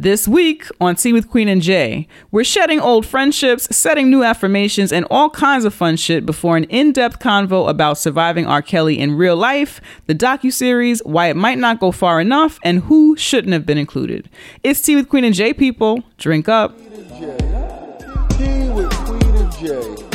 This week on Tea with Queen and Jay, we're shedding old friendships, setting new affirmations, and all kinds of fun shit before an in-depth convo about surviving R. Kelly in real life, the docu-series, why it might not go far enough, and who shouldn't have been included. It's Tea with Queen and Jay, people. Drink up. Tea with Queen and Jay.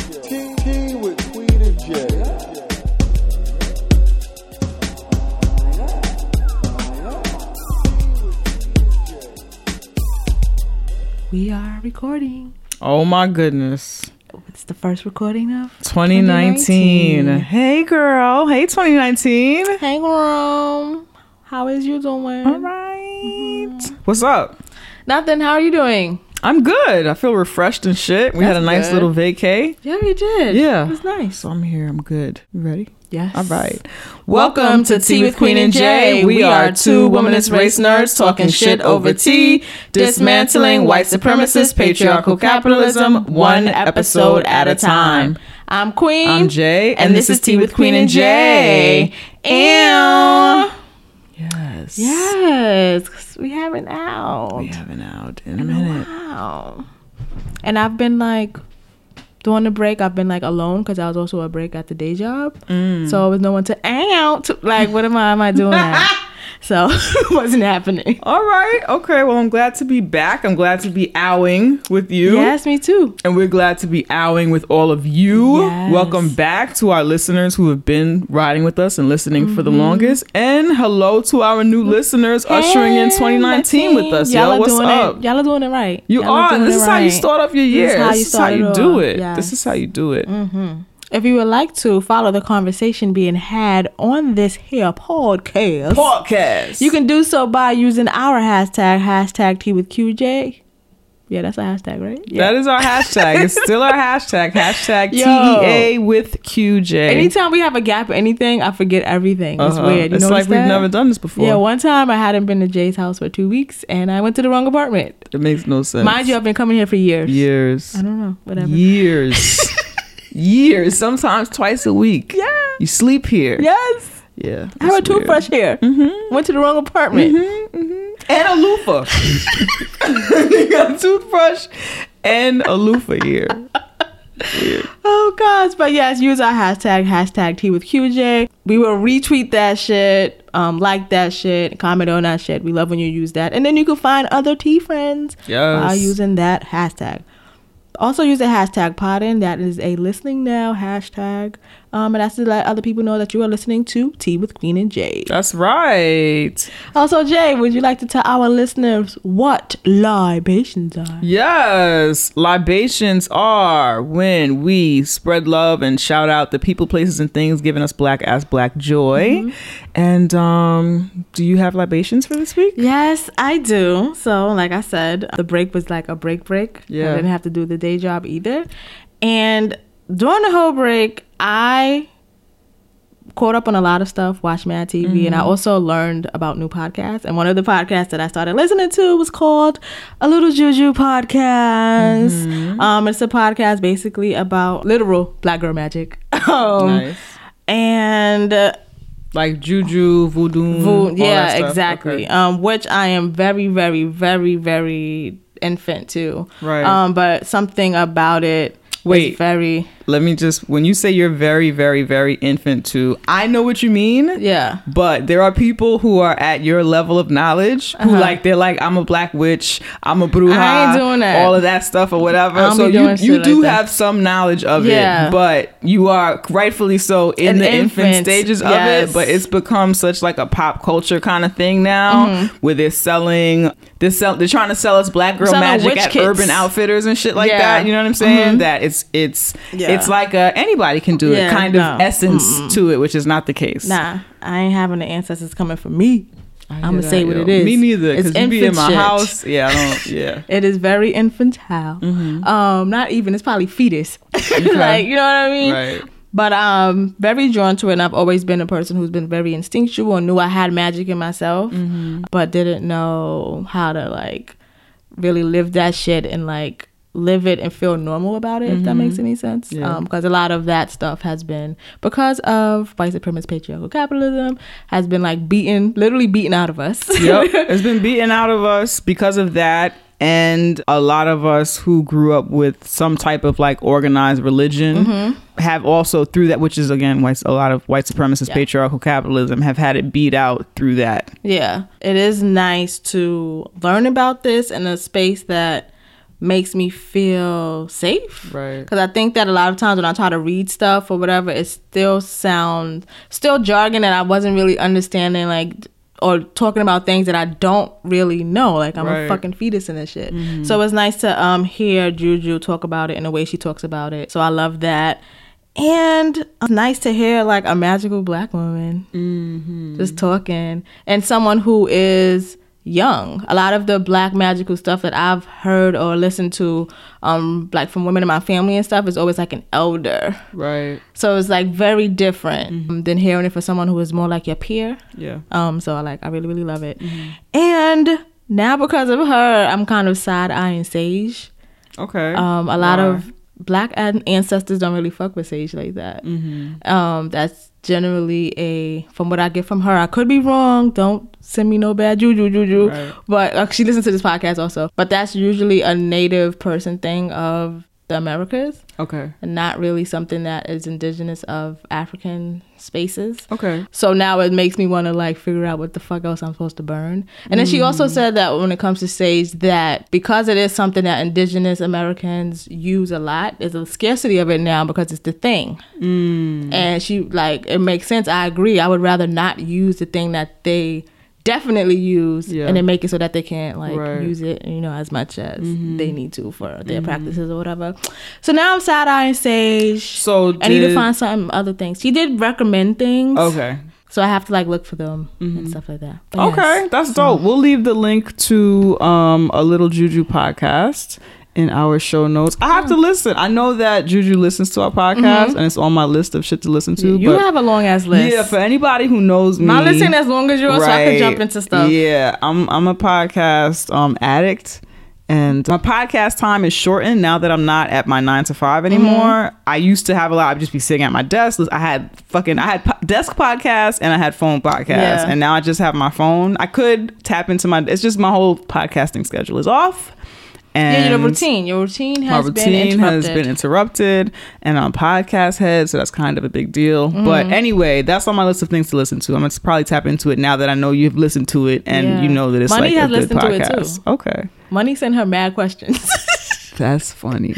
We are recording. Oh my goodness. It's the first recording of 2019. Hey girl. Hey 2019. Hey, girl. How is you doing? All right. Mm-hmm. What's up? Nothing. How are you doing? I'm good. I feel refreshed and shit. We had a nice good. little vacay. Yeah, we did. Yeah. It was nice. So I'm here. I'm good. You ready? Yes. All right. Welcome to Tea with Queen and Jay. We are two womanist race nerds talking shit over tea, dismantling white supremacist patriarchal capitalism one episode at a time. I'm Queen. I'm Jay, And this is Tea with Queen and Jay. And Yes. yes, we haven't out. We haven't out in a minute. Wow. And I've been like during the break, I've been like alone because I was also a break at the day job. Mm. So with no one to hang out. Like, what am I? Am I doing? so it wasn't happening. All right. Okay. Well, I'm glad to be back. I'm glad to be owing with you. Yes, me too. And we're glad to be owing with all of you. Yes. Welcome back to our listeners who have been riding with us and listening for the mm-hmm. longest. And hello to our new listeners ushering in 2019 with us. Y'all are what's doing up? It, y'all are doing it right. You Y'all are This is how you start off your year. This is how you This is how you do it. Yes. This is how you do it. If you would like to follow the conversation being had on this here podcast, Podcast. you can do so by using our hashtag, hashtag Tea with QJ. Yeah, that's a hashtag, right? Yeah. That is our hashtag. It's still our hashtag. Hashtag. TEA with QJ. Anytime we have a gap or anything, I forget everything. It's Uh-huh. weird. You it's like we've never done this before. Yeah, one time I hadn't been to Jay's house for two weeks and I went to the wrong apartment. it makes no sense. Mind you, I've been coming here for years. years. I don't know. Whatever. Years. years. Sometimes twice a week. Yeah. You sleep here. Yes. Yeah. I have a toothbrush here. Mm-hmm. Went to the wrong apartment. And a loofah. you got a toothbrush and a loofah here. Weird. Oh gosh, but yes, use our hashtag hashtag Tea with QJ. We will retweet that shit, um, like that shit, comment on that shit. We love when you use that, and then you can find other T friends Yes. while using that hashtag. Also use the hashtag Podin. That is a listening now hashtag, um, and that's to let other people know that you are listening to Tea with Queen and Jay. That's right. Also, Jay, would you like to tell our listeners what libations are? Yes, libations are when we spread love and shout out the people, places, and things giving us black ass black joy. And um, do you have libations for this week? Yes, I do. So, like I said, the break was like a break break. Yeah. I didn't have to do the day job either. And during the whole break, I caught up on a lot of stuff, watched Mad TV, and I also learned about new podcasts. And one of the podcasts that I started listening to was called A Little Juju Podcast. Um, it's a podcast basically about literal black girl magic. um, nice. And uh, Like juju, voodoo. Vo- yeah, exactly. Okay. Um, which I am very, very, very, very infant to. Right. Um, but something about it. Wait. very Let me just, when you say you're very, very, very infant too, I know what you mean. yeah. But there are people who are at your level of knowledge who like they're like I'm a black witch, I'm a bruja, Uh-huh. I ain't doing that. all of that stuff or whatever. So you you do like have some knowledge of Yeah. it, but you are rightfully so in An the infant infant, stages of it. But it's become such like a pop culture kind of thing now, Mm-hmm. where they're selling they're sell, they're trying to sell us black girl Selling magic at kits. Urban Outfitters and shit like Yeah. that. You know what I'm saying? That it's it's Yeah. it's like a, anybody can do it Yeah, kind no. of essence to it, which is not the case. Nah, I ain't having the ancestors coming from me. I'm gonna say what yo. it is. Me neither, It's because you be in my shit. house. Yeah, I don't. Yeah. It is very infantile. Mm-hmm. Um, not even. It's probably fetus. like you know what I mean. Right. But um, very drawn to it. And I've always been a person who's been very instinctual and knew I had magic in myself, Mm-hmm. but didn't know how to like really live that shit and like live it and feel normal about it if that makes any sense Mm-hmm. Yeah. because a lot of that stuff has been because of white supremacist patriarchal capitalism has been like beaten literally beaten out of us yep. It's been beaten out of us because of that. And a lot of us who grew up with some type of like organized religion Mm-hmm. have also, through that, which is again, white, a lot of white supremacist Yeah. patriarchal capitalism, have had it beat out through that. Yeah, it is nice to learn about this in a space that makes me feel safe. Right. Because I think that a lot of times when I try to read stuff or whatever, it still sounds still jargon that I wasn't really understanding, like or talking about things that I don't really know. Like I'm Right. a fucking fetus in this shit. So it's nice to um hear Juju talk about it in the way she talks about it. So I love that. And it's nice to hear like a magical black woman just talking and someone who is young a lot of the black magical stuff that i've heard or listened to um like from women in my family and stuff is always like an elder Right. so it's like very different um, than hearing it for someone who is more like your peer Yeah. um so i like i really really love it and now because of her i'm kind of side eyeing sage Okay. um a lot Why? of black ancestors don't really fuck with sage like that Mm-hmm. um that's generally a from what i get from her i could be wrong don't send me no bad juju juju Right. but uh, she listens to this podcast also but that's usually a native person thing of the americas Okay. and not really something that is indigenous of african spaces Okay. so now it makes me want to like figure out what the fuck else I'm supposed to burn. And then she mm. also said that when it comes to sage, that because it is something that indigenous Americans use a lot, there's a scarcity of it now because it's the thing. Mm. And she like it makes sense. I agree. I would rather not use the thing that they definitely use Yeah. and then make it so that they can't like Right. use it you know as much as mm-hmm. they need to for their mm-hmm. practices or whatever so now i'm side eyeing sage So I need to find some other things. She did recommend things. Okay. So I have to like look for them and mm-hmm. stuff like that. But Okay, yes. that's dope. We'll leave the link to um a little Juju podcast in our show notes. I have to listen. I know that Juju listens to our podcast and it's on my list of shit to listen to. You have a long ass list. yeah, for anybody who knows me, not listening as long as yours, so I can jump into stuff. Yeah, I'm I'm a podcast um addict. And my podcast time is shortened now that I'm not at my nine to five anymore. Mm-hmm. I used to have a lot. I'd just be sitting at my desk. I had fucking, I had po- desk podcasts and I had phone podcasts. Yeah. And now I just have my phone. I could tap into my, it's just my whole podcasting schedule is off. And Yeah, your routine. Your routine my has been routine interrupted. has been interrupted and I'm podcast head so that's kind of a big deal but Mm-hmm. anyway that's on my list of things to listen to i'm gonna probably tap into it now that i know you've listened to it and Yeah. you know that it's Money like a has good listened to it, podcast too. okay Money sent her mad questions. that's funny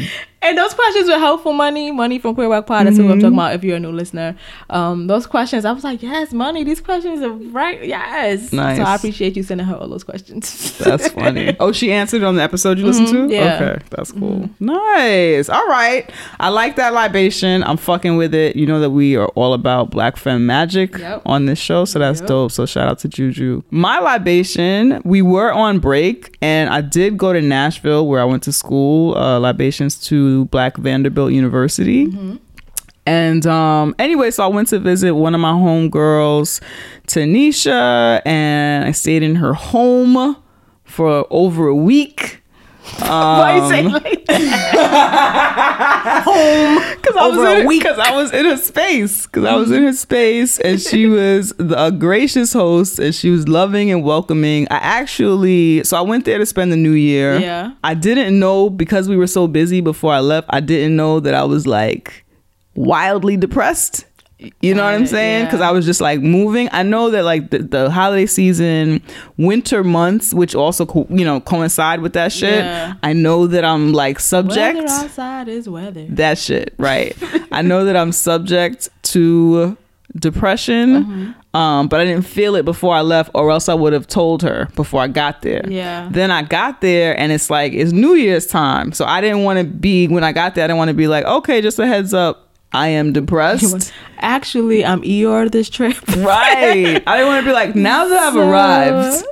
and those questions were helpful money. Money from Queer Rock Pod. That's Mm-hmm. who I'm talking about if you're a new listener. Um, those questions, I was like, yes, money. These questions are right. Yes. Nice. So I appreciate you sending her all those questions. that's funny oh she answered on the episode you listened to Mm-hmm. yeah. okay that's cool nice all right i like that libation i'm fucking with it you know that we are all about black femme magic Yep. on this show so that's Yep. dope so shout out to juju my libation we were on break and i did go to nashville where i went to school uh, libations to black vanderbilt university. And um anyway so i went to visit one of my homegirls tanisha and i stayed in her home for over a week Why you say Um, like that? Home Cause I was in, a week. Cause I was in her space. Cause I was in her space, and she was the, a gracious host, and she was loving and welcoming. I actually, so I went there to spend the New Year. Yeah. I didn't know because we were so busy before I left. I didn't know that I was like wildly depressed. You know what I'm saying? yeah. Because I was just like moving. I know that like the, the holiday season, winter months, which also co- you know coincide with that shit. Yeah. I know that I'm like subject Weather outside is weather. that shit right i know that i'm subject to depression Mm-hmm. um but i didn't feel it before i left or else i would have told her before i got there Yeah. then i got there and it's like it's new year's time so i didn't want to be when i got there i didn't want to be like okay just a heads up i am depressed Actually, I'm Eeyore this trip. right i didn't want to be like now that i've So- arrived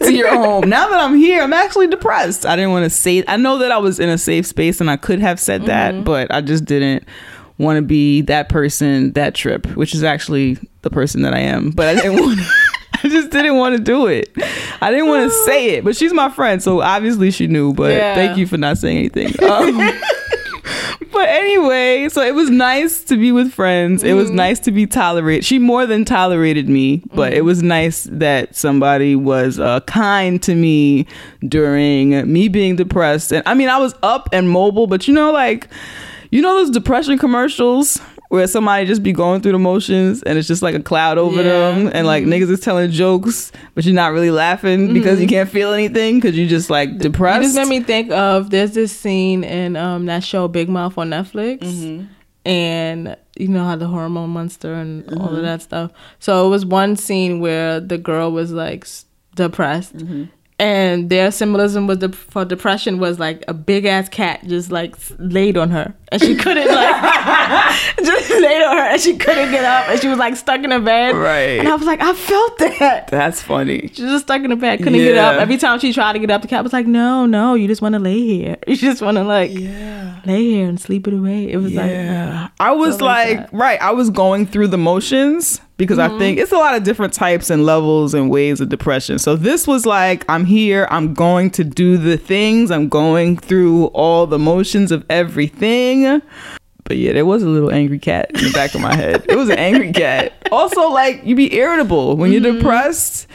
to your home now that i'm here i'm actually depressed i didn't want to say i know that i was in a safe space and i could have said Mm-hmm. that but i just didn't want to be that person that trip which is actually the person that i am but i didn't want I just didn't want to do it. I didn't want to say it, but she's my friend, so obviously she knew. But Yeah. thank you for not saying anything. Um, but anyway, so it was nice to be with friends. It Mm-hmm. was nice to be tolerated. She more than tolerated me, but Mm-hmm. it was nice that somebody was uh, kind to me during me being depressed. And I mean, I was up and mobile, but you know, like, you know, those depression commercials where somebody just be going through the motions and it's just like a cloud over Yeah. Mm-hmm. them and like niggas is telling jokes but you're not really laughing because you can't feel anything because you just like depressed You just made me think of there's this scene in um that show Big Mouth on Netflix, Mm-hmm. and you know how the hormone monster and all Mm-hmm. of that stuff. So it was one scene where the girl was like depressed. Mm-hmm. And their symbolism was the, for depression was like a big ass cat just like laid on her and she couldn't like just laid on her and she couldn't get up and she was like stuck in a bed Right. and I was like I felt that that's funny she was just stuck in a bed, couldn't get up. Every time she tried to get up, the cat was like, "No, no, you just want to lay here. You just want to like yeah lay here and sleep it away." It was Yeah. I was like like, right, I was going through the motions because Mm-hmm. I think it's a lot of different types and levels and ways of depression. So this was like, I'm here, I'm going to do the things, I'm going through all the motions of everything. But yeah, there was a little angry cat in the back of my head. It was an angry cat. Also, like you be irritable when you're Mm-hmm. depressed.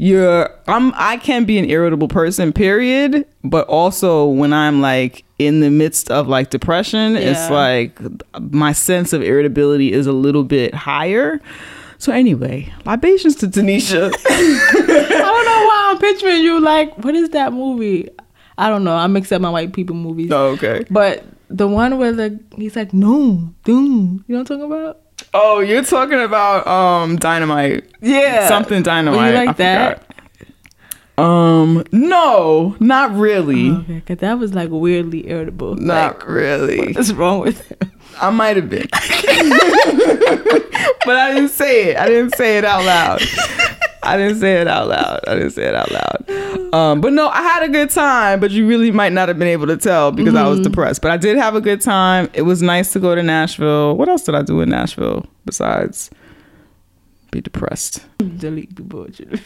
You're I'm I can be an irritable person, period. But also when I'm like in the midst of like depression, it's like my sense of irritability is a little bit higher. So anyway, libations to Tanisha. I don't know why I'm picturing you like, what is that movie? I don't know. I mix up my white people movies. oh, okay. But the one where the he's like, no, doom. You know what I'm talking about? Oh, you're talking about um dynamite. Yeah. Something dynamite. You like I that? forgot. Um, no, not really. Okay, because that was like weirdly irritable. Not Like, really. what's wrong with him? I might have been. but I didn't say it. I didn't say it out loud. I didn't say it out loud. I didn't say it out loud. Um, but no, I had a good time, but you really might not have been able to tell because I was depressed. But I did have a good time. It was nice to go to Nashville. What else did I do in Nashville besides be depressed? Delete out your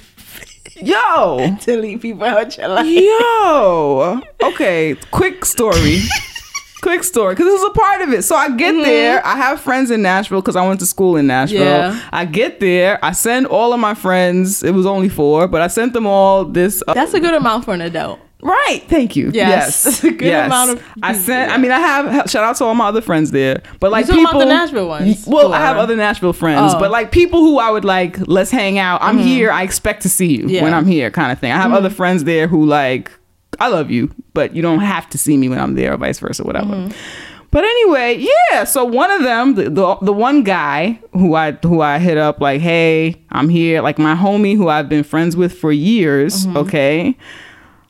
Yo! delete people out your life. Yo. Okay, quick story. quick story, because this is a part of it. So I get there. I have friends in Nashville because I went to school in Nashville. Yeah. I get there. I send all of my friends. It was only four, but I sent them all this. Uh, That's a good amount for an adult. Right. Thank you. Yes. Yes. Good yes. amount of I sent. I mean, I have. Shout out to all my other friends there. But like people. about the Nashville ones, Well, I have other Nashville friends, Oh. but like people who I would like. Let's hang out. I'm here. I expect to see you Mm-hmm. Yeah. when I'm here, kind of thing. I have other friends there who like. I love you, but you don't have to see me when I'm there, or vice versa, whatever. Mm-hmm. But anyway, yeah. So one of them, the, the the one guy who I who I hit up, like, hey, I'm here, like my homie who I've been friends with for years. Mm-hmm. Okay,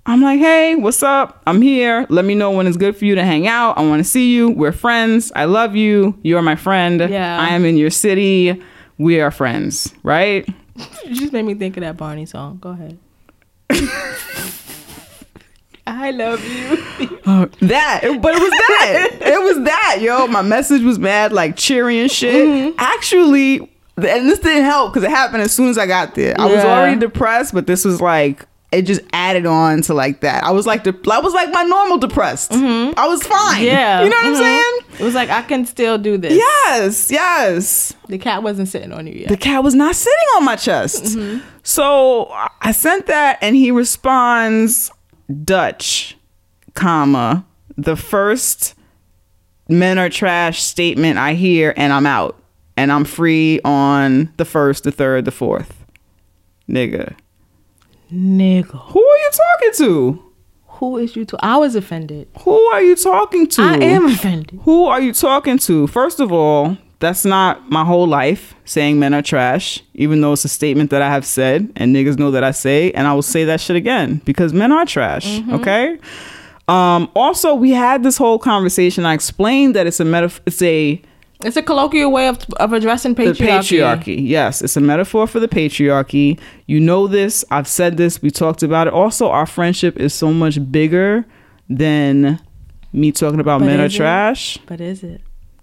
I'm like, hey, what's up? I'm here. Let me know when it's good for you to hang out. I want to see you. We're friends. I love you. You're my friend. Yeah. I am in your city. We are friends, right? You just made me think of that Barney song. Go ahead. I love you. That, it- but it was that. it was that, yo. My message was mad, like cheery and shit. Mm-hmm. Actually, and this didn't help because it happened as soon as I got there. I was already depressed, but this was like it just added on to like that. I was like, de- I was like my normal depressed. I was fine. Mm-hmm. Yeah. you know what I'm Mhm. saying? It was like I can still do this. Yes, yes. The cat wasn't sitting on you yet. The cat was not sitting on my chest. Mm-hmm. So I sent that and he responds Dutch, comma, the first men are trash statement I hear and I'm out. And I'm free on the first, the third, the fourth. Nigga. Nigga. Who are you talking to? Who is you to? I was offended. Who are you talking to? I am offended. Who are you talking to? First of all, that's not my whole life saying men are trash, even though it's a statement that I have said and niggas know that I say, and I will say that shit again because men are trash. Mm-hmm. Okay. Um, also, we had this whole conversation. I explained that it's a meta. It's a It's a colloquial way of, of addressing the patriarchy. patriarchy. Yes, it's a metaphor for the patriarchy. You know this. I've said this. We talked about it. Also, our friendship is so much bigger than me talking about But men are it? trash. But is it?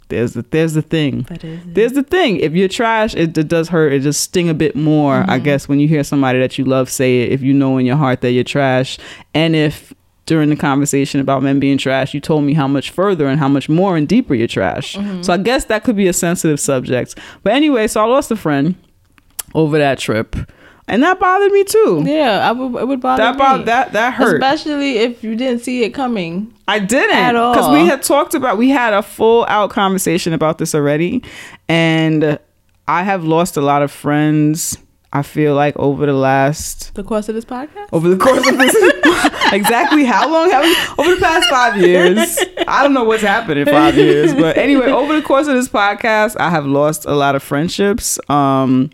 there's the there's the thing. That is it. There's the thing. If you're trash, it, it does hurt. It just sting a bit more, Mm-hmm. I guess, when you hear somebody that you love say it. If you know in your heart that you're trash, and if during the conversation about men being trash, you told me how much further and how much more and deeper you're trash. Mm-hmm. So I guess that could be a sensitive subject. But anyway, so I lost a friend over that trip, and that bothered me too. Yeah, I would, it would bother That me. bo- that that hurt. Especially if you didn't see it coming. I didn't At all. because we had talked about we had a full out conversation about this already, and I have lost a lot of friends. I feel like over the last The course of this podcast? over the course of this exactly how long have we over the past five years. I don't know what's happened in five years but anyway over the course of this podcast i have lost a lot of friendships um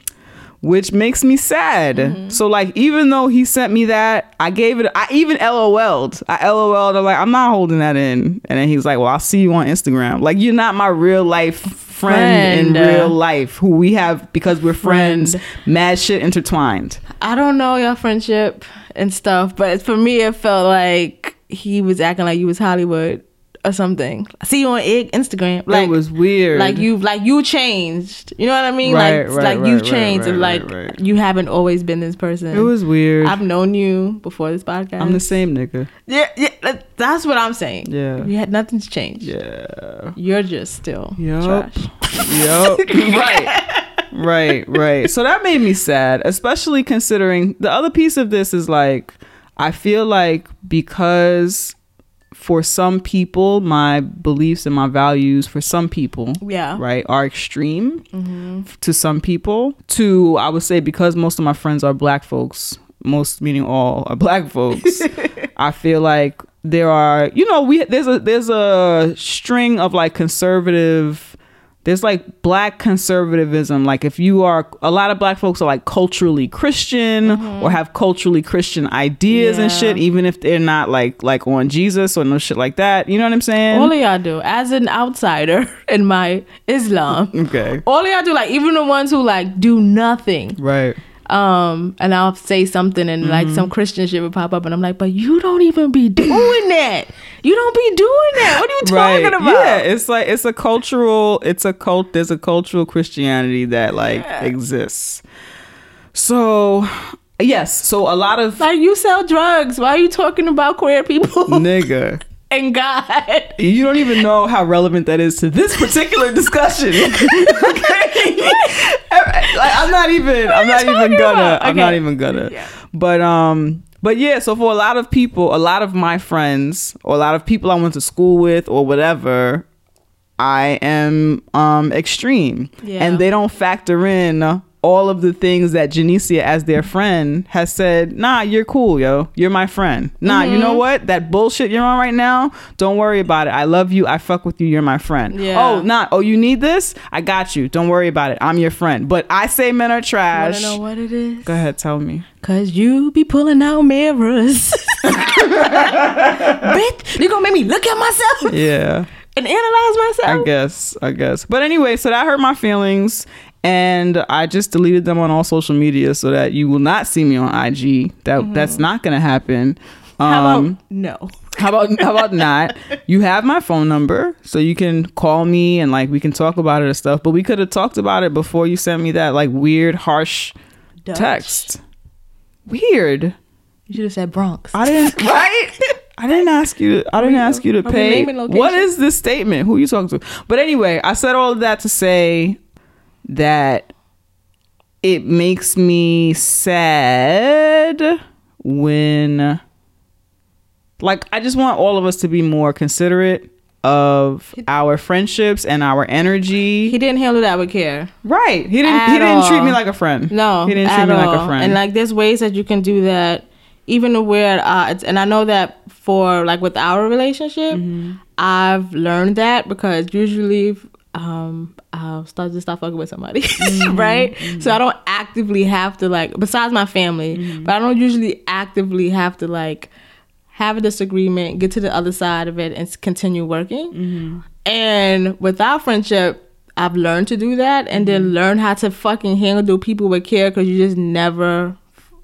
which makes me sad. So like even though he sent me that i gave it i even lol'd i lol'd i'm like i'm not holding that in. And then he's like well i'll see you on instagram. Like you're not my real life friend, in real life who we have because we're friends. Friend. mad shit intertwined. I don't know your friendship and stuff, but for me, it felt like he was acting like you was Hollywood or something. I see you on Ig- Instagram. Like, it was weird like you've like you changed. You know what I mean? Right, like right, like you've right, changed right, and like you haven't always been this person. It was weird. I've known you before this podcast. I'm the same nigga. Yeah, yeah, that's what I'm saying. Yeah. you had nothing's changed. Yeah. You're just still Yup. trash. Yep. right. Right, right. So that made me sad, especially considering the other piece of this is like I feel like because for some people my beliefs and my values for some people Yeah. right are extreme mm-hmm. to some people to i would say because most of my friends are black folks most meaning all are black folks i feel like there are you know we there's a there's a string of like conservative there's like black conservatism like if you are a lot of black folks are like culturally christian or have culturally christian ideas and shit even if they're not like like on jesus or no shit like that you know what i'm saying All y'all do. As an outsider in my Islam, okay all y'all do. Like even the ones who like do nothing. right Um, and I'll say something and like Mm-hmm. some Christian shit would pop up, and I'm like, but you don't even be doing that. You don't be doing that. What are you talking about? Yeah, it's like it's a cultural. It's a cult. There's a cultural Christianity that like exists. So, yes. So a lot of Like you sell drugs. Why are you talking about queer people nigga. and God? You don't even know how relevant that is to this particular discussion. okay, like, I'm not even. I'm not even gonna. about? I'm not Okay. even gonna. But um. But yeah, so for a lot of people, a lot of my friends, or a lot of people I went to school with, or whatever, I am um extreme, Yeah. and they don't factor in all of the things that Janicia, as their friend, has said. Nah, you're cool, yo. You're my friend. Nah, you Mm-hmm. know what? That bullshit you're on right now. Don't worry about it. I love you. I fuck with you. You're my friend. Yeah. Oh, not. Oh, you need this? I got you. Don't worry about it. I'm your friend. But I say men are I trash. don't know what it is. Go ahead, tell me. Cause you be pulling out mirrors. Bitch, you gonna make me look at myself Yeah. and analyze myself. I guess. I guess. But anyway, so that hurt my feelings. And I just deleted them on all social media so that you will not see me on IG. That that's not gonna happen. Um, Mm-hmm. How about no? how about how about not? You have my phone number, so you can call me and like we can talk about it and stuff. But we could have talked about it before you sent me that like weird, harsh Dutch. text. Weird. You should have said Bronx. I didn't right. I didn't ask you. I didn't ask you to pay. What is this statement? Who are you talking to? But anyway, I said all of that to say that it makes me sad when, like, I just want all of us to be more considerate of our friendships and our energy. he didn't handle that with care. right. He didn't. At he didn't treat me like a friend. No, he didn't treat at me like a friend. And like, there's ways that you can do that, even we're odds. And I know that for like with our relationship, Mm-hmm. I've learned that because usually, um, I'll start to stop fucking with somebody, Mm-hmm. right? So I don't actively have to like, besides my family, Mm-hmm. but I don't usually actively have to like have a disagreement, get to the other side of it, and continue working. Mm-hmm. And with our friendship, I've learned to do that and then learn how to fucking handle the people with care because you just never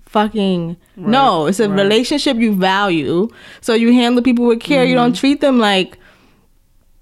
fucking no. It's a right. relationship you value. So you handle people with care. You don't treat them like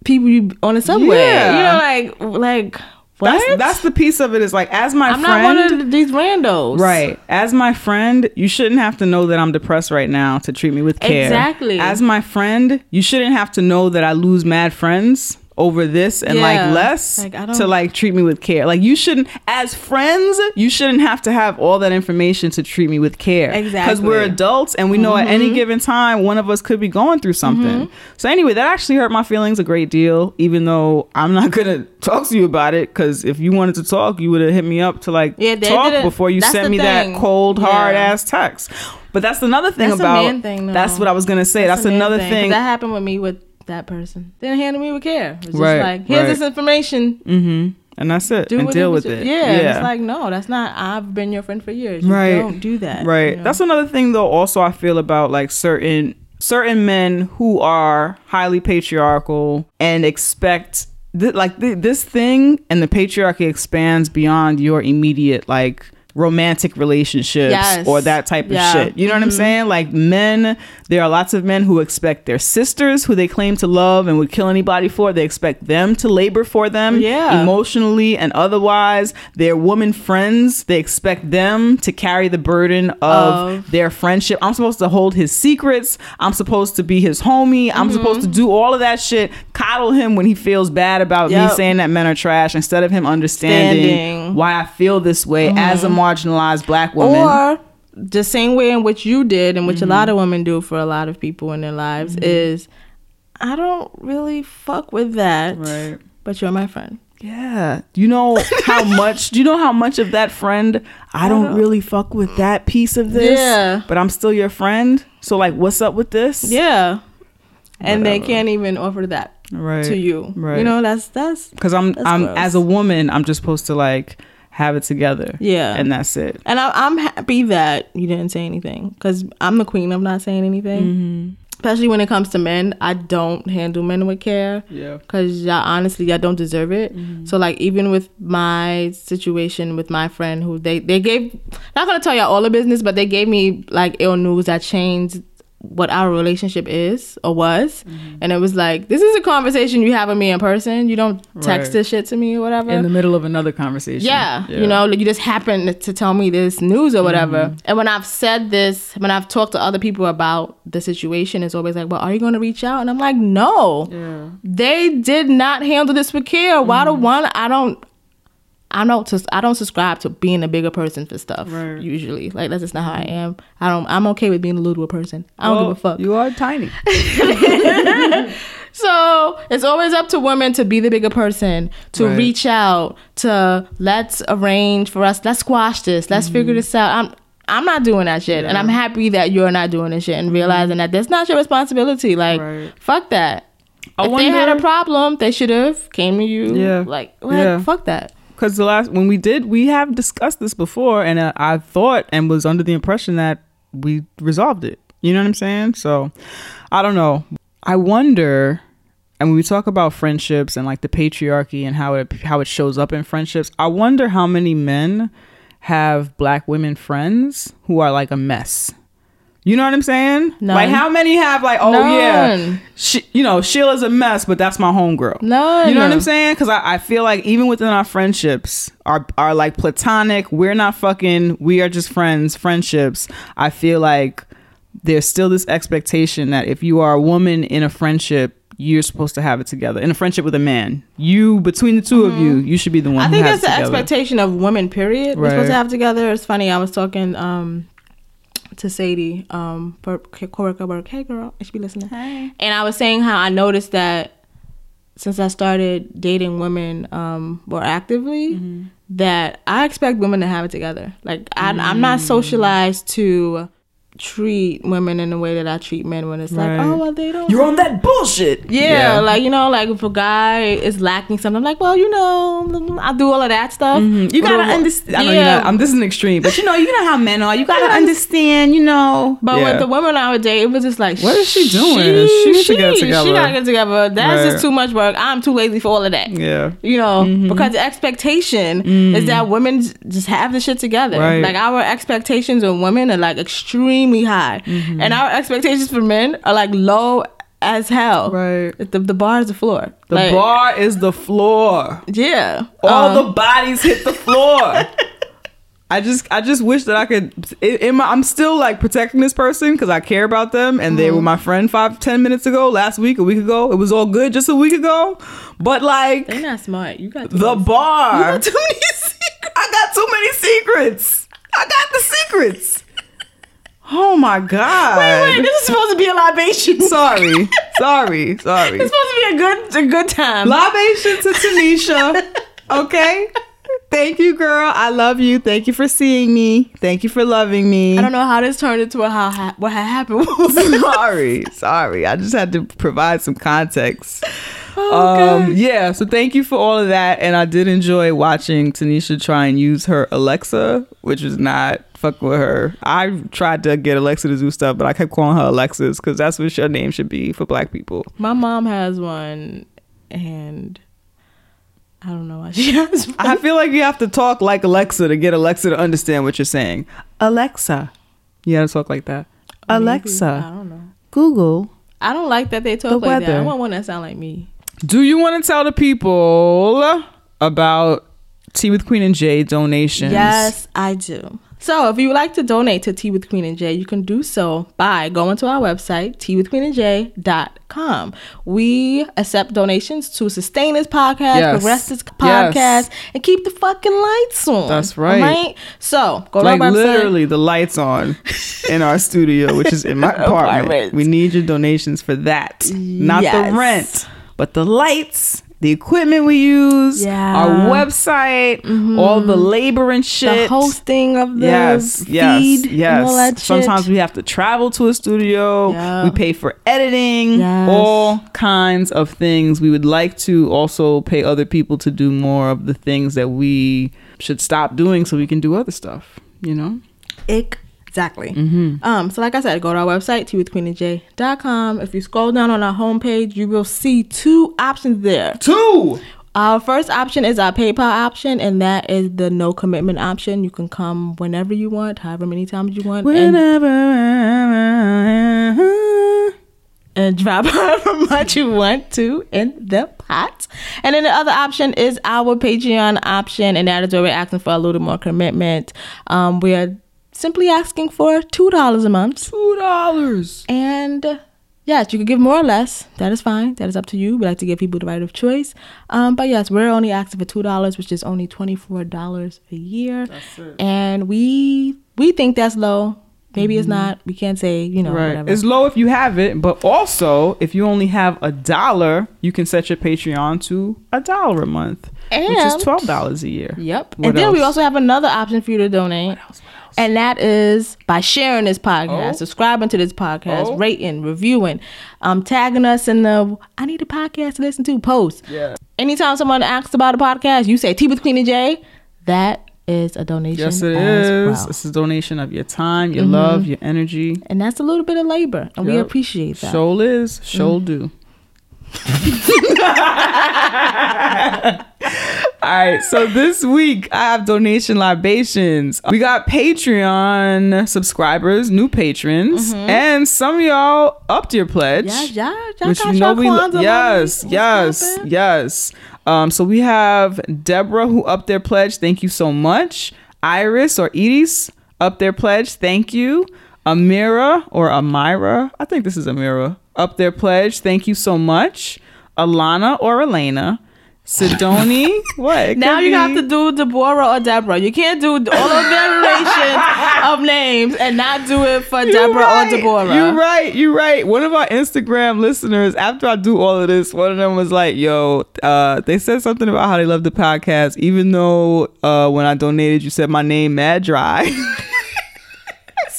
people you on the subway. Yeah. You know, like like what? That's, that's the piece of it. Is like as my I'm friend. not one of these randos. Right. As my friend, you shouldn't have to know that I'm depressed right now to treat me with care. Exactly. As my friend, you shouldn't have to know that I lose mad friends over this and Yeah. like less Like, to like treat me with care. Like you shouldn't as friends, you shouldn't have to have all that information to treat me with care. Exactly. Because we're adults and we know at any mm-hmm. given time one of us could be going through something. Mm-hmm. So anyway, that actually hurt my feelings a great deal, even though I'm not gonna talk to you about it. Because if you wanted to talk, you would have hit me up to like Yeah, talk before you that's sent me thing. that cold, hard Yeah. ass text. But that's another thing That's a about. man thing, that's what I was gonna say. That's, main another thing, thing. that happened with me with that person. Didn't handle me with care. It was just Right, like, here's right. this information. mm-hmm. And that's it. Do and deal with what it. you- Yeah, It's like no, that's not. I've been your friend for years. You Right. Don't do that. Right. you know? That's another thing though also I feel about like certain certain men who are highly patriarchal and expect th- like th- this thing and the patriarchy expands beyond your immediate like romantic relationships Yes. or that type of shit. You know what I'm mm-hmm. saying? Like men, there are lots of men who expect their sisters who they claim to love and would kill anybody for, they expect them to labor for them Yeah. emotionally and otherwise. Their woman friends, they expect them to carry the burden of, Of- their friendship. I'm supposed to hold his secrets. I'm supposed to be his homie. I'm mm-hmm. supposed to do all of that shit. Coddle him when he feels bad about me saying that men are trash instead of him understanding Standing. why I feel this way as a mm-hmm. Marginalized black woman. Or the same way in which you did, and which a mm-hmm. lot of women do for a lot of people in their lives, mm-hmm. is I don't really fuck with that. Right. But you're my friend. Yeah. You know how much do you know how much of that friend I don't really fuck with that piece of this? Yeah. But I'm still your friend. So like what's up with this? Yeah. And they can't even offer that Right. to you. Right. You know, that's that's Cuz I'm That's I'm gross. as a woman, I'm just supposed to like have it together. Yeah. And that's it. And I, I'm happy that you didn't say anything because I'm the queen of not saying anything. Mm-hmm. Especially when it comes to men, I don't handle men with care Yeah. because y'all honestly, y'all don't deserve it. So like even with my situation with my friend who they they gave, not gonna tell y'all all the business, but they gave me like ill news that changed what our relationship is or was, and it was like this is a conversation you have with me in person. You don't text Right. this shit to me or whatever. In the middle of another conversation. Yeah, you know, like you just happen to tell me this news or whatever. Mm-hmm. And when I've said this, when I've talked to other people about the situation, it's always like, "Well, are you going to reach out?" And I'm like, "No, Yeah. they did not handle this with care. Why Mm-hmm. the one I don't." I don't. sus- I don't subscribe to being a bigger person for stuff. Right. Usually, like that's just not how I am. I don't. I'm okay with being a little person. I don't Well, give a fuck. You are tiny. So it's always up to women to be the bigger person, to Right. reach out, to let's arrange for us, let's squash this, let's mm-hmm. figure this out. I'm I'm not doing that shit. And I'm happy that you're not doing this shit and realizing mm-hmm. that that's not your responsibility. Like Right. fuck that. I if they had a problem, they should have came to you. Yeah. Like, like Yeah. fuck that. Because the last when we did, we have discussed this before, and uh, I thought and was under the impression that we resolved it. You know what I'm saying? So I don't know. I wonder. And when we talk about friendships and like the patriarchy and how it how it shows up in friendships, I wonder how many men have black women friends who are like a mess. You know what I'm saying? None. Like how many have like, oh yeah, she, you know, Sheila's a mess, but that's my homegirl. No, You know what I'm saying? Because I, I feel like even within our friendships, are are like platonic. We're not fucking. We are just friends. Friendships. I feel like there's still this expectation that if you are a woman in a friendship, you're supposed to have it together. In a friendship with a man, you between the 2 of you, you should be the one. Mm-hmm. I who think has that's the together. expectation of women. Period. We're supposed to have together. It's funny. I was talking um to Sadie, um, for coworker work. Hey, girl, I should be listening. Hey. And I was saying how I noticed that since I started dating women um more actively, Mm-hmm. that I expect women to have it together. Like I, I'm Mm. not socialized to treat women in the way that I treat men when it's Right. like, oh well, they don't. You're on that bullshit. Yeah, like you know, like if a guy is lacking something, I'm like, well, you know, I do all of that stuff. Mm-hmm. you gotta a- understand. I know yeah. you're not, I'm, this is an extreme, but you know, you know how men are. You gotta understand. You know. But Yeah. with the women I would it was just like, What is she doing? She needs to get together. She gotta get together. That's Right. just too much work. I'm too lazy for all of that. yeah. You know, Mm-hmm. because the expectation is that women just have the shit together. Right. Like our expectations of women are like extremely high, Mm-hmm. and our expectations for men are like low as hell. Right. The, the bar is the floor. The Like, bar is the floor. Yeah. All Um, the bodies hit the floor. I just I just wish that I could. In, my, I'm still like protecting this person because I care about them, and they were my friend five ten minutes ago, last week, a week ago. It was all good just a week ago, but like They're not smart. You got the bar. too many secrets. I got too many secrets. I got the secrets. Oh my god. Wait, wait, this is supposed to be a libation. Sorry, sorry, sorry. It's supposed to be a good a good time. Libation to Tanisha. Okay. Thank you, girl. I love you. Thank you for seeing me. Thank you for loving me. I don't know how this turned into a how ha- what had happened. sorry, sorry. I just had to provide some context. Oh, Um, yeah, so thank you for all of that. And I did enjoy watching Tanisha try and use her Alexa, which is not fuck with her. I tried to get Alexa to do stuff, but I kept calling her Alexis because that's what your name should be for black people. My mom has one, and I don't know why she has one. I feel like you have to talk like Alexa to get Alexa to understand what you're saying. Alexa. You gotta talk like that. Maybe. I Alexa, don't know. Google. I don't like that they talk The like that. I want one that sound like me. Do you want to tell the people about Tea with Queen and Jay donations? Yes, I do. So, if you would like to donate to Tea with Queen and Jay, you can do so by going to our website, teawithqueenandj.com. We accept donations to sustain this podcast, Yes. progress this podcast, Yes. and keep the fucking lights on. That's right. Right? So, go Like to our website. literally the lights on in our studio, which is in my apartment. Apartment. We need your donations for that. Not Yes. the rent, but the lights, the equipment we use, Yeah. our website, mm-hmm. all the labor and shit. The hosting of the yes, feed yes, yes. that shit. Sometimes we have to travel to a studio. Yeah. We pay for editing, Yes. all kinds of things. We would like to also pay other people to do more of the things that we should stop doing so we can do other stuff, you know? Exactly. Um, so like I said, go to our website, teawithqueenandj.com. If you scroll down on our homepage, you will see two options there. Two. Our first option is our PayPal option, and that is the no commitment option. You can come whenever you want, however many times you want, and, Whenever. and drop however much you want to in the pot. And then the other option is our Patreon option, and that is where we're asking for a little more commitment. Um, we are simply asking for two dollars a month. Two dollars. And yes, you could give more or less. That is fine. That is up to you. We like to give people the right of choice. Um, but yes, we're only asking for two dollars, which is only twenty four dollars a year. That's it. And we we think that's low. Maybe it's not. We can't say you know Right. whatever. It's low if you have it, but also if you only have a dollar, you can set your Patreon to a dollar a month, which is twelve dollars a year. Yep. What and then we also have another option for you to donate. And that is by sharing this podcast, Oh. subscribing to this podcast, Oh. rating, reviewing, um, tagging us in the I need a podcast to listen to post. Yeah. Anytime someone asks about a podcast, you say Tea with Queen and Jay. That is a donation. Yes, it is. well. Mm-hmm. It's a donation of your time, your love, your energy. And that's a little bit of labor, and we appreciate that. Show is, show Mm. do. All right, so this week I have donation libations. We got Patreon subscribers, new patrons, and some of y'all upped your pledge. Yeah, yeah, y'all which got we know we Kwanzaa money. yes, yes, yes. Um, so we have Deborah who upped their pledge. Thank you so much. Iris or Edis up their pledge. Thank you. Amira or Amira, I think this is Amira, up their pledge. Thank you so much. Alana or Elena. Sidoni, what? Now you be- have to do Deborah or Deborah. You can't do all the variations of names and not do it for You're Deborah right. or Deborah. You're right. You're right. One of our Instagram listeners, after I do all of this, one of them was like, "Yo, uh, they said something about how they love the podcast, even though uh, when I donated, you said my name mad dry."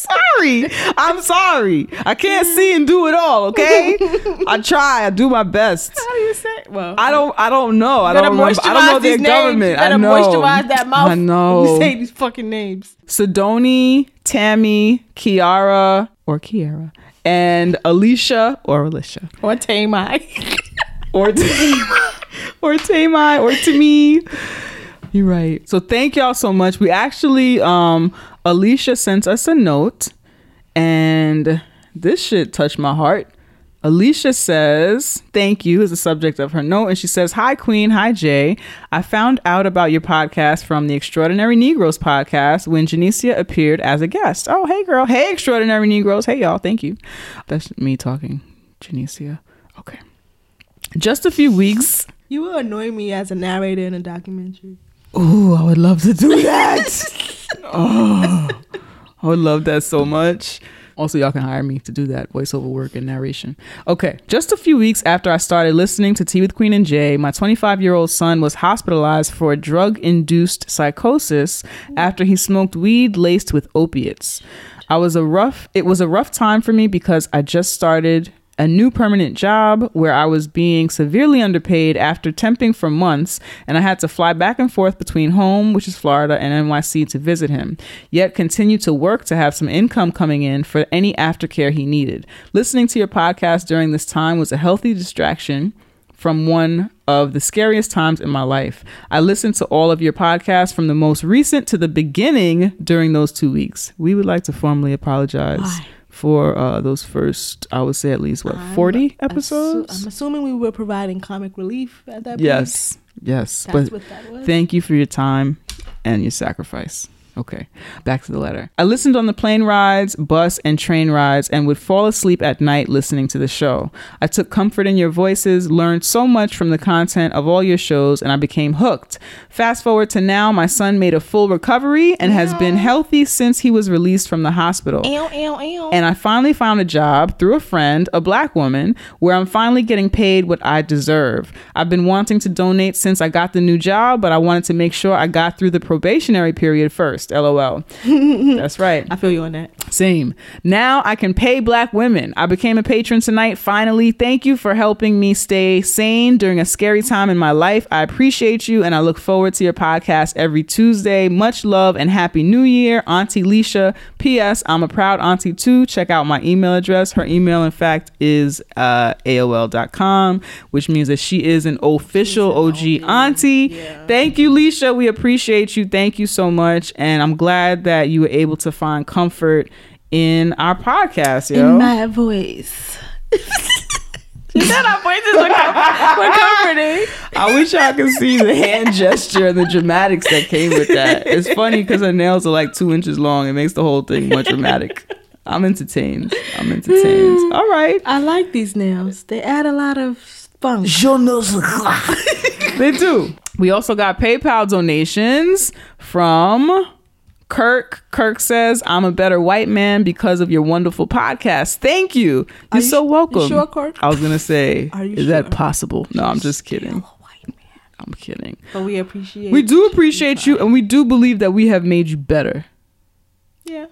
sorry. I'm sorry. I can't see and do it all. Okay. I try. I do my best. How do you say? Well, I don't. I don't know. I don't remember. I don't know their names. government. I know. moisturize that mouth. I know. When you say these fucking names. Sidoni, Tammy, Kiara, or Kiara, and Alicia or Alicia, Or Tamai. or Tamai, or Tamai, or me. You're right. So thank y'all so much. We actually, um, Alicia sent us a note, and this shit touched my heart. Alicia says, Thank you, is the subject of her note. And she says, Hi, Queen. Hi, Jay. I found out about your podcast from the Extraordinary Negroes podcast when Janicia appeared as a guest. Oh, hey, girl. Hey, Extraordinary Negroes. Hey, y'all. Thank you. That's me talking, Janicia. Okay. Just a few weeks. You will annoy me as a narrator in a documentary. Ooh, I would love to do that. oh, I would love that so much. Also, y'all can hire me to do that voiceover work and narration. Okay, just a few weeks after I started listening to Tea with Queen and Jay, my 25 year old son was hospitalized for a drug induced psychosis after he smoked weed laced with opiates. I was a rough. It was a rough time for me because I just started a new permanent job where I was being severely underpaid after temping for months, and I had to fly back and forth between home, which is Florida, and NYC to visit him, yet continue to work to have some income coming in for any aftercare he needed. Listening to your podcast during this time was a healthy distraction from one of the scariest times in my life. I listened to all of your podcasts from the most recent to the beginning during those two weeks. We would like to formally apologize Why? For uh, those first, I would say at least, what, 40 episodes? I'm assuming we were providing comic relief at that point. yes, yes. That's but what that was. thank you for your time and your sacrifice. Okay, back to the letter. I listened on the plane rides, bus, and train rides and would fall asleep at night listening to the show. I took comfort in your voices, learned so much from the content of all your shows, and I became hooked. Fast forward to now, my son made a full recovery and has been healthy since he was released from the hospital. Ew, ew, ew. And I finally found a job through a friend, a black woman, where I'm finally getting paid what I deserve. I've been wanting to donate since I got the new job, but I wanted to make sure I got through the probationary period first. LOL. That's right. I feel you on that. Same. Now I can pay black women. I became a patron tonight, finally. Thank you for helping me stay sane during a scary time in my life. I appreciate you and I look forward to your podcast every Tuesday. Much love and happy new year, Auntie Leisha. P.S. I'm a proud auntie too. Check out my email address. Her email, in fact, is uh, AOL.com, which means that she is an official OG auntie. Thank you, Leisha. We appreciate you. Thank you so much. And I'm glad that you were able to find comfort in our podcast, yo. In my voice. She said our voices were, com- were comforting. I wish y'all could see the hand gesture and the dramatics that came with that. It's funny because her nails are like two inches long. It makes the whole thing more dramatic. I'm entertained. I'm entertained. Hmm. All right. I like these nails. They add a lot of funk. They do. We also got PayPal donations from Kirk. Kirk says, I'm a better white man because of your wonderful podcast. Thank you. You're you so welcome. you sure, Kirk? I was going to say, you is that possible? No, I'm just kidding. I'm kidding. But we appreciate We do appreciate you and we do believe that we have made you better. Yeah.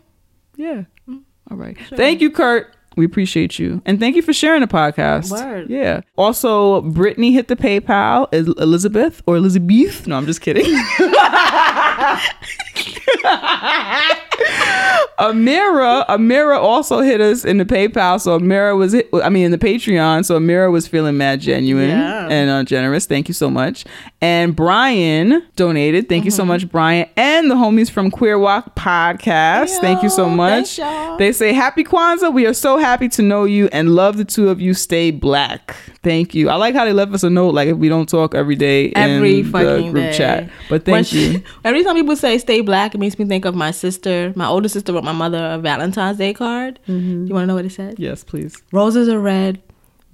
Yeah. Mm. All right. Thank you, Kurt. We appreciate you. And thank you for sharing the podcast. Word. Yeah. Also, Brittany hit the PayPal. Is Elizabeth or Elizabeth? No, I'm just kidding. Amira, Amira also hit us in the PayPal. So Amira was, hit, I mean, in the Patreon. So Amira was feeling mad genuine Yeah. and uh, generous. Thank you so much. And Brian donated. Thank you so much, Brian, and the homies from Queer Walk Podcast. Thank you so much. thanks. They say happy Kwanzaa. We are so happy to know you and love the two of you. Stay black. Thank you. I like how they left us a note like if we don't talk every day Every in the fucking group day. chat. But thank she- you. Every time people say "stay black," it makes me think of my sister. My older sister wrote my mother a Valentine's Day card. Mm-hmm. You want to know what it said? Yes, please. Roses are red,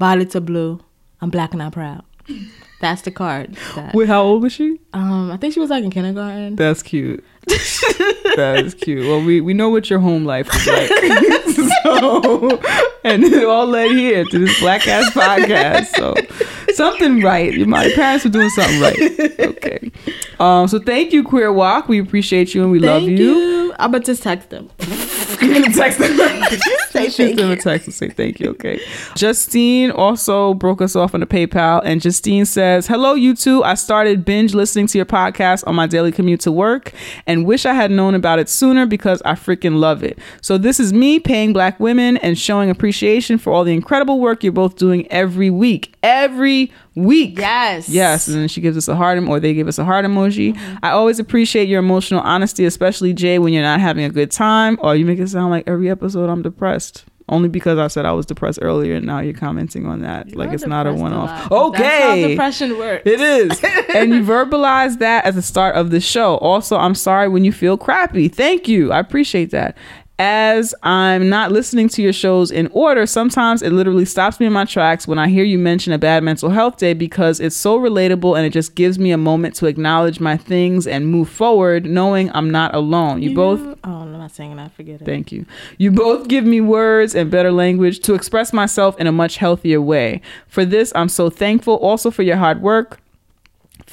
violets are blue. I'm black and I'm proud. That's the card. That, Wait, how old was she? um, I think she was like in kindergarten. That's cute. that is cute. Well, we, we know what your home life is like. so, and it all led here to this black ass podcast. So, something right. My parents were doing something right. Okay. Um. So, thank you, Queer Walk. We appreciate you and we love you. you. I'm gonna text them. You're gonna text them. Say thank them a text and say thank you. Okay. Justine also broke us off on the PayPal, and Justine says, "Hello, you two. I started binge listening to your podcast on my daily commute to work, and wish I had known about it sooner because I freaking love it. So this is me paying Black women and showing appreciation for all the incredible work you're both doing every week. Every week. Yes. Yes, and then she gives us a heart, or they give us a heart emoji. Mm-hmm. I always appreciate your emotional honesty, especially Jay when you're not having a good time, or you make it sound like every episode I'm depressed. Only because I said I was depressed earlier, and now you're commenting on that. like You're it's not a one off. That's how Okay. depression works. It is. and you verbalize that at the start of the show. Also, I'm sorry when you feel crappy. Thank you. I appreciate that. As I'm not listening to your shows in order, sometimes it literally stops me in my tracks when I hear you mention a bad mental health day because it's so relatable and it just gives me a moment to acknowledge my things and move forward knowing I'm not alone. You, both Oh, I'm not saying that. Forget it. Thank you. You both give me words and better language to express myself in a much healthier way. For this, I'm so thankful. Also, for your hard work.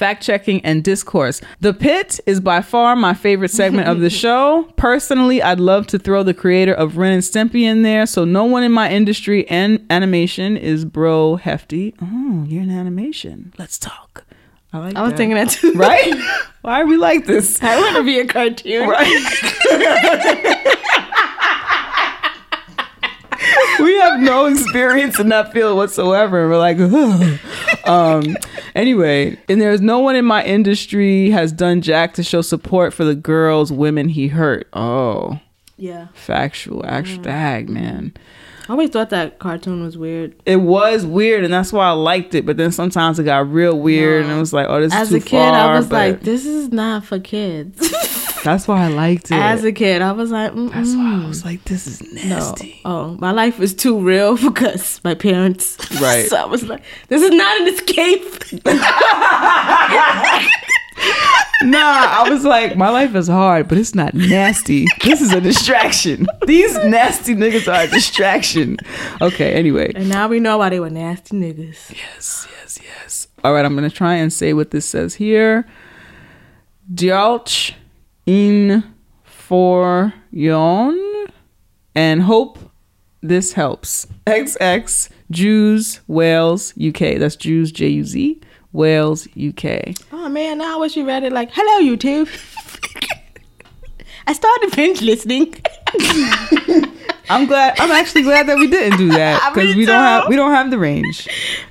Fact checking and discourse. The Pit is by far my favorite segment of the show. Personally, I'd love to throw the creator of Ren and Stimpy in there, so no one in my industry and animation is bro hefty. Oh, you're in animation. Let's talk. I like I was that. thinking that too. right? Why are we like this? I want to be a cartoon. we have no experience in that field whatsoever. And we're like, "Ugh." um, anyway, and there's no one in my industry has done jack to show support for the girls, women he hurt. Oh, Yeah. factual, actual dag, man. I always thought that cartoon was weird. It was weird, and that's why I liked it. But then sometimes it got real weird, and it was like, oh, this As is a kid, far. I was like, this is not for kids. that's why I liked it. As a kid, I was like, mm that's why I was like, this is no. nasty. Oh, my life is too real because my parents. Right. so I was like, this is not an escape. Nah, I was like, my life is hard, but it's not nasty. This is a distraction. These nasty niggas are a distraction. Okay, anyway. and now we know why they were nasty niggas. Yes, yes, yes. All right, I'm going to try and say what this says here. Diolch in for yon and hope this helps. XX Juz Wales UK. That's Juz J U Z Wales UK. Oh man, now I wish you read it like, hello YouTube. I started binge listening. I'm glad. I'm actually glad that we didn't do that because we don't have we don't have the range,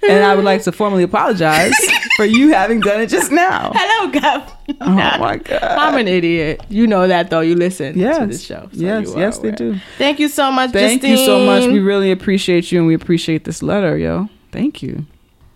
and I would like to formally apologize for you having done it just now. hello, Gov. Oh my god! I'm an idiot. You know that though. You listen Yes. to this show. so Yes, yes, they do. Thank you so much. Thank you so much. We really appreciate you, and we appreciate this letter, yo. Thank you.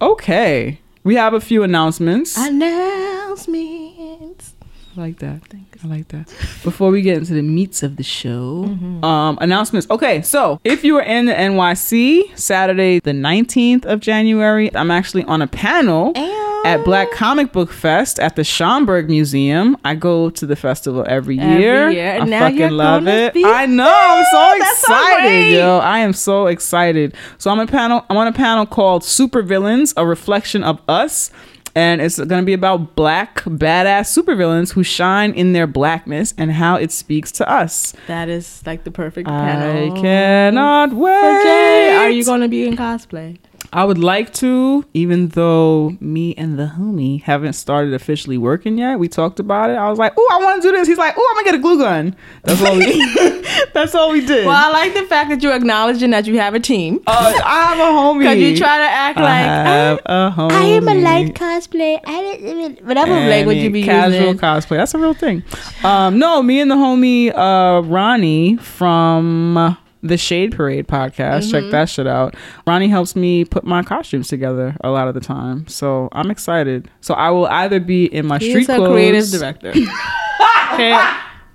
Okay, we have a few announcements. Announcements. I like that. I like that. Before we get into the meats of the show, Mm-hmm. um, announcements. Okay, so if you are in the NYC, Saturday the 19th of January, I'm actually on a panel at Black Comic Book Fest at the Schomburg Museum. I go to the festival every Every year. year, I now fucking love it. I know. I'm so. Oh, that's excited, yo. I am so excited. So I'm a panel. I'm on a panel called Super Villains: A Reflection of Us. And it's going to be about black badass supervillains who shine in their blackness and how it speaks to us. That is like the perfect I panel. cannot wait. Are you going to be in cosplay? I would like to, even though me and the homie haven't started officially working yet. We talked about it. I was like, "Oh, I want to do this." He's like, "Oh, I'm gonna get a glue gun." That's all we. that's all we did. Well, I like the fact that you're acknowledging that you have a team. Uh, I have a homie. Because you try to act I like, have a homie. I am a light cosplay. I didn't, even whatever language you be casual using. cosplay. That's a real thing. Um, no, me and the homie uh, Ronnie from the Shade Parade podcast. Mm-hmm. Check that shit out. Ronnie helps me put my costumes together a lot of the time, so I'm excited. So I will either be in my He's street a clothes. creative director. okay.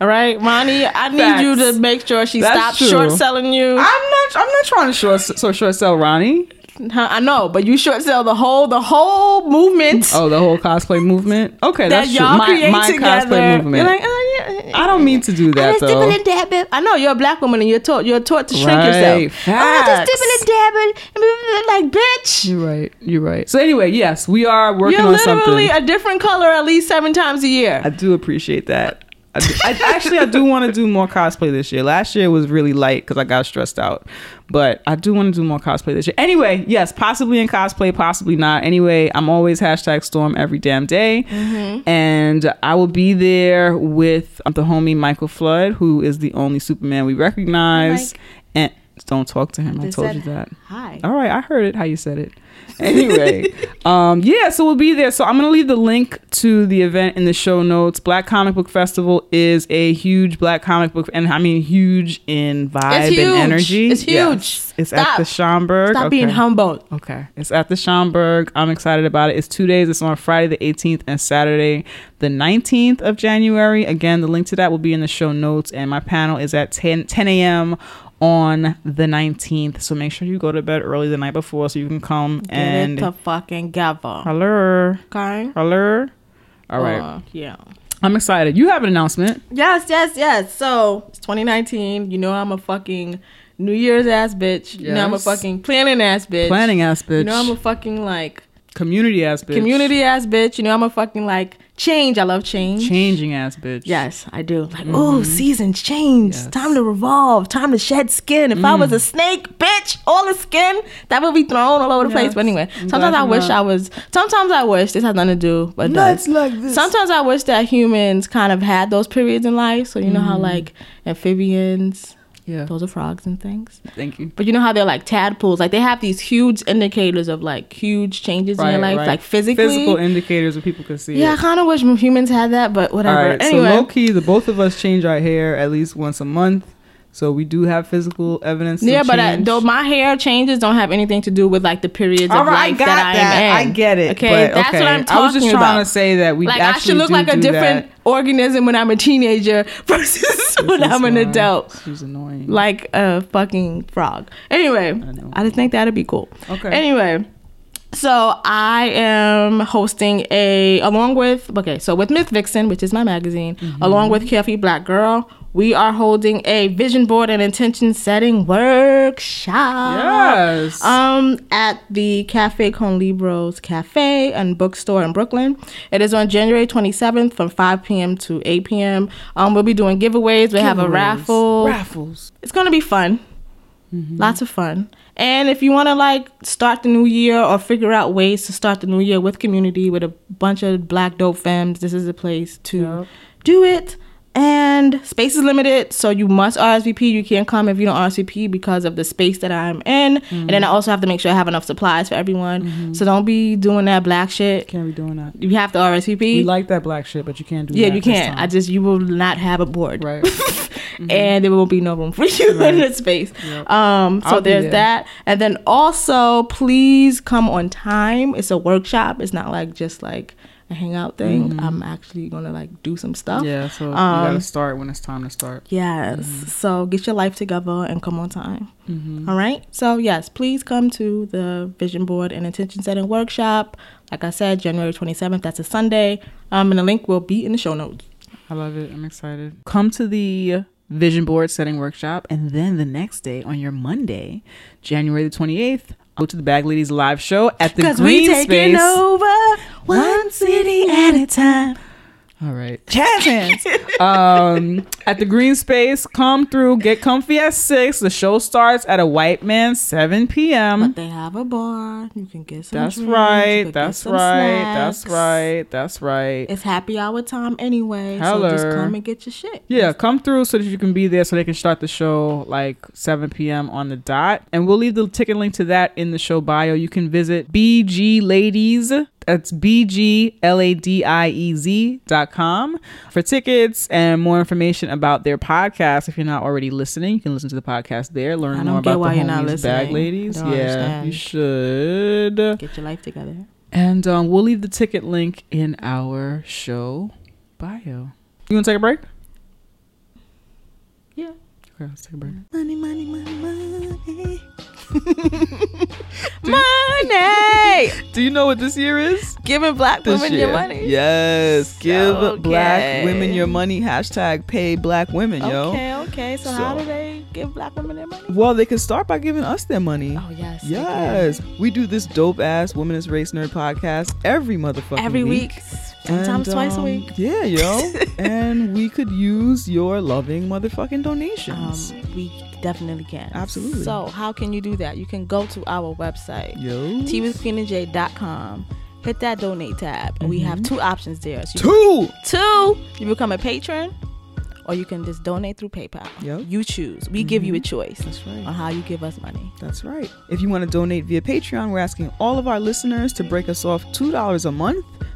All right, Ronnie, I need you to make sure she That's stops true. short selling you. I'm not. I'm not trying to short so short sell Ronnie. Huh, I know, but you short sell the whole the whole movement Oh, the whole cosplay movement. Okay, that that's true. y'all My, create my together. cosplay movement. You're like, oh, yeah. I don't mean to do that just though. and. I know you're a black woman and you're taught you're taught to shrink Right, yourself. Oh, I just facts. dibble and dabble. Like, bitch, You're right. You're right. So anyway, yes, we are working on something. you're on literally something. a different color at least seven times a year. I do appreciate that. I, do, I actually I do want to do more cosplay this year. Last year was really light because I got stressed out, but I do want to do more cosplay this year. Anyway, yes, possibly in cosplay, possibly not. Anyway, I'm always hashtag Storm every damn day, mm-hmm. and I will be there with um, the homie Michael Flood, who is the only Superman we recognize, Mike. and don't talk to him. I told you that. Hi. All right, I heard it how you said it. Anyway, um, yeah, so we'll be there. So I'm gonna leave the link to the event in the show notes. Black Comic Book Festival is a huge black comic book, and I mean huge in vibe huge. and energy. It's huge. Yes. It's at the Schomburg. Stop being Okay. humbled. Okay. It's at the Schomburg. I'm excited about it. It's two days. It's on Friday the 18th and Saturday the 19th of January. Again, the link to that will be in the show notes. And my panel is at 10, 10 a.m. on the 19th. So make sure you go to bed early the night before so you can come Get and. it to fucking gather. Hello. Okay. Hello. All right. Uh, yeah. I'm excited. You have an announcement. Yes, yes, yes. So it's 2019. You know I'm a fucking New Year's ass bitch. You know I'm a fucking planning ass bitch. Planning ass bitch. You know I'm a fucking like community ass bitch. community ass bitch. You know I'm a fucking like change. I love change. Changing ass bitch. Yes, I do. Like, oh, seasons change. Yes. Time to revolve. Time to shed skin. If I was a mm. snake, bitch, all the skin that would be thrown all over the place. But anyway, I'm sometimes I wish not. I was. Sometimes I wish this has nothing to do, but Nuts does. like this. Sometimes I wish that humans kind of had those periods in life. So you know how mm. like amphibians, Yeah. those are frogs and things. Thank you. But you know how they're like tadpoles. Like they have these huge indicators of like huge changes in your life, like physically. Physical indicators that people can see. yeah, I kind of wish humans had that, but whatever. right. anyway, So low key, the both of us change our hair at least once a month. So we do have physical evidence. Yeah, of but uh, I, though my hair changes don't have anything to do with like the periods All of right, I life got that, that. I am in. I get it. Okay, but, that's okay. what I'm talking about. I was just trying about. to say that we like I actually should look like a different that. organism when I'm a teenager versus when I'm is an adult, She's annoying. like a fucking frog. Anyway, know. I, just think that'd be cool. Okay. Anyway. So I am hosting a along with okay, so with Miss Vixen, which is my magazine, Mm-hmm. along with Carefree Black Girl, we are holding a vision board and intention setting workshop. Yes. Um, at the Cafe Con Libros Cafe and Bookstore in Brooklyn. It is on January 27th from 5 p.m. to 8 p.m. Um, we'll be doing giveaways. We have a raffle. Raffles. It's gonna be fun. Lots of fun. And if you want to like start the new year or figure out ways to start the new year with community with a bunch of black dope femmes, this is a place to Yep. do it. And space is limited, so you must RSVP. You can't come if you don't RSVP because of the space that I'm in. And then I also have to make sure I have enough supplies for everyone. So don't be doing that black shit. Can't be doing that. You have to RSVP. We like that black shit, but you can't do that. yeah, you can't. I just you will not have a board Right. and there won't be no room for you in the space. Um, so I'll there's there. that, and then also please come on time. It's a workshop. It's not like just like a hangout thing. I'm actually gonna like do some stuff. Mm-hmm. yeah. So you Um, gotta start when it's time to start. Yes. So get your life together and come on time. Mm-hmm. All right. So yes, please come to the vision board and intention setting workshop. Like I said, January 27th. That's a Sunday. Um, and the link will be in the show notes. I love it. I'm excited. Come to the vision board setting workshop, and then the next day on your Monday, January the 28th, go to the Bag Ladies live show at the Cause we Green taking Space. over one city at a time. All right, jazz hands. um, at the Green Space, come through, get comfy at six. The show starts at a white man 7 p.m. But they have a bar. You can get some. That's drinks, right. That's right. That's right. That's right. It's happy hour time anyway. So just come and get your shit. Yeah, come through so that you can be there so they can start the show like 7 p.m. on the dot. And we'll leave the ticket link to that in the show bio. You can visit BGLadiez. That's B-G-L-A-D-I-E-Z dot com for tickets and more information about their podcast. If you're not already listening, you can listen to the podcast there. Learn I don't more get about why the you're not homies bag listening. ladies. Yeah, understand. you should. Get your life together. And um, we'll leave the ticket link in our show bio. You want to take a break? Yeah. Okay, let's take a break. Money, money, money, money. money. Do you know what this year is? Giving black This women year. your money. Yes. Give Okay. black women your money. Hashtag pay black women, yo. Okay, okay. So, how do they give black women their money? Well, they can start by giving us their money. Oh yes. Yes. We do this dope ass Women's Race Nerd podcast every motherfucking Every week. Sometimes And, twice a um, week. Yeah, yo. and we could use your loving motherfucking Um, donations. we definitely can. Absolutely. So how can you do that? You can go to our website. yo. teawithqueenandj.com. Hit that donate tab, and we have two options there. So Two. two, you become a patron, or you can just donate through PayPal. Yep. You choose. We give you a choice That's right. on how you give us money. That's right. If you want to donate via Patreon, we're asking all of our listeners to break us off $2 a month.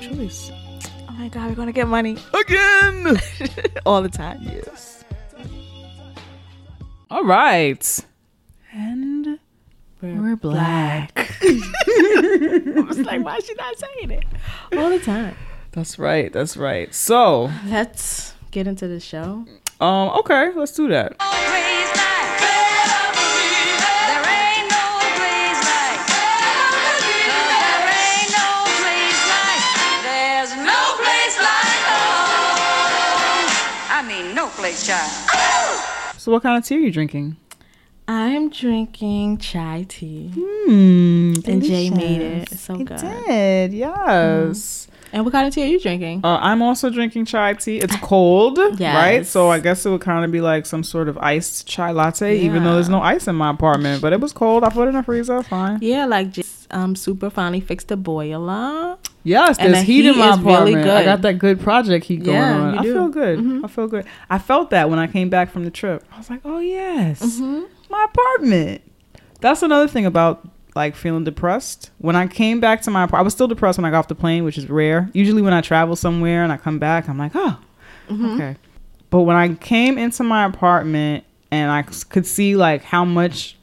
choice. Oh my god, we're gonna get money Again. all the time. yes. All right. And We're, black. I was like, why is she not saying it all the time? That's right. That's right. So, Let's get into the show. um, okay, let's do that. Mean, place, child. So, what kind of tea are you drinking? I'm drinking chai tea, Hmm. and Jay made it. It's so It good. did. Yes. And what kind of tea are you drinking? Uh, I'm also drinking chai tea. It's cold, right? So I guess it would kind of be like some sort of iced chai latte, even though there's no ice in my apartment. But it was cold. I put it in the freezer. Fine. Yeah, like just um, super finally fixed the boiler. Yes, And there's the heat in my is really apartment. I got that good project heat going Yeah, on. you I do. feel good. Mhm. I feel good. I felt that when I came back from the trip. I was like, oh yes, Mm-hmm. my apartment. That's another thing about like feeling depressed. When I came back to my apartment, I was still depressed when I got off the plane, which is rare. Usually when I travel somewhere and I come back, I'm like, oh, Mm-hmm. okay. But when I came into my apartment and I could see like how much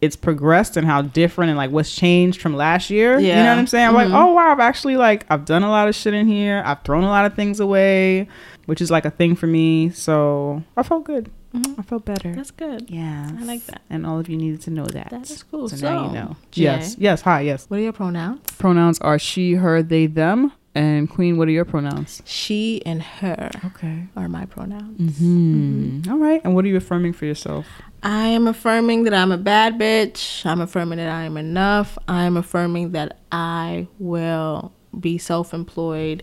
it's progressed and how different and like what's changed from last year. You know what I'm saying? I'm Mhm. like, oh wow, I've actually like I've done a lot of shit in here. I've thrown a lot of things away, which is like a thing for me. So I felt good. Mhm. I felt better. That's good. yeah, I like that. And all of you needed to know that. That is cool. So, now you know. Jay. Yes. Yes. Hi. Yes. What are your pronouns? Pronouns are she, her, they, them. And Queen, what are your pronouns? She and her Okay. are my pronouns. Hmm. All right. And what are you affirming for yourself? I am affirming that I'm a bad bitch. I'm affirming that I am enough. I am affirming that I will be self employed,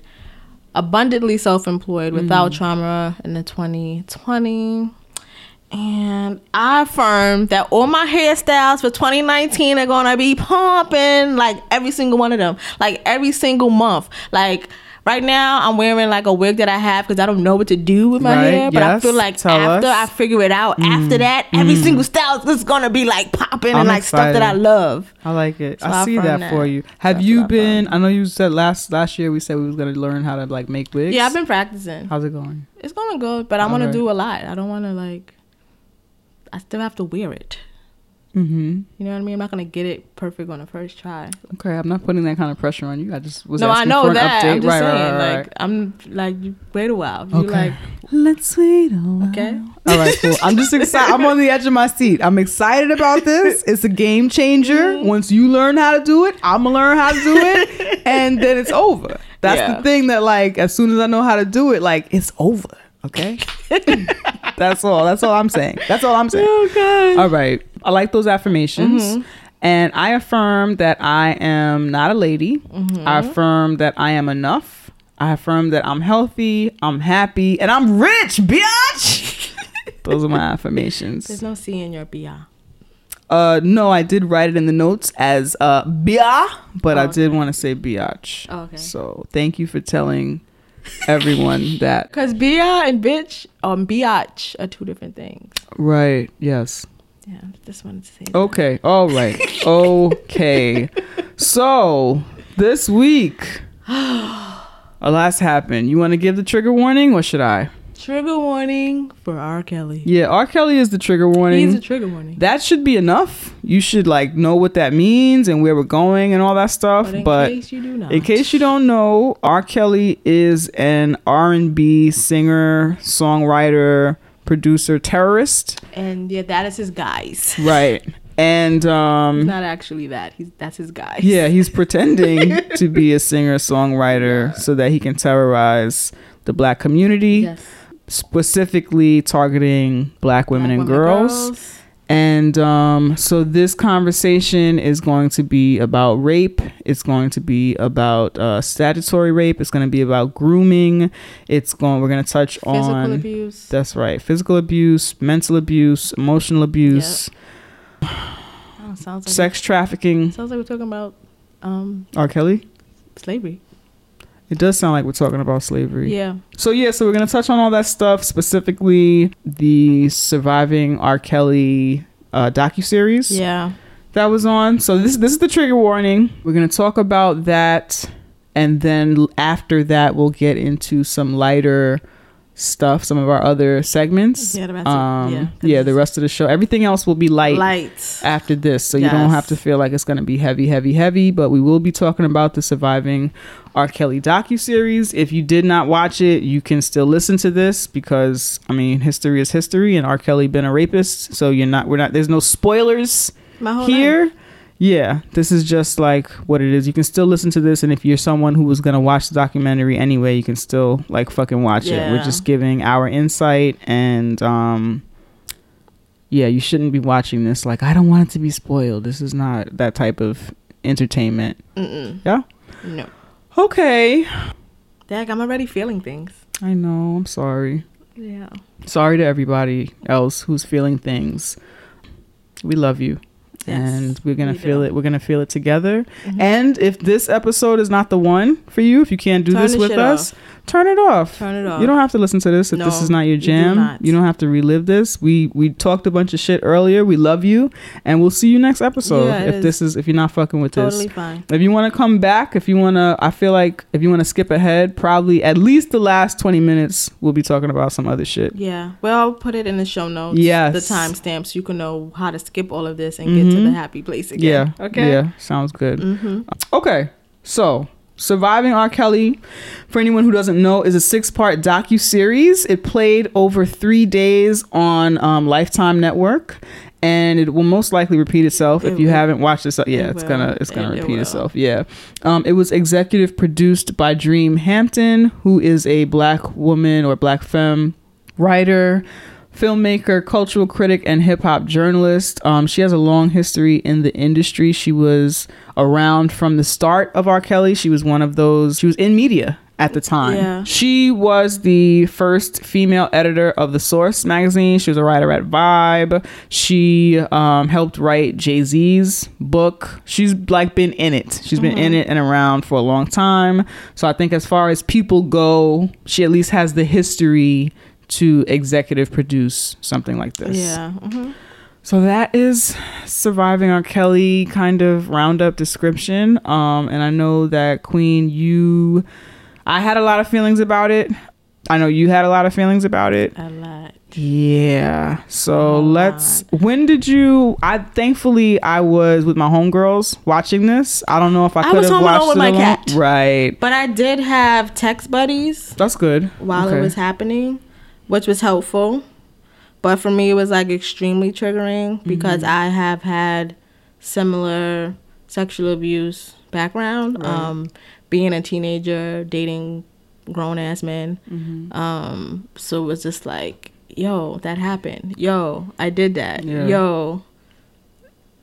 abundantly self employed without trauma in the 2020. And I affirm that all my hairstyles for 2019 are gonna be pumping, like every single one of them, like every single month. Like right now, I'm wearing like a wig that I have because I don't know what to do with my Right, hair. But I feel like after us. I figure it out, mm, after that, mm. every single style is gonna be like popping and like stuff that I love. I like it. So I I see affirm that, for you. Have That's you what I been? I know you said last last year we said we was gonna learn how to like make wigs. Yeah, I've been practicing. How's it going? It's gonna go, but I want to do a lot. I don't want to like. I still have to wear it. Mm-hmm. You know what I mean? I'm not gonna get it perfect on the first try. Okay, I'm not putting that kind of pressure on you. I just was no, I asking know for an that. update. I'm just right, saying, right, right, like. I'm like wait a while. You Okay. like Let's wait a while. okay? All right, cool. I'm just excited. I'm on the edge of my seat. I'm excited about this. It's a game changer. Mm-hmm. Once you learn how to do it, I'm gonna learn how to do it, and then it's over. That's Yeah. the thing that like as soon as I know how to do it, like it's over. Okay. That's all. That's all I'm saying. That's all I'm saying. Okay. All right. I like those affirmations. Mm-hmm. And I affirm that I am not a lady. Mm-hmm. I affirm that I am enough. I affirm that I'm healthy, I'm happy, and I'm rich, bitch. those are my affirmations. There's no C in your BR. Uh no, I did write it in the notes as uh bia, but I Oh, did want to say biatch. Oh, okay. So thank you for telling everyone that. Cause bia and bitch um biatch are two different things. Right. Yes. Yeah, just wanted to say that. Okay. All right. Okay. So this week, a lot's happened. You want to give the trigger warning, or should I? Trigger warning for R. Kelly. Yeah, R. Kelly is the trigger warning. He's a trigger warning. that should be enough. You should like know what that means and where we're going and all that stuff. But in But case you do not, in case you don't know, R. Kelly is an R and B singer, songwriter, producer, terrorist. and yeah, that is his guise. Right. And um Not actually that. He's that's his guise. Yeah, he's pretending to be a singer songwriter so that he can terrorize the black community. Yes. Specifically targeting black women and girls. And um, so this conversation is going to be about rape. It's going to be about uh, statutory rape. It's going to be about grooming. It's going. We're going to touch Physical on. abuse. That's right. Physical abuse, mental abuse, emotional abuse, Oh, sounds like sex trafficking. sounds like we're talking about um, R. Kelly. slavery. It does sound like we're talking about slavery. Yeah. So yeah, so we're gonna touch on all that stuff, specifically the surviving R. Kelly uh, docu series Yeah. that was on. So this this is the trigger warning. We're gonna talk about that, and then after that, we'll get into some lighter stuff, some of our other segments. Yeah, the rest of- um, yeah, yeah, the rest of the show. Everything else will be light Light. after this, so you don't have to feel like it's going to be heavy, heavy, heavy. But we will be talking about the surviving R. Kelly docu series. If you did not watch it, you can still listen to this because I mean, history is history, and R. Kelly been a rapist, so you're not. We're not. There's no spoilers here. life. Yeah, this is just like what it is. You can still listen to this, and if you're someone who was gonna watch the documentary anyway, you can still like fucking watch it. We're just giving our insight, and um, yeah, you shouldn't be watching this. Like, I don't want it to be spoiled. This is not that type of entertainment. Mm-mm. Yeah. No. Okay. Dag, I'm already feeling things. I know. I'm sorry. Yeah. Sorry to everybody else who's feeling things. We love you. Yes, and we're gonna we feel do. it. We're gonna feel it together. Mhm. And if this episode is not the one for you, if you can't do Turn this with us, turn it off. Turn it off. You don't have to listen to this if this is not your you do jam. not. You don't have to relive this. We we talked a bunch of shit earlier. We love you, and we'll see you next episode. Yeah, if this is if you're not fucking with Totally this. fine. If you want to come back, if you want to, I feel like if you want to skip ahead, probably at least the last 20 minutes, we'll be talking about some other shit. Yeah. Well, I'll put it in the show notes. Yes. The timestamp so you can know how to skip all of this and get to the happy place Mm-hmm. Yeah. Okay. Yeah. Sounds good. Mm-hmm. Okay, so Surviving R. Kelly, for anyone who doesn't know, is a six-part docu series. It played over three days on um, Lifetime Network, and it will most likely repeat itself if you will. haven't watched this. Yeah, It it's will. gonna it's gonna It- it repeat itself. Yeah, um, it was executive produced by Dream Hampton, who is a black woman or black femme writer filmmaker, cultural critic, and hip hop journalist. Um, she has a long history in the industry. She was around from the start of R. Kelly. She was one of those, she was in media at the time. Yeah. She was the first female editor of The Source magazine. She was a writer at Vibe. She um, helped write Jay Z's book. She's like been in it. She's been in it and around for a long time. So I think as far as people go, she at least has the history to executive produce something like this. Yeah. hmm So that is surviving R. Kelly kind of roundup description. Um, and I know that Queen, you, I had a lot of feelings about it. I know you had a lot of feelings about it. A lot. Yeah. So let's. When did you? I thankfully I was with my homegirls watching this. I don't know if I I could was have home alone watched with it my alone. cat. Right. But I did have text buddies That's good. while Okay. it was happening, which was helpful. But for me, it was like extremely triggering because Mm-hmm. I have had similar sexual abuse background. Right. Um, being a teenager, dating grown ass men. Mm-hmm. Um, so it was just like, yo, that happened. Yo, I did that. Yeah. Yo,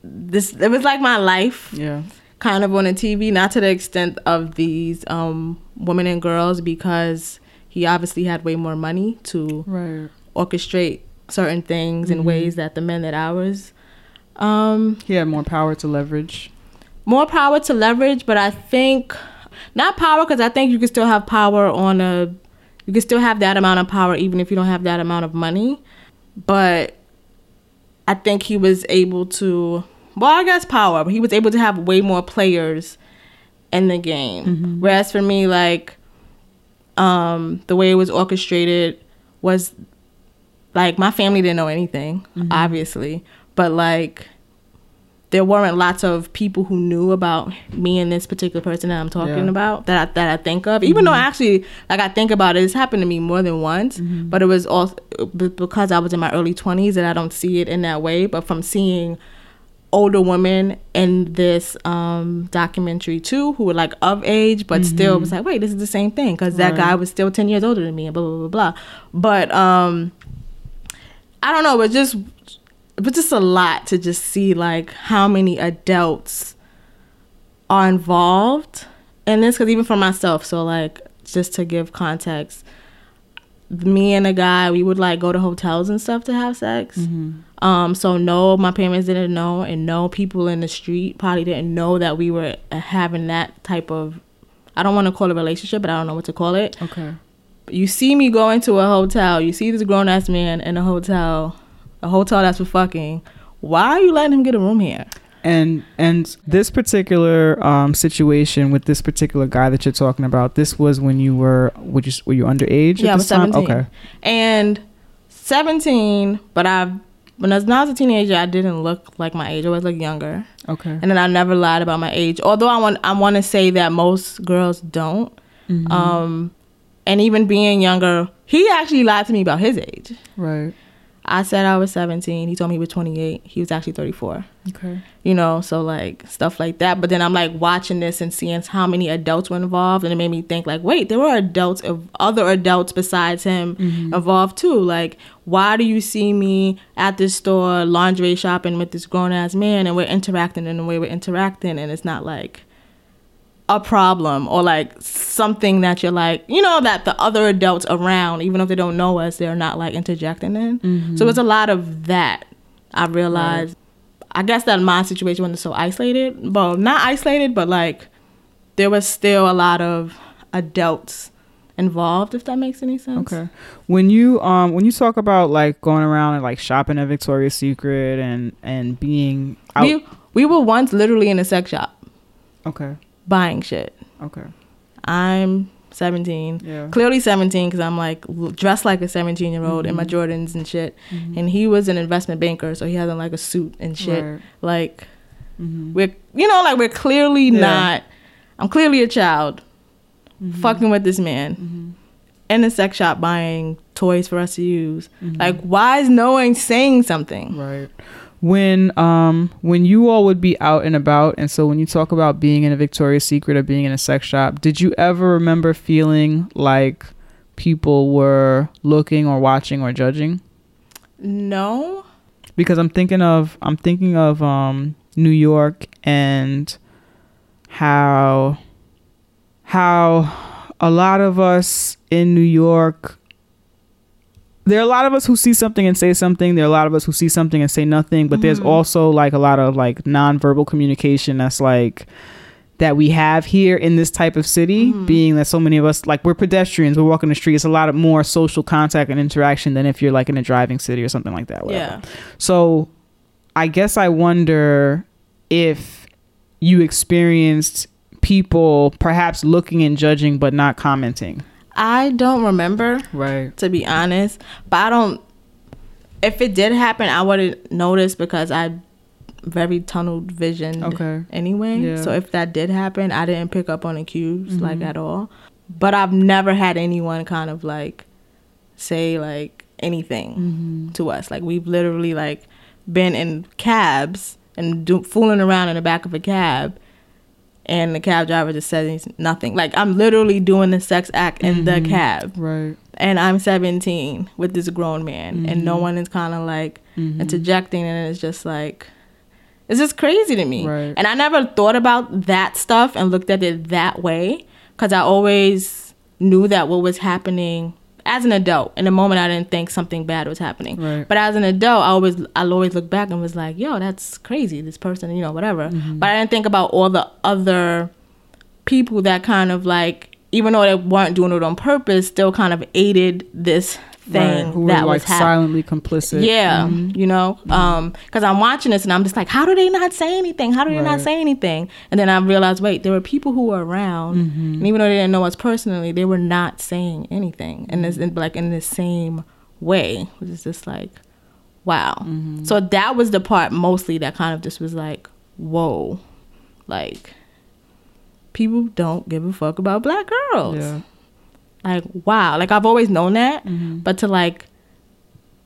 this it was like my life Yeah. kind of on a TV, not to the extent of these um, women and girls, because he obviously had way more money to Right. orchestrate certain things Mm-hmm. in ways that the men that I was. Um, He had more power to leverage. more power to leverage, but I think not power because I think you can still have power on a. You can still have that amount of power even if you don't have that amount of money, but I think he was able to. Well, I guess power, but he was able to have way more players in the game. Whereas for me, like, um, the way it was orchestrated was like my family didn't know anything, mm-hmm. obviously, but like there weren't lots of people who knew about me and this particular person that I'm talking Yeah. about that I, that I think of. Even though mm-hmm. actually, like I think about it, it's happened to me more than once. Mm-hmm. But it was all because I was in my early 20s and I don't see it in that way. But from seeing older women in this um documentary too who were like of age but still was like wait this is the same thing because that guy was still 10 years older than me and blah blah blah blah. But um i don't know but just but just a lot to just see like how many adults are involved in this because even for myself so like just to give context me and a guy we would like go to hotels and stuff to have sex. Um so no my parents didn't know and no people in the street probably didn't know that we were having that type of i don't want to call it a relationship but i don't know what to call it. Okay. you see me going to a hotel you see this grown-ass man in a hotel a hotel that's for fucking why are you letting him get a room here And and this particular um, situation with this particular guy that you're talking about, this was when you were would you were you underage? Yeah, I was time? 17. Okay. And 17, but I, when I was, when I was a teenager, I didn't look like my age. I always looked younger. Okay. And then I never lied about my age. Although I want, I want to say that most girls don't. Mm-hmm. Um, and even being younger, he actually lied to me about his age. Right. I said I was 17. He told me he was 28. He was actually 34 Okay. you know so like stuff like that but then i'm like watching this and seeing how many adults were involved and it made me think like wait there were adults of other adults besides him mm-hmm. involved too like why do you see me at this store lingerie shopping with this grown-ass man and we're interacting in the way we're interacting and it's not like a problem or like something that you're like you know that the other adults around even if they don't know us they're not like interjecting in so it's a lot of that i realized I guess that my situation wasn't so isolated. Well, not isolated, but like there was still a lot of adults involved, if that makes any sense. Okay. When you um when you talk about like going around and like shopping at Victoria's Secret and and being out. We we were once literally in a sex shop okay. Buying shit. Okay. I'm 17, Yeah. clearly 17 because I'm like dressed like a 17 year old in my mm-hmm. Jordans and shit. Mm-hmm. And he was an investment banker, so he had on like a suit and shit. Right. Like Mhm. we're you know like we're clearly Yeah. not. I'm clearly a child, mm-hmm. fucking with this man in a sex shop buying toys for us to use. Like, why is no one saying something? Right. When um when you all would be out and about and so when you talk about being in a Victoria's Secret or being in a sex shop, did you ever remember feeling like people were looking or watching or judging? No. Because I'm thinking of I'm thinking of um New York and how how a lot of us in New York there are a lot of us who see something and say something. There are a lot of us who see something and say nothing. But there's mm-hmm. also like a lot of like nonverbal communication that's like that we have here in this type of city, mm-hmm. being that so many of us like we're pedestrians, we're walking the street. It's a lot of more social contact and interaction than if you're like in a driving city or something like that. whatever. Yeah. So I guess I wonder if you experienced people perhaps looking and judging but not commenting. I don't remember, Right. to be honest. But I don't. If it did happen, I wouldn't notice because I very tunnel vision Okay. anyway. Yeah. Mm-hmm. So if that did happen, I didn't pick up on the cues like at all. But I've never had anyone kind of like say like anything Mm-hmm. to us. Like we've literally like been in cabs and do, fooling around in the back of a cab and the cab driver just says nothing. Like I'm literally doing the sex act in the cab Right. and I'm 17 with this grown man, and no Mm-hmm. one is kind of like interjecting, and it's just like, it's just crazy to me. Right. And I never thought about that stuff and looked at it that way because I always knew that what was happening as an adult in the moment I didn't think something bad was happening. Right. But as an adult, I always I always look back and was like, yo, that's crazy. This person, you know, whatever. Mm-hmm. But I didn't think about all the other people that kind of like even though they weren't doing it on purpose, still kind of aided this thing Right. Who that were like was silently complicit. Yeah, mm-hmm. you know, um, because I'm watching this and I'm just like, how do they not say anything? How do they not say anything? And then I realized, wait, there were people who were around, mm-hmm. and even though they didn't know us personally, they were not saying anything, and this mm-hmm. in, like in the same way, which is just like, wow. So that was the part mostly that kind of just was like, whoa, like people don't give a fuck about black girls Yeah. Like wow like i've always known that mm-hmm. but to like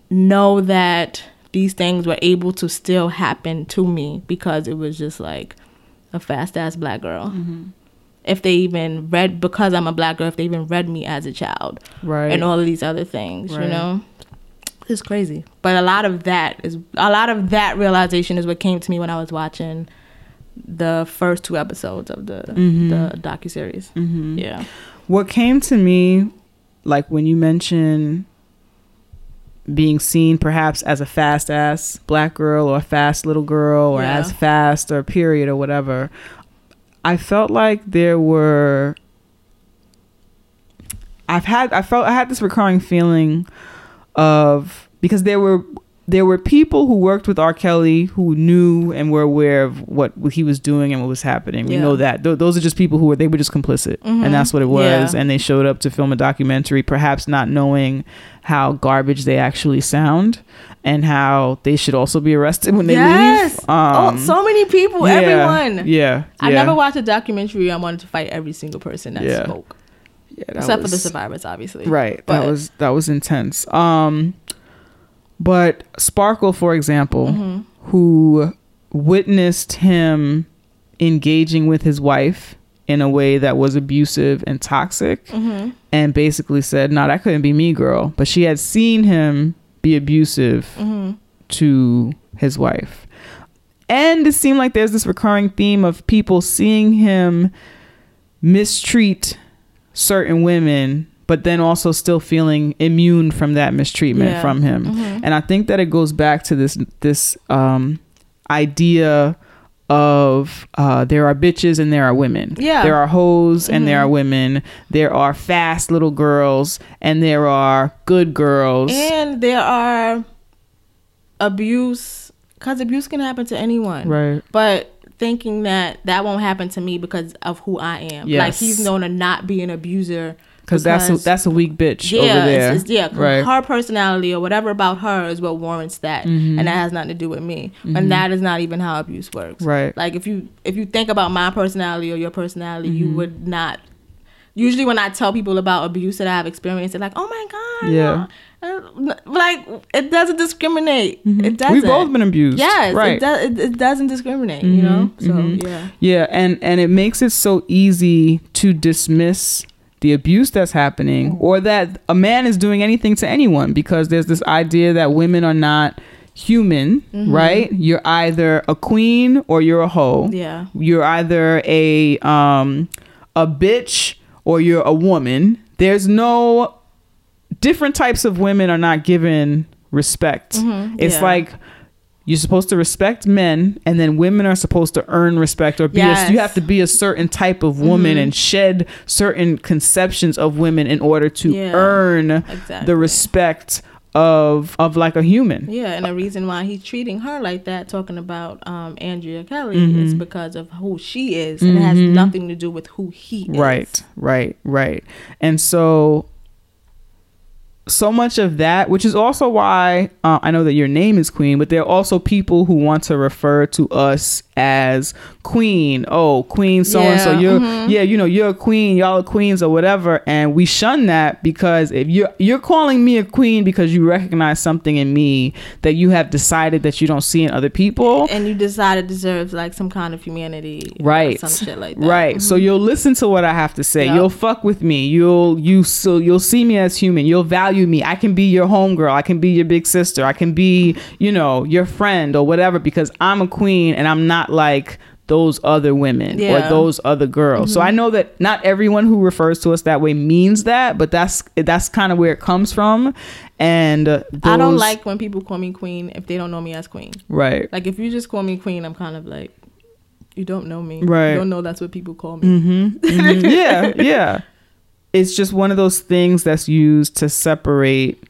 know that these things were able to still happen to me because it was just like a fast ass black girl. Mm-hmm. If they even read because I'm a black girl, if they even read me as a child, Right. and all of these other things, Right. you know, it's crazy. But a lot of that is a lot of that realization is what came to me when I was watching the first two episodes of the Mm-hmm. the docu series. Mm-hmm. Yeah, What came to me, like when you mention being seen perhaps as a fast ass black girl or a fast little girl or Yeah. as fast or period or whatever, I felt like there were. I've had I felt I had this recurring feeling of because there were there were people who worked with R. Kelly who knew and were aware of what, he was doing and what was happening. We Yeah. know that Th- those are just people who were they were just complicit, Mhm. and that's what it was. Yeah. And they showed up to film a documentary, perhaps not knowing how garbage they actually sound and how they should also be arrested when they yes. leave. Um, oh, so many people, yeah, everyone. Yeah, I never watched a documentary. I wanted to fight every single person that spoke, yeah, that except for the survivors, obviously. Right. But- that was that was intense. Um but Sparkle, for example, Mm-hmm. who witnessed him engaging with his wife in a way that was abusive and toxic Mm-hmm. and basically said, No, that couldn't be me, girl. But she had seen him be abusive Mm-hmm. to his wife. And it seemed like there's this recurring theme of people seeing him mistreat certain women, but then also still feeling immune from that mistreatment Yeah. from him. Mhm. And I think that it goes back to this this um, idea of uh, there are bitches and there are women. Yeah. There are hoes and there Mhm. are women. There are fast little girls and there are good girls. And there are abuse, because abuse can happen to anyone. right. But thinking that that won't happen to me because of who I am. Like he's known to not be an abuser. Because that's a, that's a weak bitch yeah, over there. It's, it's, yeah, 'cause right. her personality or whatever about her is what warrants that, Mhm. and that has nothing to do with me. Mhm. And that is not even how abuse works. Right. Like if you if you think about my personality or your personality, you Mhm. would not. Usually, when I tell people about abuse that I've experienced, they're like, "Oh my god, Yeah. no." Uh, like it doesn't discriminate. Mhm. It doesn't. We've both been abused. Yes, right. it, does, it, it doesn't discriminate. You know, Mhm, so mhm. yeah, Yeah, and and it makes it so easy to dismiss the abuse that's happening or that a man is doing anything to anyone because there's this idea that women are not human, Mhm. right? You're either a queen or you're a hoe. yeah, You're either a um a bitch or you're a woman. There's no different types of women are not given respect. Mhm, It's yeah. like you're supposed to respect men and then women are supposed to earn respect or be a, Yes. you have to be a certain type of woman Mhm. and shed certain conceptions of women in order to Yeah, earn exactly. the respect of of like a human. Yeah, and the reason why he's treating her like that, talking about um, Andrea Kelly, Mhm. is because of who she is, and it has Mhm. nothing to do with who he is. Right, right, right. And so so much of that, which is also why uh, I know that your name is Queen, but there are also people who want to refer to us as Queen. Oh, Queen, so and so. Yeah, You're, mhm. yeah, you know, you're a queen. Y'all are queens or whatever, and we shun that because if you're you're calling me a queen because you recognize something in me that you have decided that you don't see in other people. And you decide it deserves like some kind of humanity, or right Some shit like that. Mm-hmm. right so you'll listen to what i have to say Yep. you'll fuck with me you'll you so you'll see me as human you'll value me i can be your homegirl i can be your big sister i can be you know your friend or whatever because i'm a queen and i'm not like those other women or Yeah. Mm-hmm. those other girls so i know that not everyone who refers to us that way means that but that's that's kind of where it comes from and uh, I don't like when people call me queen if they don't know me as queen. right Like if you just call me queen, I'm kind of like, you don't know me. Right. You don't know that's what people call me. Mm-hmm. Mhm. yeah, yeah. It's just one of those things that's used to separate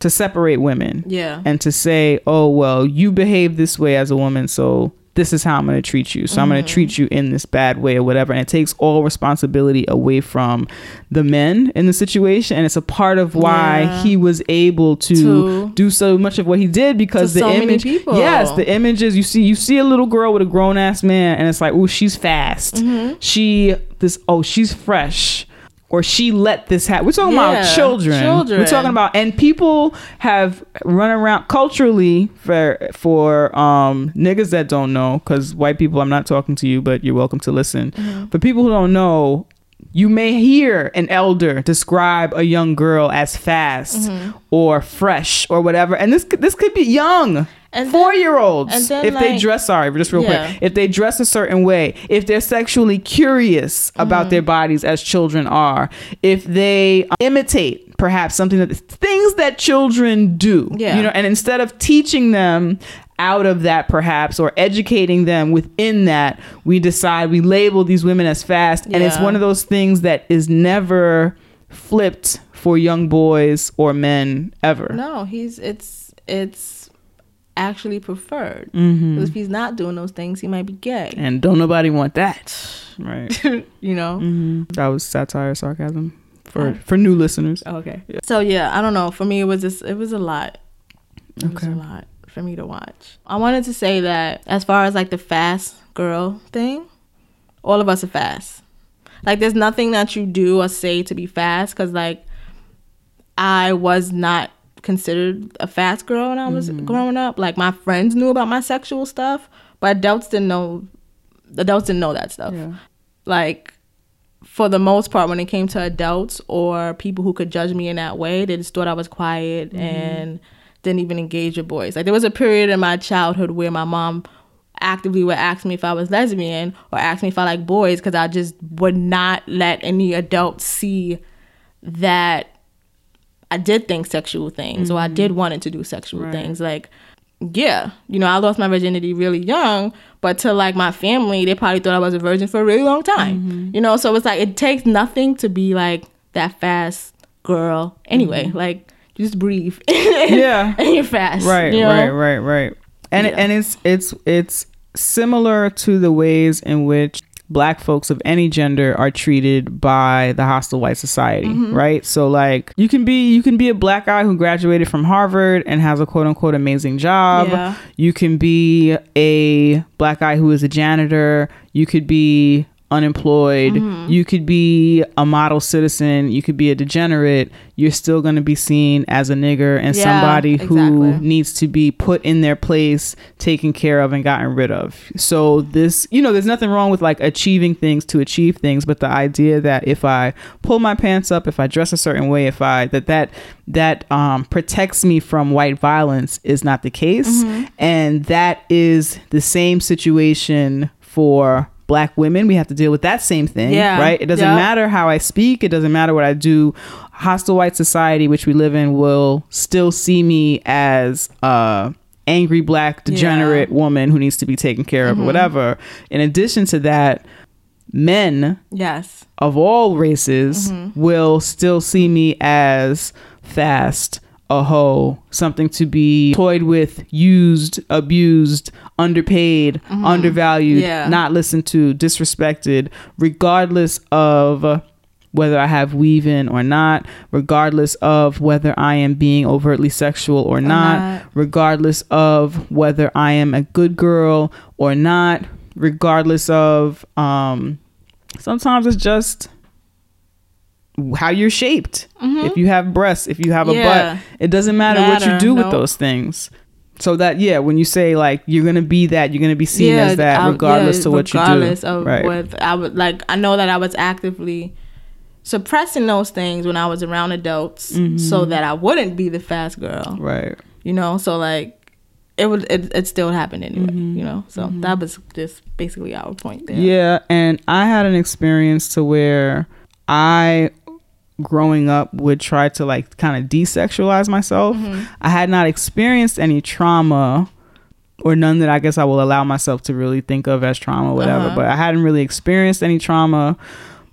to separate women Yeah. and to say, "Oh, well, you behave this way as a woman, so this is how I'm going to treat you. So I'm going to Mm-hmm. treat you in this bad way or whatever." And it takes all responsibility away from the men in the situation, and it's a part of why Yeah. he was able to, To- do so much of what he did because the so many image people. Yes, the images you see you see a little girl with a grown ass man and it's like, "Oh, she's fast." Mm-hmm. She this oh, she's fresh. Or she let this happen. We're talking Yeah, about children. children. We're talking about and people have run around culturally for for um niggas that don't know cuz white people I'm not talking to you but you're welcome to listen. Mm-hmm. For people who don't know, you may hear an elder describe a young girl as fast Mm-hmm. or fresh or whatever and this could- this could be young And then- four year olds and then, if they dress sorry just real Yeah. quick if they dress a certain way if they're sexually curious about their mm-hmm. bodies as children are if they imitate perhaps something that things that children do Yeah. you know and instead of teaching them out of that perhaps or educating them within that we decide we label these women as fast and it's one of those things that is never flipped for young boys or men ever No, he's it's it's actually preferred. Mm-hmm. 'Cause if he's not doing those things, he might be gay. and don't nobody want that right you know. That was satire, sarcasm for for new listeners. Okay. So yeah, I don't know. For me, it was just it was a lot. It Okay. was a lot for me to watch. I wanted to say that as far as like the fast girl thing, all of us are fast. Like there's nothing that you do or say to be fast because like I was not considered a fast girl when I was mm-hmm. growing up. Like my friends knew about my sexual stuff, but adults didn't know. Adults didn't know that stuff. Like for the most part, when it came to adults or people who could judge me in that way, they just thought I was quiet mm-hmm. and didn't even engage with boys. Like there was a period in my childhood where my mom actively would ask me if I was lesbian or ask me if I like boys because I just would not let any adult see that I did think sexual things or I did mm-hmm. wanted to do sexual things. Like, yeah, you know, I lost my virginity really young, but to like my family, they probably thought I was a virgin for a really long time. Mm-hmm. You know, so it's like it takes nothing to be like that fast girl. Anyway, mm-hmm. like just breathe. Yeah. and you're fast. Right, you know? right, right, right. And Yeah. and it's it's it's similar to the ways in which black folks of any gender are treated by the hostile white society, Mm-hmm. right? So like you can be you can be a black guy who graduated from Harvard and has a quote unquote amazing job. Yeah. You can be a black guy who is a janitor. You could be unemployed. Mm-hmm. You could be a model citizen. You could be a degenerate. You're still going to be seen as a nigger and Yeah, somebody who exactly. needs to be put in their place, taken care of, and gotten rid of. So this, you know, there's nothing wrong with like achieving things to achieve things, but the idea that if I pull my pants up, if I dress a certain way, if I that that that um, protects me from white violence is not the case, Mm-hmm. and that is the same situation for black women we have to deal with that same thing Yeah. right? It doesn't Yep. matter how i speak. It doesn't matter what i do. Hostile white society which we live in will still see me as a angry black degenerate woman who needs to be taken care of or mm-hmm. whatever. In addition to that men Yes. of all races mm-hmm. will still see me as fast, a hoe, something to be toyed with, used, abused, underpaid, undervalued, Yeah. not listened to, disrespected, regardless of whether I have weave in or not, regardless of whether I am being overtly sexual or not, not. regardless of whether I am a good girl or not, regardless of um sometimes it's just how you're shaped. If you have breasts, if you have a Mm-hmm. Yeah. butt, it doesn't matter, what you Matter, do with those things. So that yeah, when you say like you're gonna be that, you're gonna be seen as that, I- regardless yeah, to what regardless you do. of right. what I would like. I know that I was actively suppressing those things when I was around adults, Mm-hmm. so that I wouldn't be the fast girl. right. You know, so like it would it, it still happened anyway. Mm-hmm. You know, so that was just basically our point there. Yeah, and I had an experience to where I growing up would try to like kind of desexualize myself. I had not experienced any trauma or none that I guess I will allow myself to really think of as trauma whatever, Uh-huh. but I hadn't really experienced any trauma,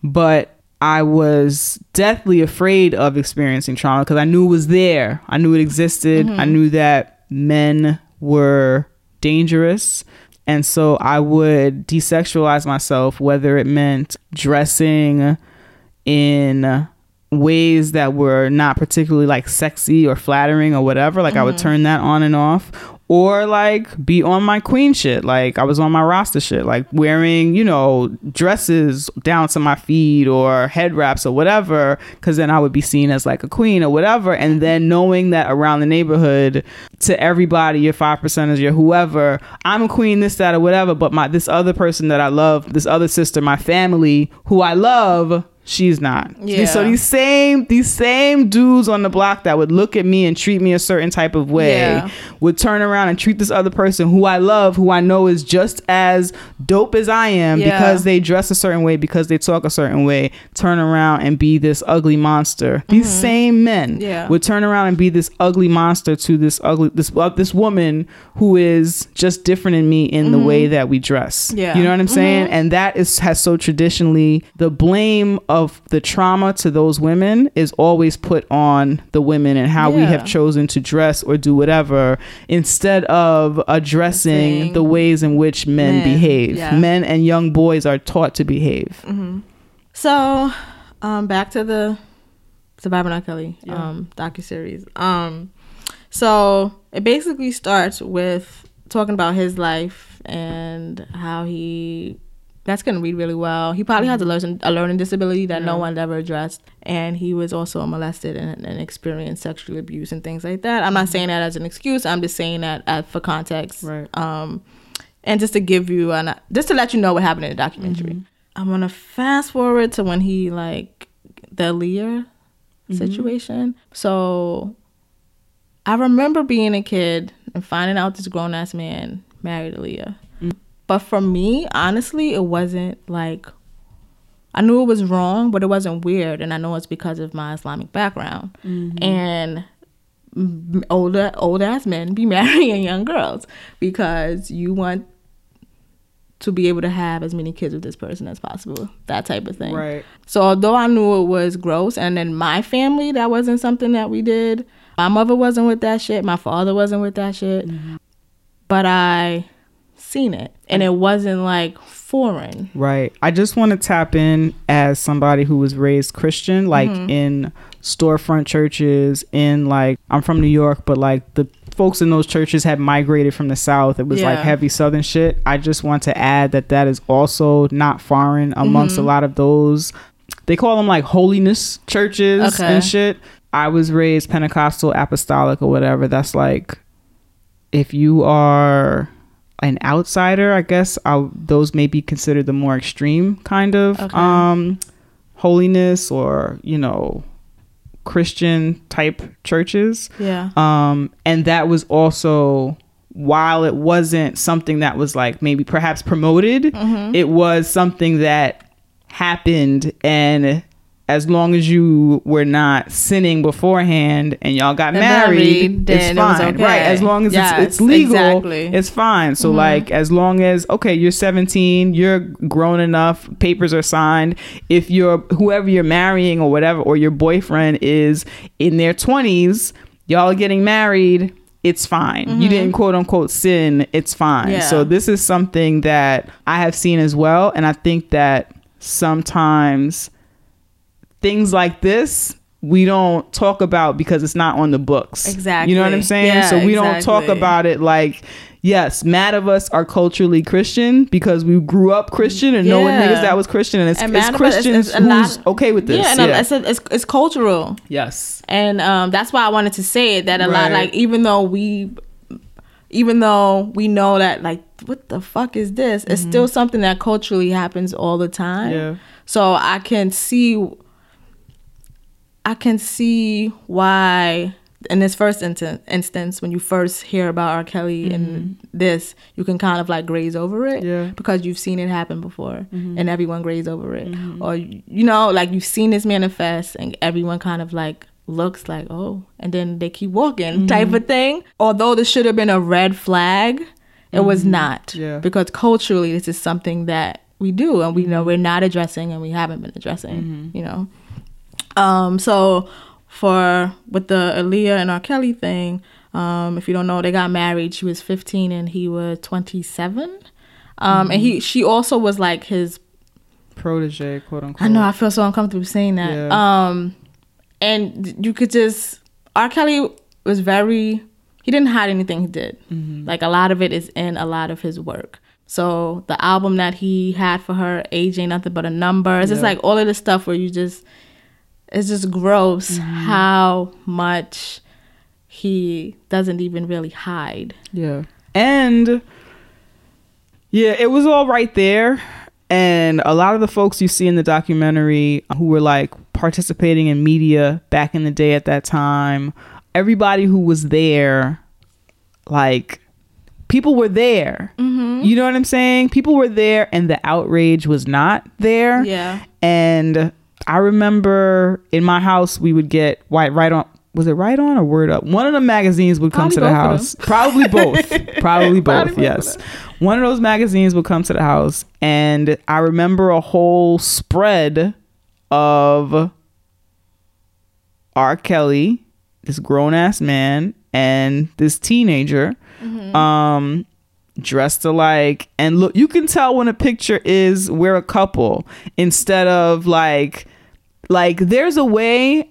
but I was deathly afraid of experiencing trauma because I knew it was there. I knew it existed. I knew that men were dangerous. And so I would desexualize myself, whether it meant dressing in ways that were not particularly like sexy or flattering or whatever. Like I would mm-hmm. turn that on and off. or like be on my queen shit. Like I was on my Rasta shit, like wearing, you know, dresses down to my feet or head wraps or whatever, because then I would be seen as like a queen or whatever. And then knowing that around the neighborhood to everybody, your five percenters, your whoever, I'm a queen, this, that, or whatever. But my this other person that I love, this other sister, my family, who I love, she's not. Yeah. So these same these same dudes on the block that would look at me and treat me a certain type of way Yeah. would turn around and treat this other person who I love, who I know is just as dope as I am Yeah. because they dress a certain way, because they talk a certain way, turn around and be this ugly monster. These same men Mm-hmm. Yeah. would turn around and be this ugly monster to this ugly this uh, this woman who is just different in me in the way that we dress. Mm-hmm. Yeah. You know what I'm saying? And that is has so traditionally the blame of the trauma to those women is always put on the women and how we have chosen to dress or do whatever instead of addressing the ways in which men, men, behave. yeah. Men and young boys are taught to behave. So, um, back to the Surviving R. Kelly um, docu series. Um, so it basically starts with talking about his life and how he. That's gonna read really well. He probably has a learning a learning disability that no one ever addressed, and he was also molested and, and experienced sexual abuse and things like that. I'm not saying that as an excuse. I'm just saying that uh, for context. Right. Um, and just to give you an just to let you know what happened in the documentary. I'm gonna fast forward to when he like the Aaliyah situation. So I remember being a kid and finding out this grown ass man married Aaliyah. But for me, honestly, it wasn't like I knew it was wrong, but it wasn't weird, and I know it's because of my Islamic background. Mm-hmm. And older old ass men be marrying young girls because you want to be able to have as many kids with this person as possible. That type of thing. Right. So although I knew it was gross, and in my family that wasn't something that we did. My mother wasn't with that shit. My father wasn't with that shit. Mm-hmm. But I seen it, and it wasn't like foreign. Right. I just want to tap in as somebody who was raised Christian, like Mm-hmm. in storefront churches, in like, I'm from New York, but like the folks in those churches had migrated from the South. It was like heavy Southern shit. I just want to add that that is also not foreign amongst Mm-hmm. a lot of those. They call them like holiness churches Okay. and shit. I was raised Pentecostal, apostolic, or whatever. That's like, if you are an outsider, I guess i those may be considered the more extreme kind of Okay. um, holiness or you know Christian type churches. Yeah. Um, and that was also while it wasn't something that was like maybe perhaps promoted, Mm-hmm. it was something that happened and as long as you were not sinning beforehand and y'all got And married, married, it's then it fine. okay. Right. As long as Yes, it's, it's legal, exactly. Mm-hmm. it's fine. So like as long as okay, you're 17, you're grown enough, papers are signed. If you're whoever you're marrying or whatever, or your boyfriend is in their 20s, y'all are getting married. It's fine. You didn't quote unquote sin. It's fine. Mm-hmm. Yeah. So this is something that I have seen as well, and I think that sometimes things like this we don't talk about because it's not on the books. Exactly. You know what I'm saying? Yeah, so we don't talk about it like yes, mad of us are culturally Christian because we grew up Christian and knowing Yeah. niggas that was Christian and it's, And it's mad of us is- Christians is a lot- who's okay with this. Yeah, and Yeah, I said it's, it's cultural. yes. and um, that's why I wanted to say it that a lot like even though we even though we know that like what the fuck is this it's still something that culturally happens all the time Yeah. so I can see I can see why in this first instance, instance when you first hear about R. Kelly and mm-hmm. this, you can kind of like graze over it Yeah. because you've seen it happen before mm-hmm. and everyone graze over it. Mm-hmm. Or, you know, like you've seen this manifest and everyone kind of like looks like, oh, and then they keep walking type of thing. Although this should have been a red flag, it was not. Yeah. Because culturally, this is something that we do and we know we're not addressing and we haven't been addressing, you know. Um, so for with the Aaliyah and R. Kelly thing, um, if you don't know, they got married. She was 15 and he was 27. Um, and he she also was like his. Protege, quote unquote. I know I feel so uncomfortable saying that. Yeah. Um, and you could just R. Kelly was very he didn't hide anything he did. Mm-hmm. Like a lot of it is in a lot of his work. So the album that he had for her, Age Ain't Nothing But a Number, it's just like all of the stuff where you just, it's just gross Mm-hmm. how much he doesn't even really hide. Yeah. And yeah, it was all right there. And a lot of the folks you see in the documentary who were like participating in media back in the day at that time, everybody who was there, like people were there. You know what I'm saying? People were there and the outrage was not there. Yeah. And I remember in my house we would get white right on was it right on or word up? One of the magazines would come Probably to the house. Probably both. Probably both, Probably both yes. One of those magazines would come to the house and I remember a whole spread of R. Kelly, this grown ass man, and this teenager, um, dressed alike. And look, you can tell when a picture is we're a couple instead of like, like there's a way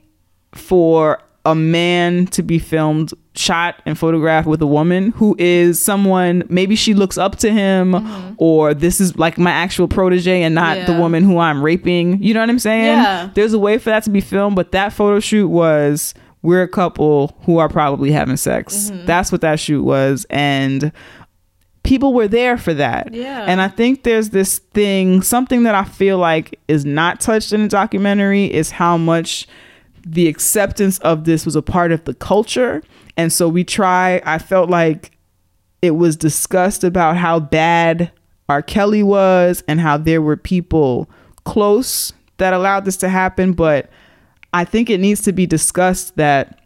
for a man to be filmed shot and photographed with a woman who is someone maybe she looks up to him mm-hmm. or this is like my actual protege and not the woman who I'm raping. You know what I'm saying? Yeah. There's a way for that to be filmed, but that photo shoot was we're a couple who are probably having sex. Mm-hmm. That's what that shoot was. And people were there for that. Yeah. And I think there's this thing, something that I feel like is not touched in the documentary is how much the acceptance of this was a part of the culture. And so we try, I felt like it was discussed about how bad R. Kelly was and how there were people close that allowed this to happen. But I think it needs to be discussed that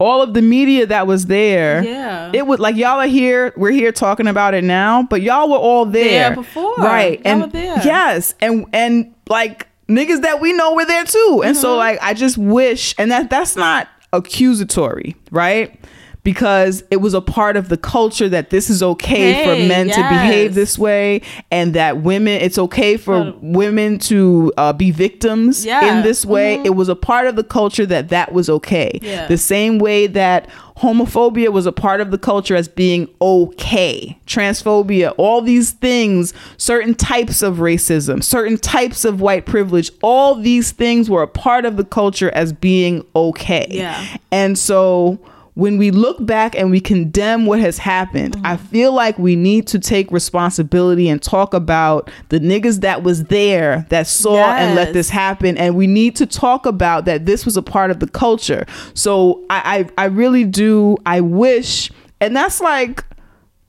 all of the media that was there, Yeah. it would like y'all are here, we're here talking about it now, but y'all were all there, There before. right? Y'all and yes, and and like niggas that we know were there too, and Mm-hmm. so like I just wish, and that that's not accusatory, right? Because it was a part of the culture that this is okay for Hey, men to behave this way, and that women, it's okay for For- women to uh, be victims Yeah. in this way. It was a part of the culture that that was okay. Yeah. The same way that homophobia was a part of the culture as being okay. Transphobia, all these things, certain types of racism, certain types of white privilege, all these things were a part of the culture as being okay. Yeah. And so when we look back and we condemn what has happened, I mm-hmm. feel like we need to take responsibility and talk about the niggas that was there that saw and let this happen. And we need to talk about that this was a part of the culture. So I, I, I really do, I wish, and that's like,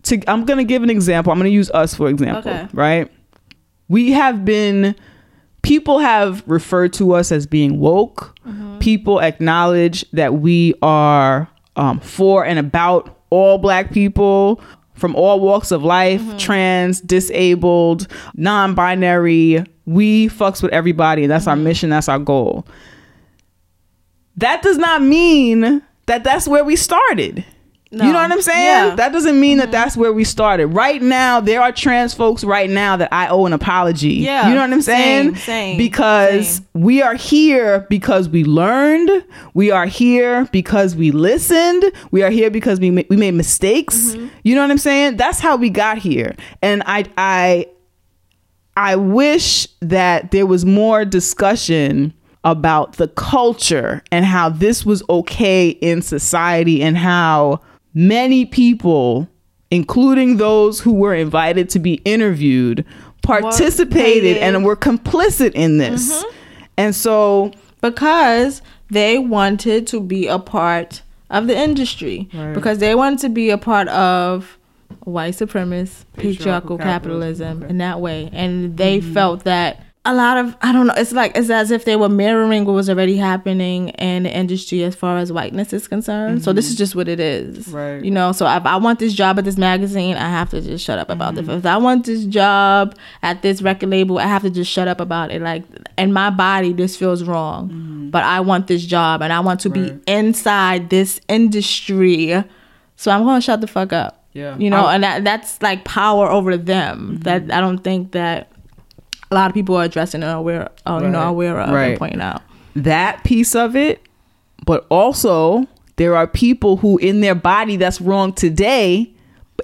to, I'm going to give an example. I'm going to use us for example, Okay. right? We have been people have referred to us as being woke. Mm-hmm. People acknowledge that we are um, for and about all black people from all walks of life, trans, disabled, non-binary. We fucks with everybody, and that's our mission. That's our goal. That does not mean that that's where we started. You know what I'm saying? Yeah. That doesn't mean that that's where we started. Right now, there are trans folks right now that I owe an apology. Yeah. You know what I'm saying? Same, same, because same. we are here because we learned. We are here because we listened. We are here because we ma- we made mistakes. Mm-hmm. You know what I'm saying? That's how we got here. And I I I wish that there was more discussion about the culture and how this was okay in society and how many people, including those who were invited to be interviewed, participated Participated. and were complicit in this. Mm-hmm. And so, because they wanted to be a part of the industry Right. because they wanted to be a part of white supremacist patriarchal, Patriarchal capitalism, capitalism, in that way and they mm-hmm. felt that a lot of i don't know it's like it's as if they were mirroring what was already happening in the industry as far as whiteness is concerned. So this is mm-hmm. just what it is Right. you know? So if i want this job at this magazine i have to just shut up about it mm-hmm. if i want this job at this record label i have to just shut up about it. Like in my body this feels wrong mm-hmm. but i want this job and i want to be inside this industry. So i'm gonna shut the fuck up. Yeah. you know I- and that, that's like power over them. That i don't think that a lot of people are addressing and aware oh, uh, you know Right. aware of Right. and pointing out that piece of it, but also there are people who in their body that's wrong today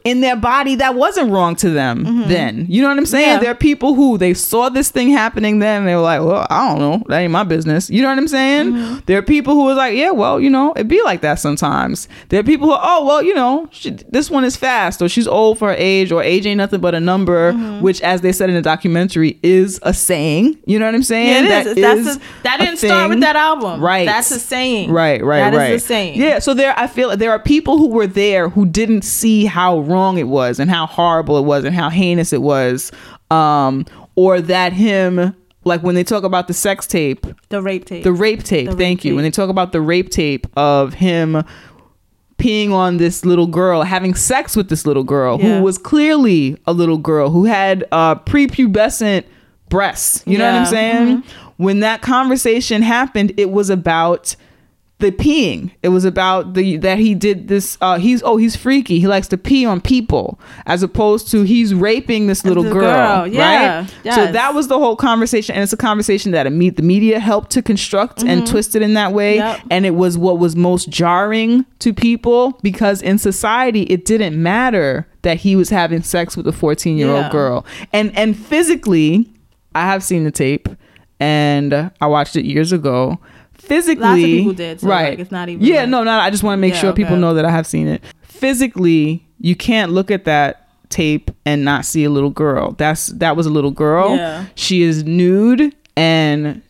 in their body that wasn't wrong to them then. You know what I'm saying? Mm-hmm. Yeah. There are people who they saw this thing happening then and they were like, well, I don't know. That ain't my business. You know what I'm saying? Mm-hmm. There are people who was like, yeah, well, you know, it be like that sometimes. There are people who, oh, well, you know, she, this one is fast or she's old for her age or age ain't nothing but a number, Mm-hmm. which, as they said in the documentary, is a saying. You know what I'm saying? Yeah, it is. That's is a, that didn't start with that album. Right. That's a saying. Right, right, That is right. a saying. Yeah, so there I feel there are people who were there who didn't see how wrong it was and how horrible it was and how heinous it was. Um, or that him like when they talk about the sex tape, The rape tape. the rape tape, The rape thank you. tape. When they talk about the rape tape of him peeing on this little girl, having sex with this little girl Yeah. who was clearly a little girl who had uh prepubescent breasts. You know what I'm Yeah. Mm-hmm. saying? When that conversation happened, it was about the peeing. It was about the that he did this. Uh, he's oh he's freaky. He likes to pee on people, as opposed to he's raping this little girl. girl, yeah, right. So that was the whole conversation, and it's a conversation that the media helped to construct and twist it in that way. Mm-hmm. Yep. And it was what was most jarring to people because in society it didn't matter that he was having sex with a 14 year old girl, and and physically, I have seen the tape, and I watched it years ago. Physically, Lots of people did, so, right? like, it's not even, Yeah, like- no, no. I just want to make Yeah, sure people know that I have seen it. Physically, you can't look at that tape and not see a little girl. That's that was a little girl. Yeah. She is nude and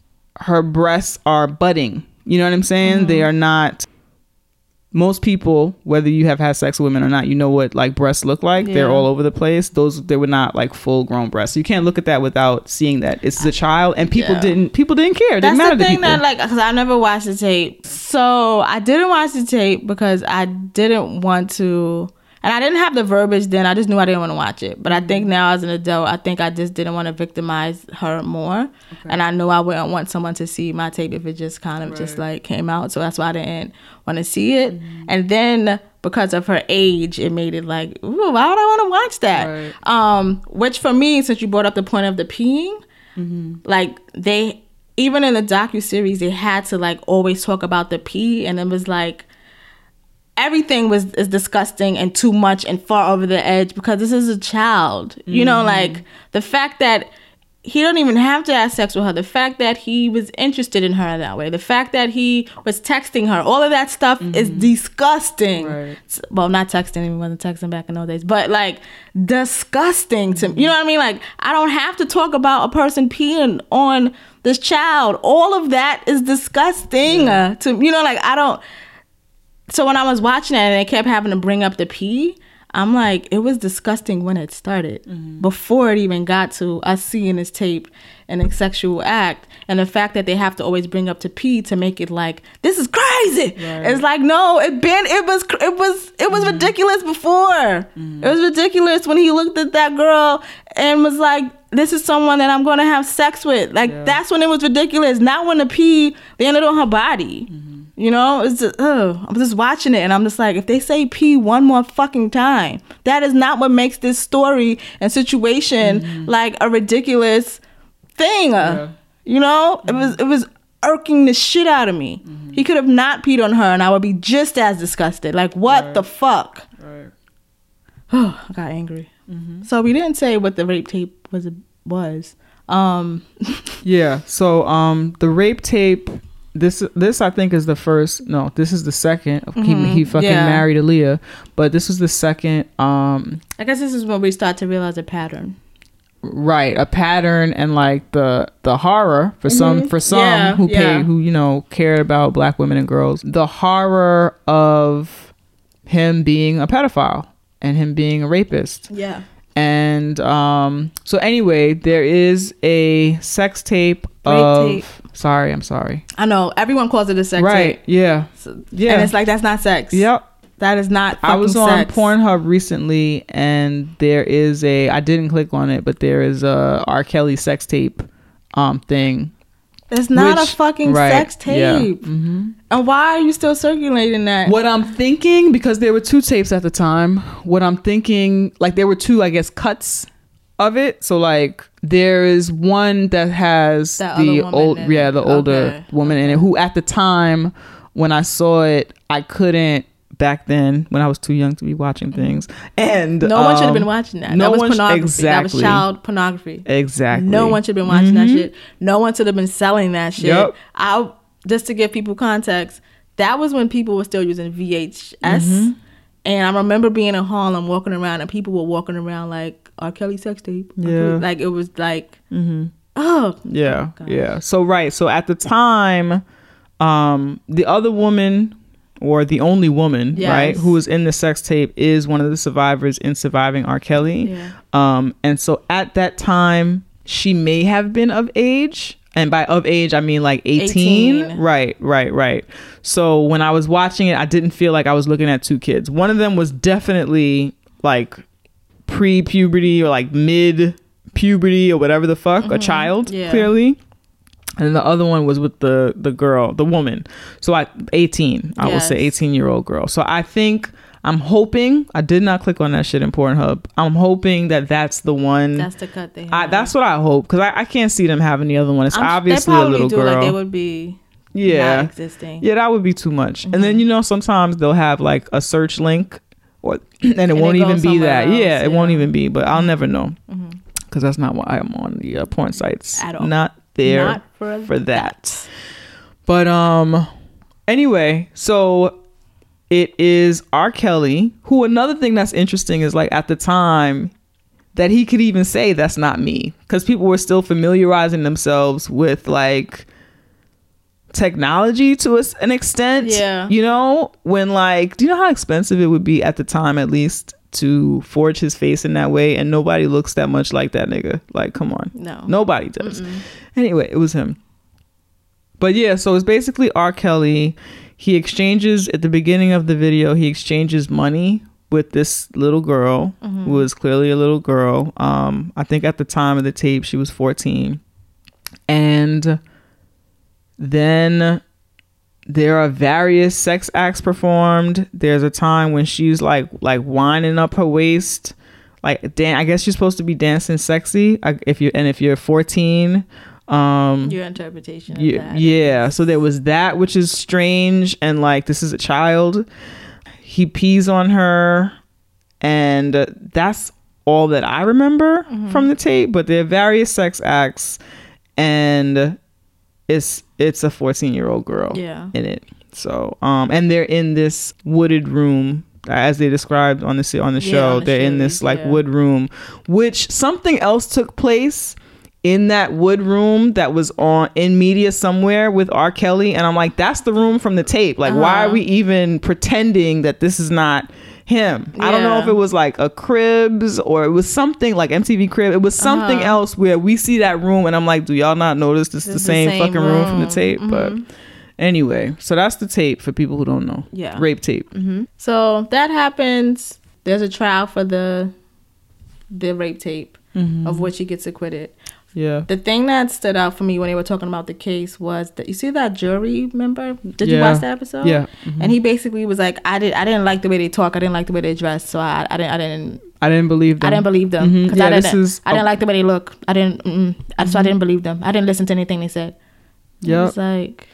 her breasts are budding. You know what I'm saying? They Mm-hmm. are not most people, whether you have had sex with women or not, you know what like breasts look like. They're all over the place. Those they were not like full grown breasts. You can't look at that without seeing that it's a child, and people Yeah. didn't people didn't care. It didn't That's matter the thing that like because I never watched the tape, so I didn't watch the tape because I didn't want to, and I didn't have the verbiage then. I just knew I didn't want to watch it. But I think Mm-hmm. now as an adult, I think I just didn't want to victimize her more, and I knew I wouldn't want someone to see my tape if it just kind of just like came out. So that's why I didn't want to see it. Mm-hmm. And then because of her age, it made it like, ooh, why would I want to watch that? Right. Um, which for me, since you brought up the point of the peeing like they even in the docu series they had to like always talk about the pee and it was like everything was is disgusting and too much and far over the edge because this is a child. You know like the fact that he don't even have to have sex with her the fact that he was interested in her that way the fact that he was texting her all of that stuff is disgusting. Right. Well not texting he wasn't texting back in those days but like disgusting to me. you know what i mean? Like i don't have to talk about a person peeing on this child. All of that is disgusting uh, to you know like i don't so when I was watching it and they kept having to bring up the pee, I'm like, it was disgusting when it started, mm-hmm. before it even got to us seeing this tape and a sexual act, and the fact that they have to always bring up the pee to make it like this is crazy. It's like no, it been it was it was it was mm-hmm. ridiculous before. Mm-hmm. It was ridiculous when he looked at that girl and was like. This is someone that I'm going to have sex with. Like that's when it was ridiculous. Not when the pee landed on her body. You know, it's just, ugh. I'm just watching it and I'm just like, if they say pee one more fucking time, that is not what makes this story and situation like a ridiculous thing. uh, You know, it was it was irking the shit out of me. He could have not peed on her and I would be just as disgusted. Like, what the fuck? Right. Oh, I got angry. So we didn't say what the rape tape was was. Um, Yeah. So um the rape tape this this I think is the first no, this is the second. He he fucking Mm-hmm. Yeah. married Aaliyah, but this was the second um I guess this is when we start to realize a pattern. right, a pattern and like the the horror for some for some Mm-hmm. Yeah, who yeah. pay who you know cared about black women and girls. The horror of him being a pedophile and him being a rapist. Yeah. And um so anyway, there is a sex tape Rape of tape. Sorry, I'm sorry. I know everyone calls it a sex right. tape. Yeah. So- Yeah. And it's like that's not sex. Yep. That is not I was on sex. Pornhub recently, and there is a. I didn't click on it, but there is a R. Kelly sex tape, um, thing. It's not which- a fucking right, sex yeah, tape. mhm. And why are you still circulating that? What I'm thinking, because there were two tapes at the time. What I'm thinking, like there were two, I guess, cuts of it. So like there is one that has That the old, yeah, the older Okay. woman in it, who at the time when I saw it, I couldn't back then when I was too young to be watching things. And No one should have um, been watching that. no that was one pornography. That was child pornography. Exactly. No one should have been watching that shit. No one should have been selling that shit. Yep. I just to give people context, that was when people were still using VHS. Mm-hmm. And I remember being in Harlem walking around and people were walking around like R. Kelly sex tape. Yeah. Mm-hmm. Like it was like oh Yeah, yeah. So right, so at the time, um, the other woman or the only woman, Yes. right, who was in the sex tape is one of the survivors in surviving R. Kelly. Yeah. Um, and so at that time, she may have been of age. And by of age, I mean like 18. 18. Right, right, right. So when I was watching it, I didn't feel like I was looking at two kids. One of them was definitely like pre puberty or like mid puberty or whatever the fuck, a mm-hmm. child, Yeah. clearly. And the other one was with the the girl, the woman. So I 18, I will say 18 year old girl. So I think I'm hoping I did not click on that shit in Pornhub. I'm hoping that that's the one. that's the cut they. I, that's what I hope because I, I can't see them having the other one. It's I'm- obviously a probably little do girl. like they would be yeah, existing. yeah, that would be too much. And Mm-hmm. then you know sometimes they'll have like a search link, or and it it won't even be that. else, yeah, it won't. Mm-hmm. even be. But I'll never know because that's not why I'm on the uh, porn sites. At all. Not there Not for, for that. But um, anyway, so it is R. Kelly. Who another thing that's interesting is like at the time that he could even say that's not me because people were still familiarizing themselves with like technology to an extent. Yeah. You know, when like, do you know how expensive it would be at the time, at least, to forge his face in that way? And nobody looks that much like that nigga. Like, come on. No. Nobody does. Anyway, it was him. But yeah, so it's basically R. Kelly. He exchanges at the beginning of the video, he exchanges money with this little girl who was clearly a little girl. Um, I think at the time of the tape she was 14. And then there are various sex acts performed. There's a time when she's like like winding up her waist. Like dan- I guess she's supposed to be dancing sexy. If you and if you're 14, um Your interpretation of yeah, that. yeah. So there was that, which is strange, and like this is a child. He pees on her, and uh, that's all that I remember Mm-hmm. from the tape. But there are various sex acts, and it's it's a fourteen year old girl Yeah. in it. So um, and they're in this wooded room. As they described on the on the Yeah, show, on the they're in this like yeah. wood room, which something else took place in that wood room that was on in media somewhere with R. Kelly, and I'm like, that's the room from the tape. Like, why Uh-huh. are we even pretending that this is not him? I don't know if it was like a Cribs or it was something like MTV Crib. It was something Uh-huh. else where we see that room, and I'm like, do y'all not notice this is the It's the same, same fucking room. from the room. tape? But anyway, so that's the tape for people who don't know. Yeah. rape tape. So that happens. There's a trial for the the rape tape Mm-hmm. of which he gets acquitted. Yeah. The thing that stood out for me when they were talking about the case was that you see that jury member. Did you watch the episode? Yeah. Mm-hmm. And he basically was like, I did. I didn't like the way they talk. I didn't like the way they dress. So I, I didn't. I didn't. I didn't believe them. I didn't believe them because Yeah, I didn't. is I didn't like the way they look. I didn't. Mm, I, so I didn't believe them. I didn't listen to anything they said. Yeah. It's like,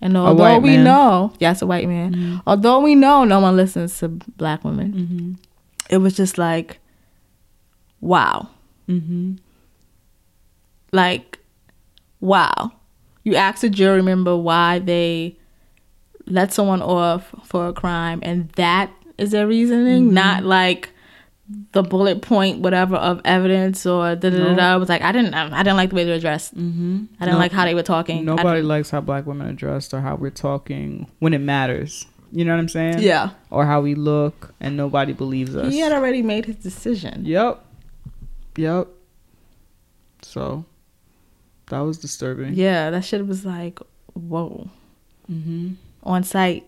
and although we man. know, yes, a white man. Although we know no one listens to black women, it was just like, wow. Like, wow. You ask a jury member why they let someone off for a crime, and that is their reasoning, not like the bullet point whatever of evidence or da da da. da. Was like I didn't I didn't like the way they were dressed. Mm-hmm. I didn't No- like how they were talking. Nobody likes how black women are dressed or how we're talking when it matters. You know what I'm saying? Yeah. Or how we look, and nobody believes us. He had already made his decision. Yep. Yep. So that was disturbing. Yeah, that shit was like, whoa. Mm-hmm. On site.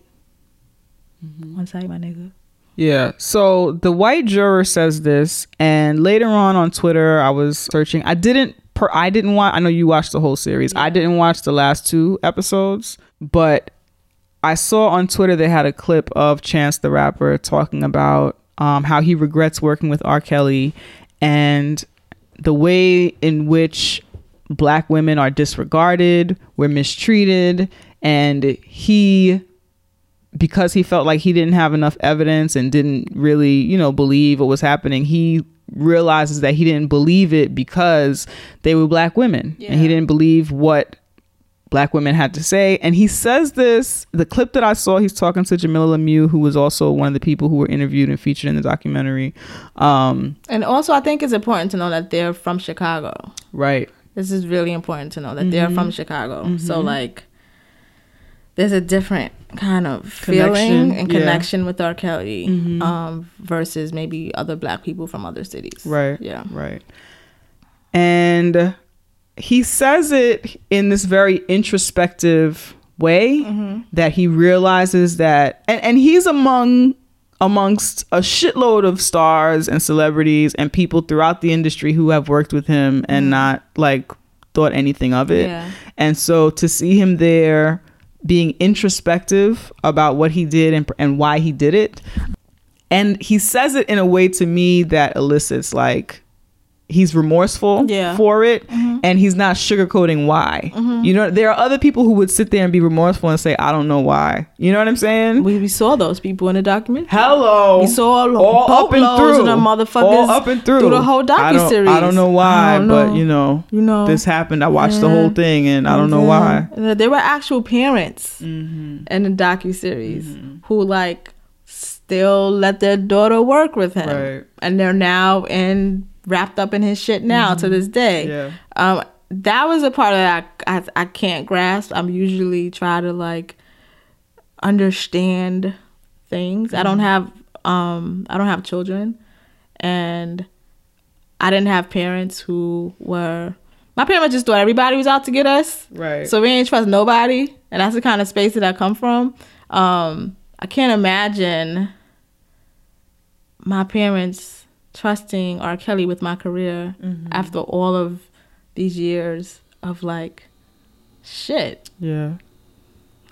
On site, my nigga. Yeah. So the white juror says this, and later on on Twitter, I was searching. I didn't. Per, I didn't watch. I know you watched the whole series. I didn't watch the last two episodes, but I saw on Twitter they had a clip of Chance the Rapper talking about um, how he regrets working with R. Kelly and the way in which black women are disregarded, we're mistreated, and he because he felt like he didn't have enough evidence and didn't really, you know, believe what was happening, he realizes that he didn't believe it because they were black women and he didn't believe what black women had to say. And he says this, the clip that I saw, he's talking to Jamilah Lemieux, who was also one of the people who were interviewed and featured in the documentary. Um, And also, I think it's important to know that they're from Chicago. right. This is really important to know that they're Mm-hmm. from Chicago. So like there's a different kind of Connection, feeling and yeah. Mm-hmm. connection with R. Kelly um, versus maybe other black people from other cities. Right. Yeah. Right. And he says it in this very introspective way Mm-hmm. that he realizes that and, and he's among amongst a shitload of stars and celebrities and people throughout the industry who have worked with him and mm. not like thought anything of it. Yeah. And so to see him there being introspective about what he did and, and why he did it and he says it in a way to me that elicits like he's remorseful Yeah. for it mm-hmm. and he's not sugarcoating why. Mm-hmm. You know there are other people who would sit there and be remorseful and say i don't know why. You know what i'm saying? We, we saw those people in the document hello. We saw all, all up and through of them motherfuckers all up and through. the whole I don't- I don't, know why don't but you know You know. this happened. I watched the whole thing and i don't know why. There were actual parents Mm-hmm. in the docu series mm-hmm. who like still let their daughter work with him, Right. and they're now in wrapped up in his shit now to this day. Mm-hmm. Yeah. Um, that was a part that I, I I can't grasp. I'm usually try to like understand things. I Mm-hmm. don't have um I don't have children, and I didn't have parents who were. My parents just thought everybody was out to get us. Right. So we ain't trust nobody, and that's the kind of space that I come from. Um, I can't imagine my parents trusting R. Kelly with my career Mm-hmm. after all of these years of like shit. yeah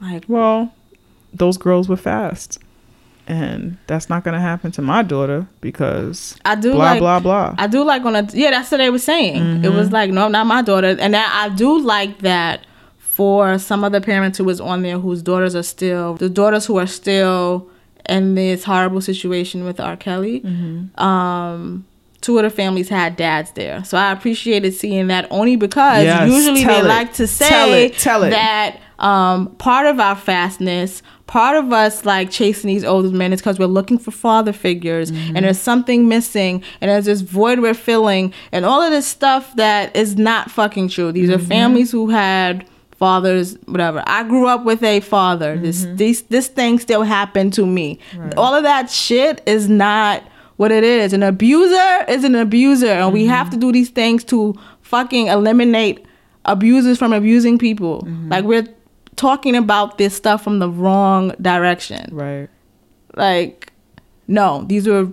Like Well, those girls were fast. And that's not going to happen to my daughter because I do blah, like blah, blah. I do like when I yeah, that's what they were saying. It Mm-hmm. was like no, not my daughter, and I, I do like that for some other parents who was on there whose daughters are still the daughters who are still in this horrible situation with R. Kelly. Mm-hmm. Um, two of the families had dads there, so I appreciated seeing that only because Yes, usually they it. like to say Tell it, tell it. that um, part of our fastness, part of us like chasing these older men is because we're looking for father figures Mm-hmm. and there's something missing and there's this void we're filling and all of this stuff that is not fucking true. These Mm-hmm. are families who had fathers, whatever. I grew up with a father. This Mm-hmm. this this thing still happened to me. All of that shit is not what it is. An abuser is an abuser and we have to do these things to fucking eliminate abusers from abusing people. Like we're talking about this stuff from the wrong direction. right. Like, no, these were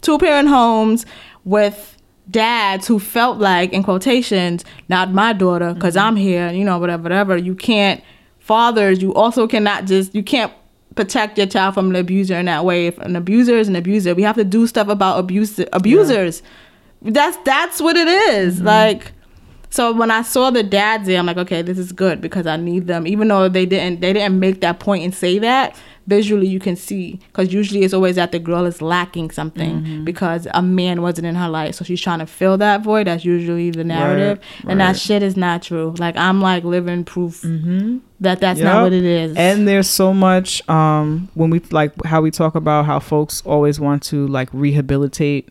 two parent homes with dads who felt like, in quotations, not my daughter, because mm-hmm. I'm here, you know, whatever, whatever. You can't, fathers, you also cannot just, you can't protect your child from an abuser in that way. If an abuser is an abuser, we have to do stuff about abuse, abusers. That's that's what it is. Mm-hmm. Like, so when I saw the dads there, I'm like, okay, this is good because I need them. Even though they didn't, they didn't make that point and say that visually, you can see because usually it's always that the girl is lacking something because a man wasn't in her life, so she's trying to fill that void. That's usually the narrative, and right. that shit is not true. Like I'm like living proof that that's not what it is. And there's so much um when we like how we talk about how folks always want to like rehabilitate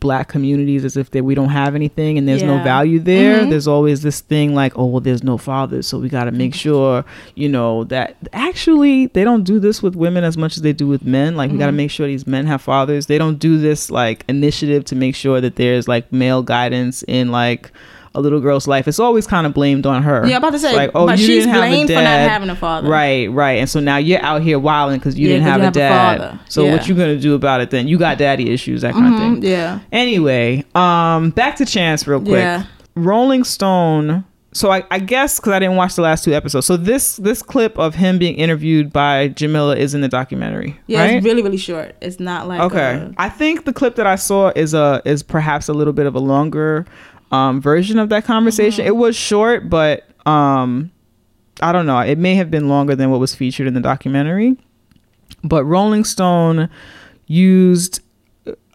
black communities as if that we don't have anything and there's no value there. Mhm. There's always this thing like, oh well there's no fathers, so we gotta make sure, you know, that actually they don't do this with women as much as they do with men. Like we gotta make sure these men have fathers. They don't do this like initiative to make sure that there's like male guidance in like a little girl's life. It's always kind of blamed on her. Yeah, I'm about to say, like, oh, but you she's didn't have a blamed for not having a father. Right, right. And so now you're out here wilding because you Yeah, didn't have you a have a dad. So Yeah. what you gonna do about it then? You got daddy issues, that kind of Mhm, thing. yeah. Anyway, um, back to Chance real quick. Yeah. Rolling Stone. So I, I guess because I didn't watch the last two episodes. So this this clip of him being interviewed by Jamilah is in the documentary. Yeah, right? it's really really short. It's not like Okay. a- I think the clip that I saw is a is perhaps a little bit of a longer um, version of that conversation. Mm-hmm. It was short, but um, I don't know. It may have been longer than what was featured in the documentary. but Rolling Stone used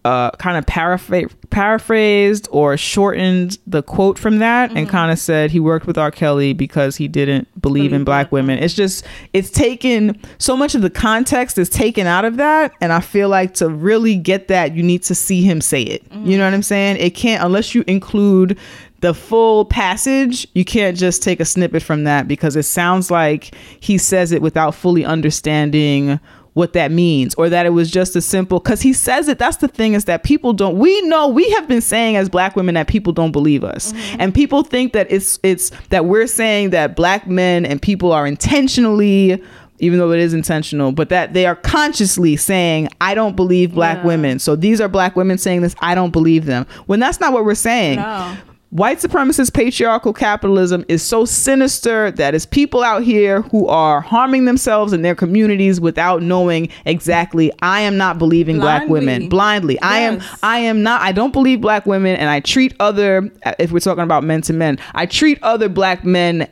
uh, kind of paraphrase, paraphrased or shortened the quote from that and kind of said he worked with R. Kelly because he didn't believe, in black women. It's just it's taken so much of the context is taken out of that, and I feel like to really get that, you need to see him say it. You know what I'm saying? It can't unless you include the full passage. You can't just take a snippet from that because it sounds like he says it without fully understanding what that means or that it was just as simple because he says it. That's the thing is that people don't we know we have been saying as black women that people don't believe us. Mm-hmm. And people think that it's it's that we're saying that black men and people are intentionally even though it is intentional but that they are consciously saying i don't believe black Yeah. women. So these are black women saying this i don't believe them. When that's not what we're saying. No. White supremacist patriarchal capitalism is so sinister that it's people out here who are harming themselves and their communities without knowing exactly I am not believing black women. Blindly. I am I am not I don't believe black women and I treat other if we're talking about men to men, I treat other black men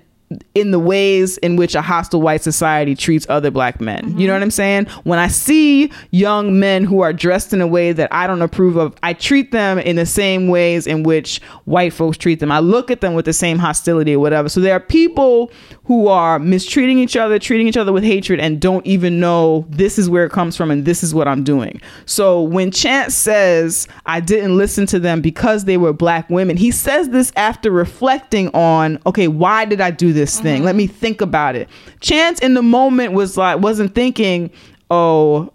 in the ways in which a hostile white society treats other black men. You know mm-hmm. what I'm saying? When I see young men who are dressed in a way that I don't approve of, I treat them in the same ways in which white folks treat them. I look at them with the same hostility or whatever. So there are people who are mistreating each other, treating each other with hatred and don't even know this is where it comes from and this is what I'm doing. So when Chance says I didn't listen to them because they were black women, he says this after reflecting on, okay, why did I do this thing? Mm-hmm. Let me think about it. Chance in the moment was like wasn't thinking, "Oh,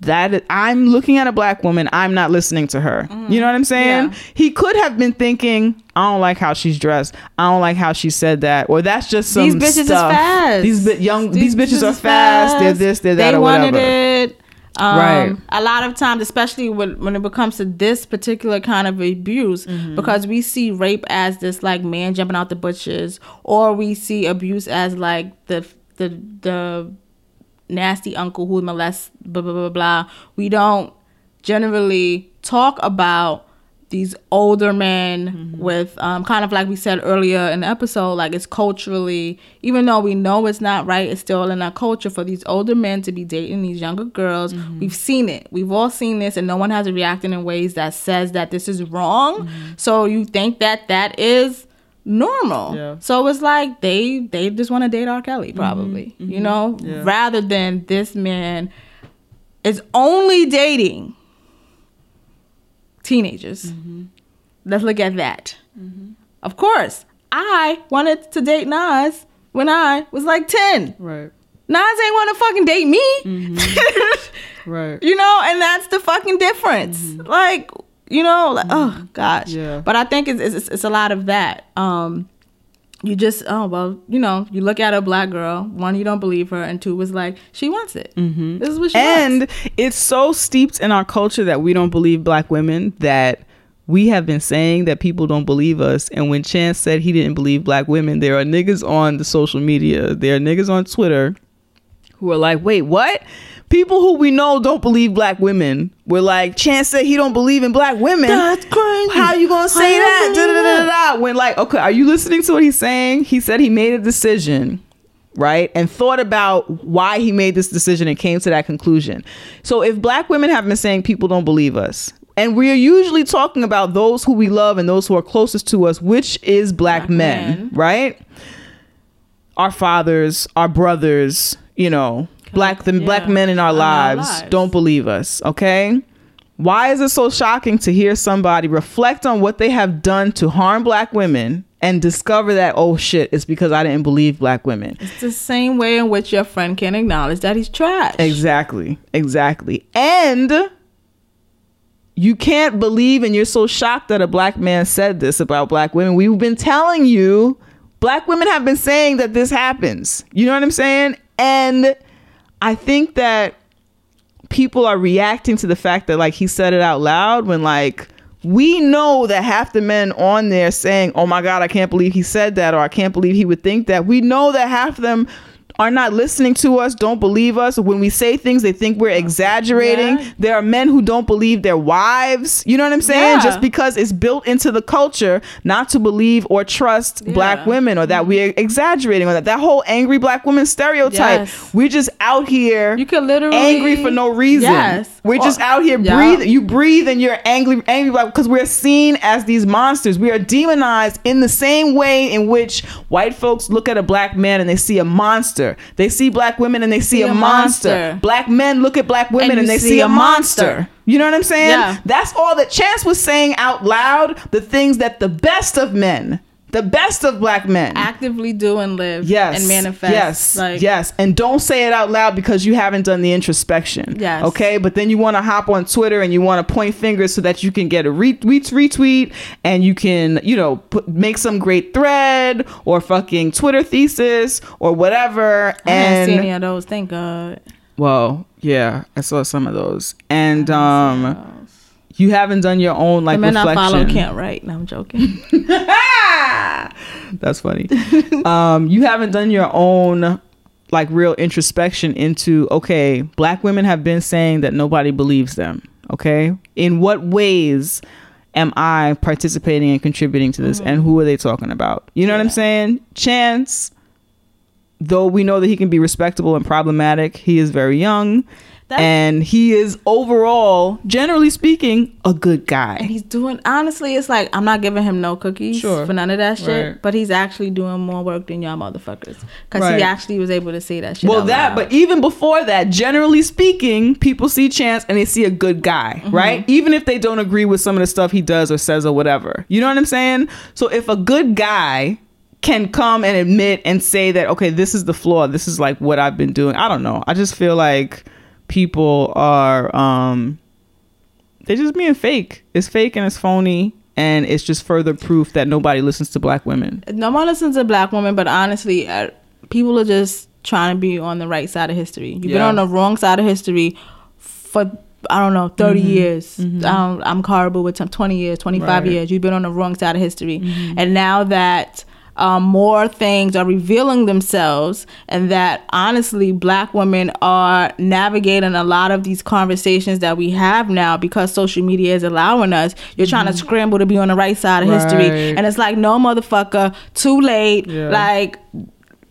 that I'm looking at a black woman, I'm not listening to her. You know what I'm saying? Yeah. He could have been thinking, I don't like how she's dressed. I don't like how she said that. Or that's just some These bitches is fast. These bi- young these, bitches, are is fast. They're this, they're that, they or wanted it. Um, Right. A lot of times, especially when when it comes to this particular kind of abuse, Mm-hmm. because we see rape as this like man jumping out the bushes, or we see abuse as like the the the nasty uncle who molests blah blah blah blah. We don't generally talk about these older men Mm-hmm. with um, kind of like we said earlier in the episode like it's culturally even though we know it's not right it's still in our culture for these older men to be dating these younger girls Mm-hmm. we've seen it we've all seen this and no one has reacted in ways that says that this is wrong Mm-hmm. so you think that that is normal Yeah. so it's like they they just want to date r kelly probably you know Mm-hmm. Yeah. rather than this man is only dating teenagers. Mm-hmm. Let's look at that. Of course, I wanted to date Nas when I was like 10. Right. Nas ain't want to fucking date me. Mm-hmm. Right. you know, and that's the fucking difference. Like, you know, like, oh gosh. Mm-hmm. Yeah. But I think it's, it's it's a lot of that. Um you just oh well you know you look at a black girl one you don't believe her and two was like she wants it mm-hmm. this is what she and wants And it's so steeped in our culture that we don't believe black women that we have been saying that people don't believe us and when chance said he didn't believe black women there are niggas on the social media there are niggas on twitter who are like wait what? People who we know don't believe black women. Were like chance said he don't believe in black women. That's crazy. how you gonna say you that? Da, da, da, da, da. when like okay are you listening to what he's saying? He said he made a decision right? And thought about why he made this decision and came to that conclusion. So if black women have been saying people don't believe us and we are usually talking about those who we love and those who are closest to us which is black, Black men, men. right? Our fathers our brothers you know black the black men in our in our lives lives. don't believe us okay? Why is it so shocking to hear somebody reflect on what they have done to harm black women and discover that oh shit it's because i didn't believe black women? It's the same way in which your friend can acknowledge that he's trash. Exactly exactly. And you can't believe and you're so shocked that a black man said this about black women. We've been telling you black women have been saying that this happens. You know what i'm saying and i think that people are reacting to the fact that like he said it out loud when like we know that half the men on there saying oh my god i can't believe he said that or i can't believe he would think that. We know that half of them are not listening to us, don't believe us. When we say things, they think we're exaggerating. Yeah. There are men who don't believe their wives. You know what I'm saying? Yeah. Just because it's built into the culture not to believe or trust black Yeah. Mm-hmm. women or that we're exaggerating or that that whole angry black woman stereotype. Yes. We're just out here You could literally angry for no reason. Yes. We're just out here breathe. You breathe and you're angry, angry black because we're seen as these monsters. We are demonized in the same way in which white folks look at a black man and they see a monster. They see black women and they see, a, a monster. monster. Black men look at black women And and, they see see a a monster. monster. You know what I'm saying? Yeah. That's all that Chance was saying out loud. The things that the best of men, the best of black men, actively do and live yes and manifest. yes Like, yes and don't say it out loud because you haven't done the introspection Yes. okay but then you want to hop on twitter and you want to point fingers so that you can get a retweet retweet and you can you know put, make some great thread or fucking twitter thesis or whatever I didn't see any of those. Thank God. well yeah i saw some of those and um you haven't done your own like the men I reflection follow can't write. No, I'm joking. That's funny. um, you haven't done your own like real introspection into okay, black women have been saying that nobody believes them. Okay, in what ways am I participating and contributing to this, and who are they talking about? You know what I'm saying? Chance, though we know that he can be respectable and problematic, he is very young. That's- and he is overall, generally speaking, a good guy. and he's doing honestly, it's like I'm not giving him no cookies Sure. for none of that shit. Right. But he's actually doing more work than y'all motherfuckers because Right. he actually was able to say that shit. Well, that, loud. but even before that, generally speaking, people see Chance and they see a good guy, Mm-hmm. right? Even if they don't agree with some of the stuff he does or says or whatever. You know what I'm saying? So if a good guy can come and admit and say that, okay, this is the flaw, this is like what I've been doing. I don't know. I just feel like people are, um, they're just being fake. It's fake and it's phony. And it's just further proof that nobody listens to black women. no one listens to black women, but honestly, uh, people are just trying to be on the right side of history. You've been on the wrong side of history for I don't know, 30 Mm-hmm. years. Um, I'm horrible with some 20 years, 25 Right. years. You've been on the wrong side of history. Mm-hmm. And now that um, more things are revealing themselves, and that honestly, black women are navigating a lot of these conversations that we have now because social media is allowing us. You're trying to scramble to be on the right side of history. Mm-hmm. And it's like, no, motherfucker, too late. Yeah. Like,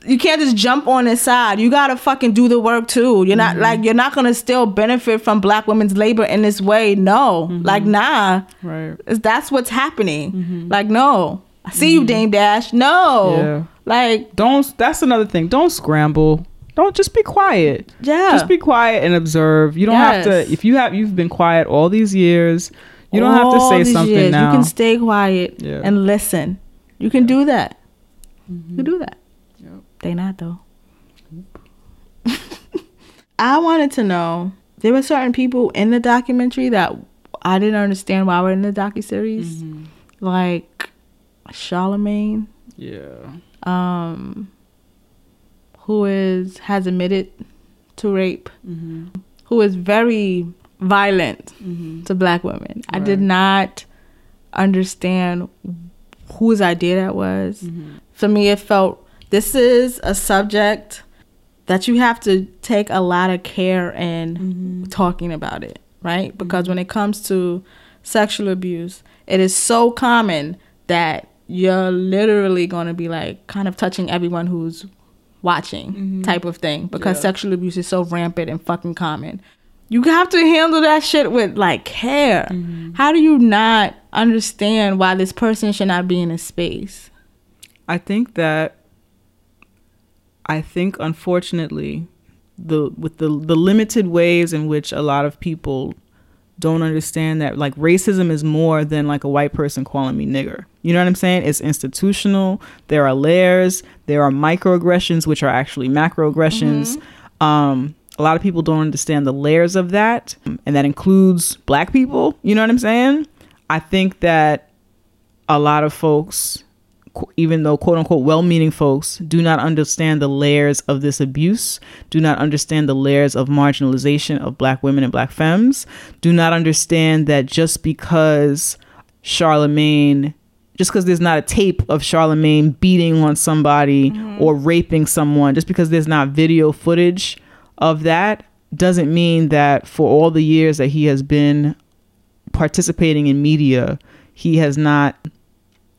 you can't just jump on this side. You gotta fucking do the work too. You're not like you're not gonna still benefit from black women's labor in this way. No, like nah. Right. That's what's happening. Like no, I see you, Dame Dash. No, Yeah. like don't that's another thing don't scramble don't just be quiet Yeah. just be quiet and observe you don't have to if you have you've been quiet all these years you don't have to all say these something years, now You can stay quiet Yeah. and listen. You can do that. You can do that. They not though. I wanted to know there were certain people in the documentary that I didn't understand why we're in the docu series, Mm-hmm. like Charlemagne, yeah um, who is has admitted to rape, Mm-hmm. who is very violent to black women. I did not understand whose idea that was. Mm-hmm. For me, it felt this is a subject that you have to take a lot of care in Mm-hmm. talking about it, right? Because when it comes to sexual abuse, it is so common that you're literally going to be like kind of touching everyone who's watching mm-hmm. type of thing because Yeah. sexual abuse is so rampant and fucking common. You have to handle that shit with like care. Mm-hmm. How do you not understand why this person should not be in a space? i think that i think unfortunately the with the the limited ways in which a lot of people don't understand that like racism is more than like a white person calling me nigger. You know what I'm saying? It's institutional. There are layers. There are microaggressions, which are actually macroaggressions. Um, a lot of people don't understand the layers of that, and that includes black people. You know what I'm saying? I think that a lot of folks even though quote unquote well meaning folks do not understand the layers of this abuse, do not understand the layers of marginalization of black women and black femmes, do not understand that just because Charlemagne just because there's not a tape of Charlemagne beating on somebody mm-hmm. or raping someone, just because there's not video footage of that, doesn't mean that for all the years that he has been participating in media, he has not,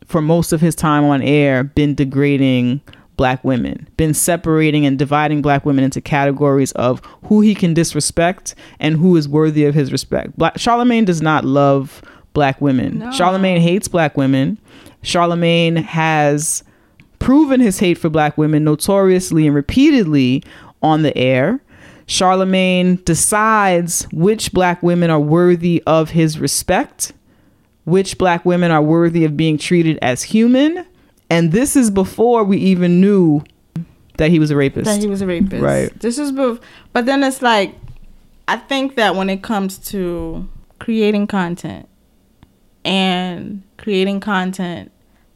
for most of his time on air, been degrading black women, been separating and dividing black women into categories of who he can disrespect and who is worthy of his respect. Black, Charlemagne does not love black women. No. Charlemagne hates black women. Charlemagne has proven his hate for black women notoriously and repeatedly on the air. Charlemagne decides which black women are worthy of his respect, which black women are worthy of being treated as human. And this is before we even knew that he was a rapist. that he was a rapist. Right. This is, bef- but then it's like, I think that when it comes to creating content and creating content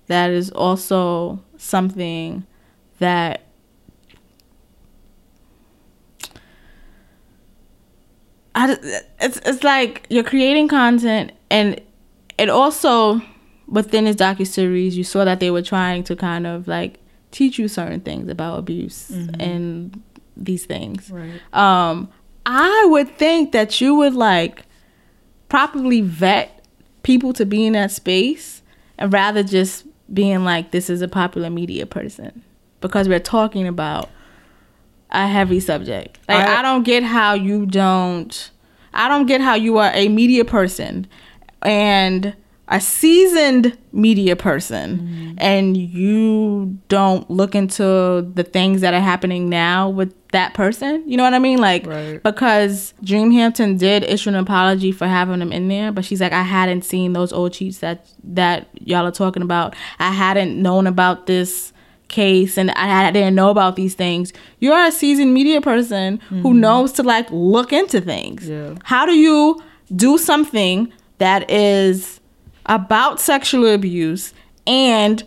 that is also something that I, it's it's like you're creating content and it also within his docu series you saw that they were trying to kind of like teach you certain things about abuse and these things. Right. Um, I would think that you would like properly vet people to be in that space and rather just being like this is a popular media person because we're talking about a heavy subject. Like I- I, don't get how you don't I don't get how you are a media person and a seasoned media person mm-hmm. and you don't look into the things that are happening now with that person. You know what I mean? Like Right. because Dream Hampton did issue an apology for having them in there, but she's like, I hadn't seen those old cheats that that y'all are talking about. I hadn't known about this case and I, I didn't know about these things. You're a seasoned media person who mm-hmm. knows to like look into things. Yeah. How do you do something that is about sexual abuse and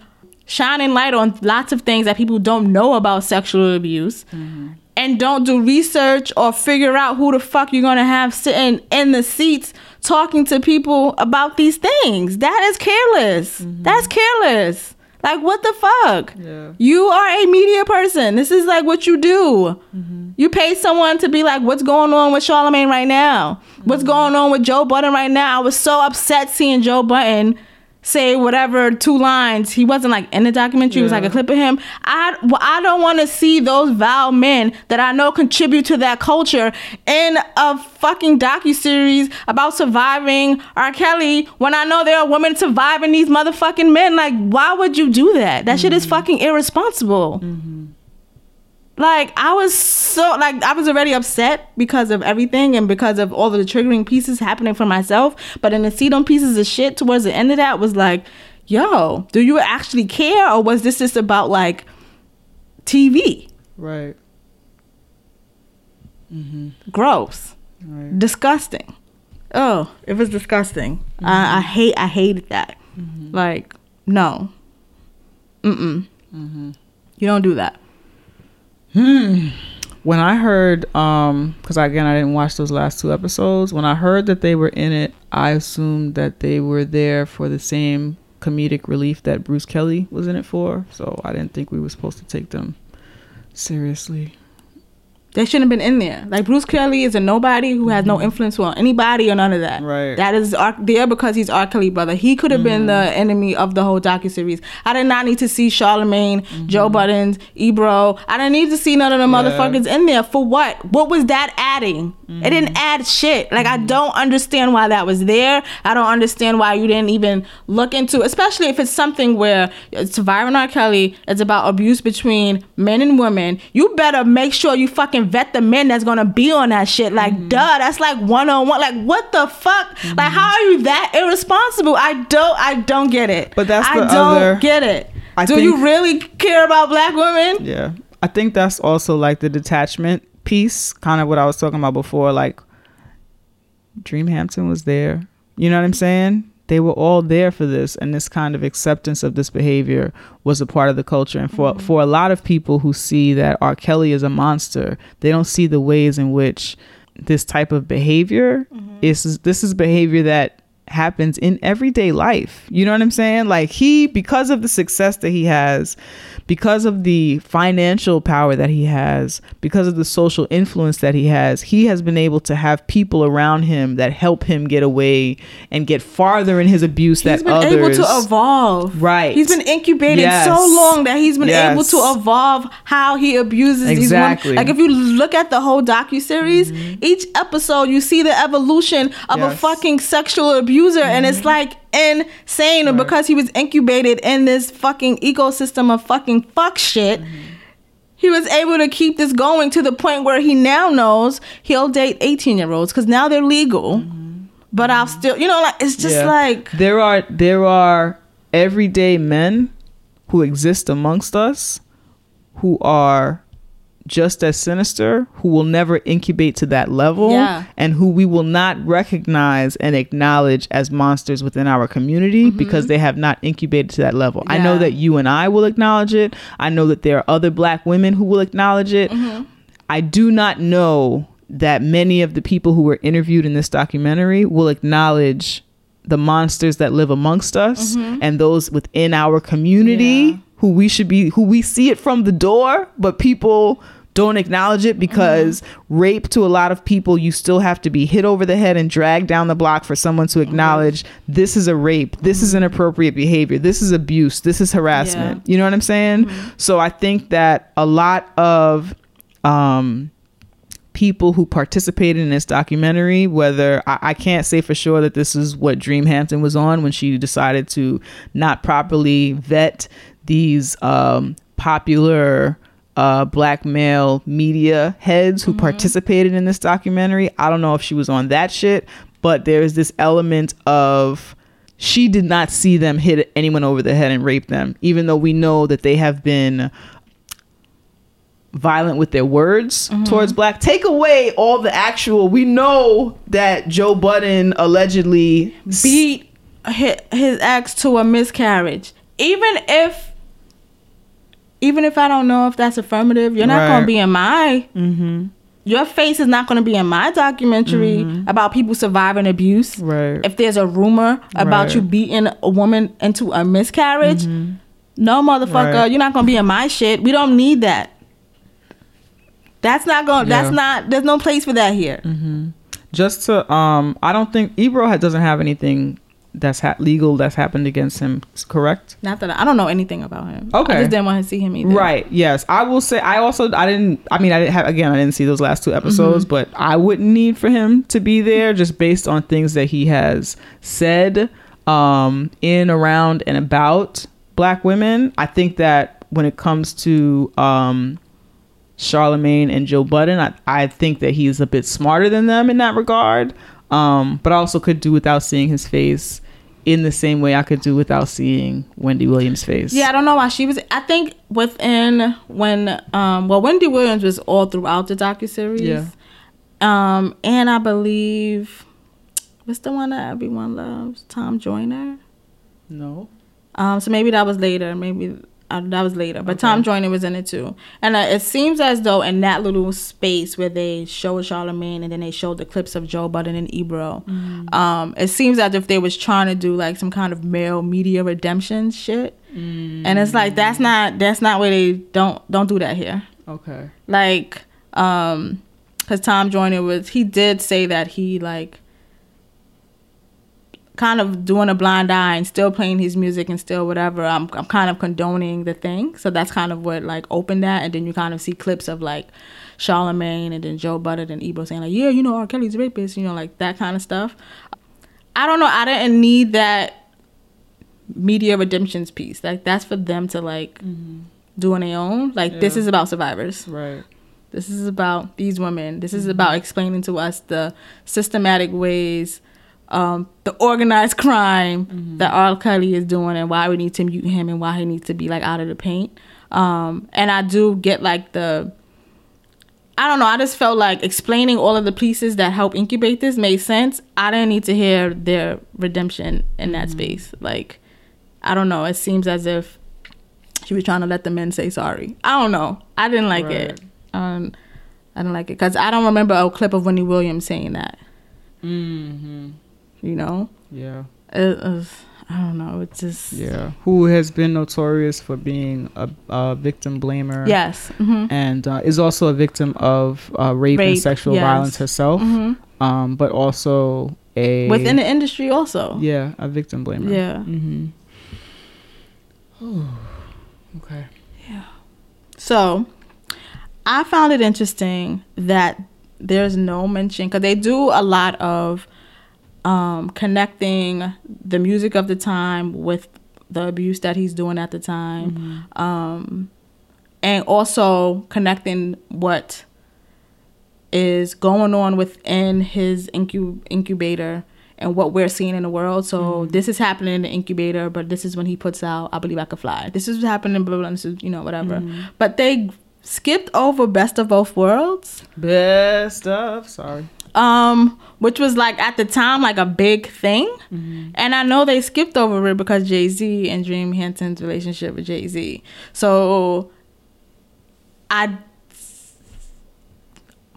shining light on lots of things that people don't know about sexual abuse mm-hmm. and don't do research or figure out who the fuck you're gonna have sitting in the seats talking to people about these things. That is careless. Mm-hmm. That's careless. Like what the fuck? Yeah. You are a media person. This is like what you do. Mm-hmm. You pay someone to be like, what's going on with Charlemagne right now? What's mm-hmm. going on with Joe Budden right now? I was so upset seeing Joe Budden say whatever two lines. He wasn't like in the documentary. It was like a clip of him. I well, I don't want to see those vile men that I know contribute to that culture in a fucking docu series about surviving R. Kelly when I know there are women surviving these motherfucking men. Like, why would you do that? That shit is mm-hmm. fucking irresponsible. Mm-hmm. Like I was so like I was already upset because of everything and because of all of the triggering pieces happening for myself. But in the see them pieces of shit towards the end of that was like, yo, do you actually care or was this just about like TV? Right. Gross. Right. Disgusting. Oh, it was disgusting. I, I hate I hated that. Like, no. Mm mm. You don't do that. When I heard, um, because again I didn't watch those last two episodes. When I heard that they were in it, I assumed that they were there for the same comedic relief that Bruce Kelly was in it for. So I didn't think we were supposed to take them seriously. They shouldn't have been in there. Like Bruce Kelly is a nobody who has no mm-hmm. influence on anybody or none of that. Right. That is R- there because he's R. Kelly brother. He could have been mm-hmm. the enemy of the whole docu series. I did not need to see Charlemagne, mm-hmm. Joe Buddens, Ebro. I didn't need to see none of the motherfuckers in there. For what? What was that adding? It didn't add shit. Like I don't understand why that was there. I don't understand why you didn't even look into, especially if it's something where it's surviving R. Kelly. It's about abuse between men and women. You better make sure you fucking vet the men that's gonna be on that shit. Like, Mm-hmm. duh, that's like one on one. Like, what the fuck? Like, how are you that irresponsible? I don't, I don't get it. But that's I don't other- get it. I Do think- you really care about black women? Yeah. I think that's also like the detachment piece, kind of what I was talking about before. Like, Dream Hampton was there. You know what I'm saying? They were all there for this, and this kind of acceptance of this behavior was a part of the culture. And for mm-hmm. for a lot of people who see that R. Kelly is a monster, they don't see the ways in which this type of behavior mm-hmm. is. This is behavior that happens in everyday life. You know what I'm saying? Like he because of the success that he has, because of the financial power that he has, because of the social influence that he has, he has been able to have people around him that help him get away and get farther in his abuse He's that been others able to evolve. Right. He's been incubated Yes. so long that he's been able to evolve how he abuses Exactly. these women. Like if you look at the whole docu series, mm-hmm. each episode you see the evolution of a fucking sexual abuser, and it's mm-hmm. like insane. And because he was incubated in this fucking ecosystem of fucking fuck shit. Mm-hmm. He was able to keep this going to the point where he now knows he'll date 18 year olds because now they're legal. Mm-hmm. But I'll still, you know, like it's just Yeah. like there are there are everyday men who exist amongst us who are just as sinister who will never incubate to that level Yeah. and who we will not recognize and acknowledge as monsters within our community because they have not incubated to that level. I know Mm-hmm. That you and I will acknowledge it. I know that there are other black women who will acknowledge it. Mm-hmm. I do not know that many of the people who were interviewed in this documentary will acknowledge the monsters that live amongst us and those within our community Mm-hmm. Yeah. Who we should be who we see it from the door but people don't acknowledge it because Mm-hmm. rape to a lot of people you still have to be hit over the head and dragged down the block for someone to acknowledge this is a rape this is inappropriate behavior this is abuse this is harassment. Yeah. you know what i'm saying? So i think that a lot of um people who participated in this documentary whether I, I can't say for sure that this is what dream hampton was on when she decided to not properly vet these um, popular uh, black male media heads who participated in this documentary. I don't know if she was on that shit but there's this element of she did not see them hit anyone over the head and rape them even though we know that they have been violent with their words towards black. Take away all the actual we know that joe budden allegedly beat his, his ex to a miscarriage. Even if, even if I don't know if that's affirmative, you're not Right. gonna be in my. Mm-hmm. Your face is not gonna be in my documentary mm-hmm. about people surviving abuse. Right. If there's a rumor about Right. you beating a woman into a miscarriage, mm-hmm. no motherfucker, you're not gonna be in my shit. We don't need that. That's not going. Yeah. That's not. There's no place for that here. just to um i don't think ebro doesn't have anything that's ha- legal that's happened against him correct Not that I, I don't know anything about him. Okay. I just didn't want to see him either. Right. Yes. I will say. I also. I didn't. I mean. I didn't have. Again. I didn't see those last two Mm-hmm. episodes, but I wouldn't need for him to be there just based on things that he has said um, in, around, and about black women. I think that when it comes to um, Charlemagne and Joe Budden, I, I think that he's a bit smarter than them in that regard. Um, but I also could do without seeing his face in the same way I could do without seeing Wendy Williams' face. Yeah, I don't know why she was. I think within when um well Wendy Williams was all throughout the docu series. Yeah. Um, and I believe what's the one that everyone loves? Tom Joyner. No. Um, so maybe that was later. Maybe uh, that was later. But Tom Joyner was in it too. And uh, it seems as though in that little space where they showed Charlemagne and then they showed the clips of Joe Budden and Ebro, um, it seems as if they was trying to do like some kind of male media redemption shit. And it's like that's not that's not where they don't don't do that here. Okay. Like, um, because Tom Joyner was he did say that he like kind of doing a blind eye and still playing his music and still whatever. I'm I'm kind of condoning the thing. So that's kind of what like opened that, and then you kind of see clips of like Charlemagne and then Joe Budden and Ebro saying like, yeah, you know, R. Kelly's a rapist, you know, like that kind of stuff. I don't know. I didn't need that media redemptions piece. Like that's for them to like mm-hmm. do on their own. Like this is about survivors. Right. This is about these women. This is mm-hmm. about explaining to us the systematic ways, um, the organized crime that R. Kelly is doing, and why we need to mute him, and why he needs to be like out of the paint. Um, and I do get like the, I don't know. I just felt like explaining all of the pieces that help incubate this made sense. I didn't need to hear their redemption in that space. Like, I don't know. It seems as if she was trying to let the men say sorry. I don't know. I didn't like it. Um, I didn't like it because I don't remember a clip of Wendy Williams saying that. Mm-hmm. You know, Yeah. It was, I don't know. It's just Yeah. Who has been notorious for being a, a victim blamer. yes. hmm And uh, is also a victim of uh, rape, and sexual yes. violence herself. hmm Um, but also a Within the industry, also. yeah a victim blamer. Yeah. Mm-hmm. okay. Yeah. So, I found it interesting that there's no mention because they do a lot of um, connecting the music of the time with the abuse that he's doing at the time, um, and also connecting what is going on within his incu- incubator and what we're seeing in the world. So this is happening in the incubator, but this is when he puts out "I Believe I Could Fly." This is happening, blah blah. blah this is you know whatever. But they skipped over "Best of Both Worlds," Best of sorry. Um, which was like at the time like a big thing. Mm-hmm. And I know they skipped over it because Jay Z and Dream Hampton's relationship with Jay Z. So I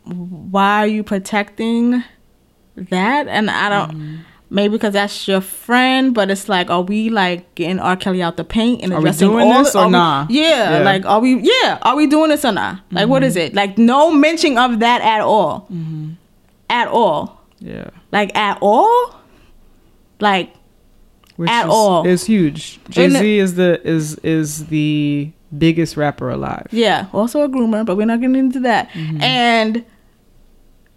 why are you protecting that? And I don't mm-hmm. maybe because that's your friend, but it's like, are we like getting R. Kelly out the paint and Are we addressing doing all this or we- nah? yeah, Yeah. like are we? Yeah, are we doing this or not? Like, what is mm-hmm. it? Like, no mention of that at all, at all, Yeah. like at all, like Which At is, all. is huge. Jay Z is the is is the biggest rapper alive. Yeah, also a groomer, but we're not getting into that. Mm-hmm. And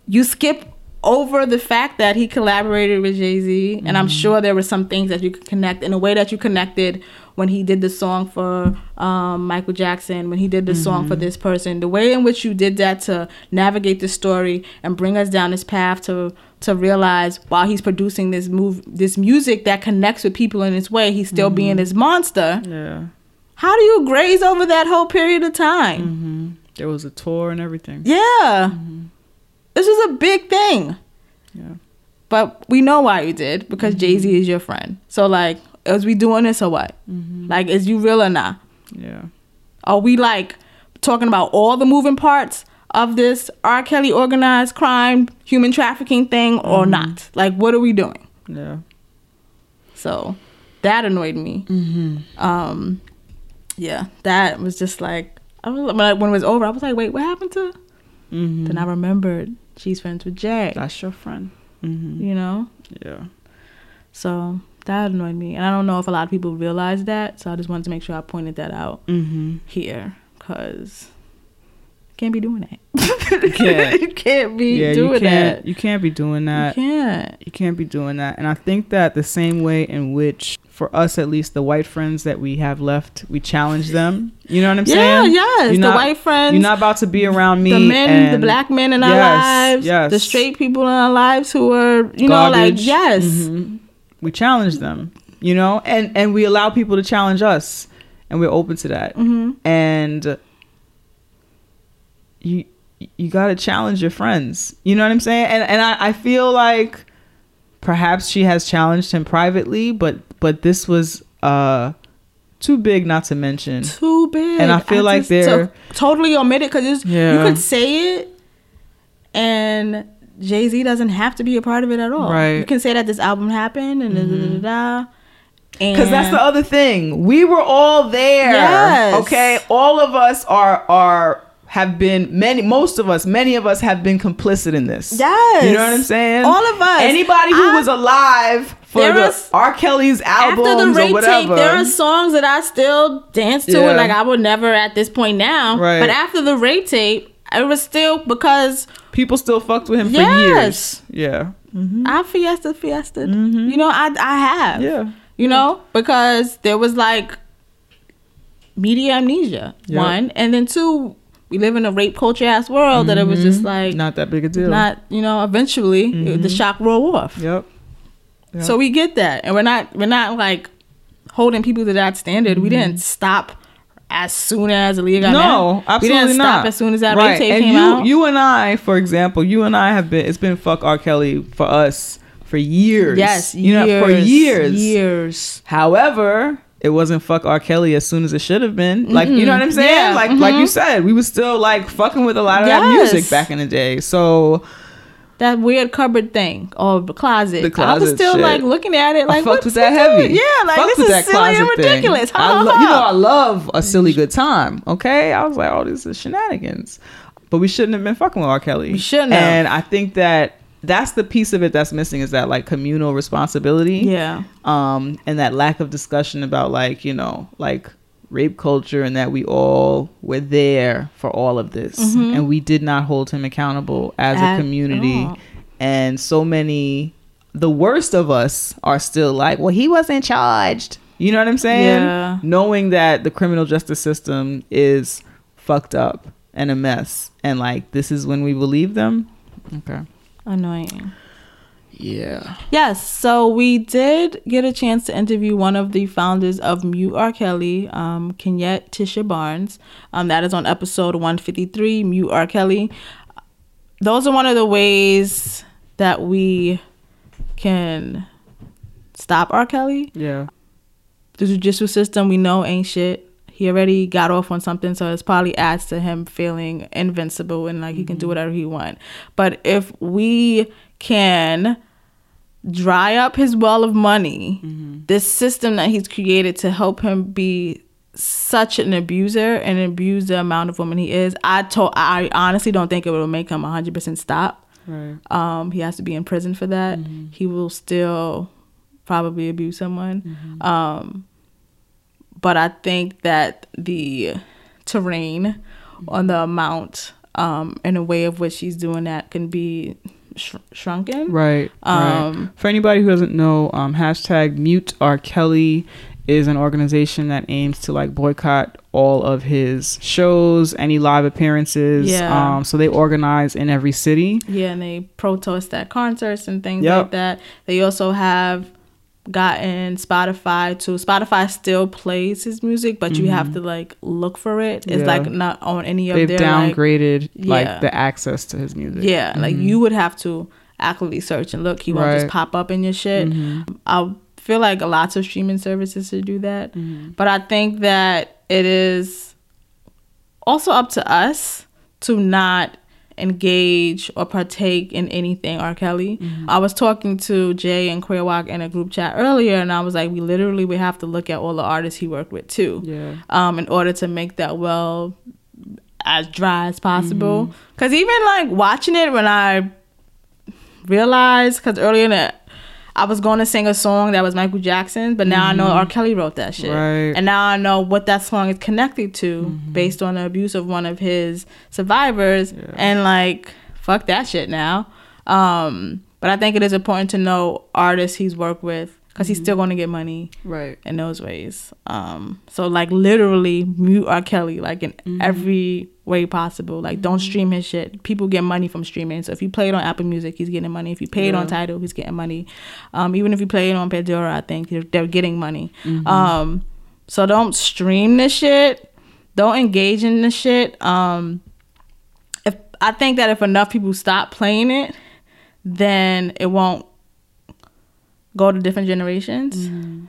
you skip over the fact that he collaborated with Jay Z, and Mm-hmm. I'm sure there were some things that you could connect in a way that you connected when he did the song for um, Michael Jackson, when he did the song Mm-hmm. for this person. The way in which you did that to navigate the story and bring us down this path to to realize while he's producing this move, this music that connects with people in this way, he's still being Mm-hmm. this monster. Yeah. How do you graze over that whole period of time? There was a tour and everything. Yeah. This is a big thing. Yeah. But we know why you did because Jay Z is your friend. So like, is we doing this or what? Like, is you real or not? Yeah. Are we like talking about all the moving parts of this R. Kelly organized crime, human trafficking thing or not? Like, what are we doing? Yeah. So that annoyed me. Um, yeah, that was just like I was when, I, when it was over. I was like, wait, what happened to? Mm-hmm. Then I remembered she's friends with Jay. That's your friend. Mm-hmm. You know, Yeah. so that annoyed me, and I don't know if a lot of people realize that. So I just wanted to make sure I pointed that out Mm-hmm. here because can't be doing that. You can't. you can't be Yeah, doing you can't. that. You can't be doing that. you can't. you can't be doing that. And I think that the same way in which, for us at least, the white friends that we have left, we challenge them. You know what I'm Yeah, saying? Yeah, yes. You're the not- white friends. You're not about to be around me. the men, the black men in our lives, yes. the straight people in our lives who are, you know, like Garbage. yes, Mhm. We challenge them, you know, and and we allow people to challenge us, and we're open to that. hmm And you you got to challenge your friends. You know what I'm saying? And and I, I feel like perhaps she has challenged him privately, but but this was uh too big not to mention. too big. And I feel like just they're- to- totally omitted because you Yeah. could say it, and Jay Z doesn't have to be a part of it at all. Right. Mm-hmm. You can say that this album happened and da da da da. da. Because that's the other thing. We were all there. Yes. Okay. All of us are are have been many most of us, many of us have been complicit in this. Yes. You know what I'm saying? All of us. Anybody who I- was alive for There the is- R. Kelly's albums After the or rape tape, there are songs that I still dance to, Yeah. and like I would never at this point now. Right. But after the rape tape, it was still because People still fucked with him for years. Yeah. Mm-hmm. I fiesta fiesta. Mm-hmm. You know, I I have. Yeah. You know, because there was like media amnesia. Yep. One, and then two, we live in a rape culture ass world that it was just mm-hmm. like not, Not that big a deal. Not you know. Eventually, it- the shock roll off. Yep. Yep. So we get that, and we're not we're not like holding people to that standard. We didn't stop as soon as Aaliyah got no, absolutely We didn't not. stop as soon as that right. tape and came you, out. You and I, for example, you and I have been. It's been fuck R. Kelly for us for years. yes, you know, for years. years. However, it wasn't fuck R. Kelly as soon as it should have been. Like you know what I'm saying? Yeah, Like like mhm. you said, we was still like fucking with a lot of that music back in the day. So that weird cupboard thing or the closet. I was still shit. like looking at it like I fucked what's that heavy. doing? Yeah, like Fucked this is silly and ridiculous. Ha, I lo- ha. you know, I love a silly good time. Okay, I was like, oh, this is shenanigans, but we shouldn't have been fucking with R. Kelly. We shouldn't have. And I think that that's the piece of it that's missing is that like communal responsibility. yeah. um, and that lack of discussion about like you know like rape culture and that we all were there for all of this and we did not hold him accountable as Mm-hmm. At a community all. and so many the worst of us are still like well he wasn't charged you know what i'm saying Yeah. knowing that the criminal justice system is fucked up and a mess and like this is when we believe them okay Annoying. Yeah Yes, so we did get a chance to interview one of the founders of Mute R. Kelly, um, Kenyette Tisha Barnes. Um, that is on episode 153, Mute R. Kelly. Those are one of the ways that we can stop R. Kelly. yeah The judicial system we know ain't shit. He already got off on something, so it's probably adds to him feeling invincible and like he can do whatever he want. But if we can dry up his well of money, this system that he's created to help him be such an abuser and abuse the amount of women he is, I told I honestly don't think it will make him 100% stop. right Um, he has to be in prison for that. He will still probably abuse someone. Um, but I think that the terrain on the amount um, and the way of which he's doing that can be sh- shrunken. Right. right. Um, For anybody who doesn't know, um, hashtag Mute R. Kelly is an organization that aims to like boycott all of his shows, any live appearances. Yeah. Um, so they organize in every city. Yeah, and they protest at concerts and things Yep. like that. They also have gotten Spotify to Spotify still plays his music, but you have mm-hmm. to like look for it. It's Yeah. like not on any of They've their like, downgraded Yeah. like the access to his music. Yeah, like mm-hmm. you would have to actively search and look. He won't just pop up in your shit. Mm-hmm. I feel like lots of streaming services should do that, but I think that it is also up to us to not engage or partake in anything R. Kelly. I was talking to Jay and Queer Walk in a group chat earlier, and I was like, we literally would have to look at all the artists he worked with too Yeah. um, in order to make that well as dry as possible. Mm-hmm. Because even like watching it when I realized, because earlier in it, I was going to sing a song that was Michael Jackson, but now I know R. Kelly wrote that shit. Mm-hmm. Right. And now I know what that song is connected to based on the abuse of one of his survivors. And like, fuck that shit now. Um, but I think it is important to know artists he's worked with because he's still going to get money Right. in those ways. Um, so like literally mute R. Kelly like in every way possible. Like don't stream his shit. People get money from streaming. So if you play it on Apple Music, he's getting money. If you pay it on Tidal, he's getting money. Um, even if you play it on Pandora, I think they're, they're getting money. Um, so don't stream this shit. Don't engage in this shit. Um, if I think that if enough people stop playing it, then it won't go to different generations.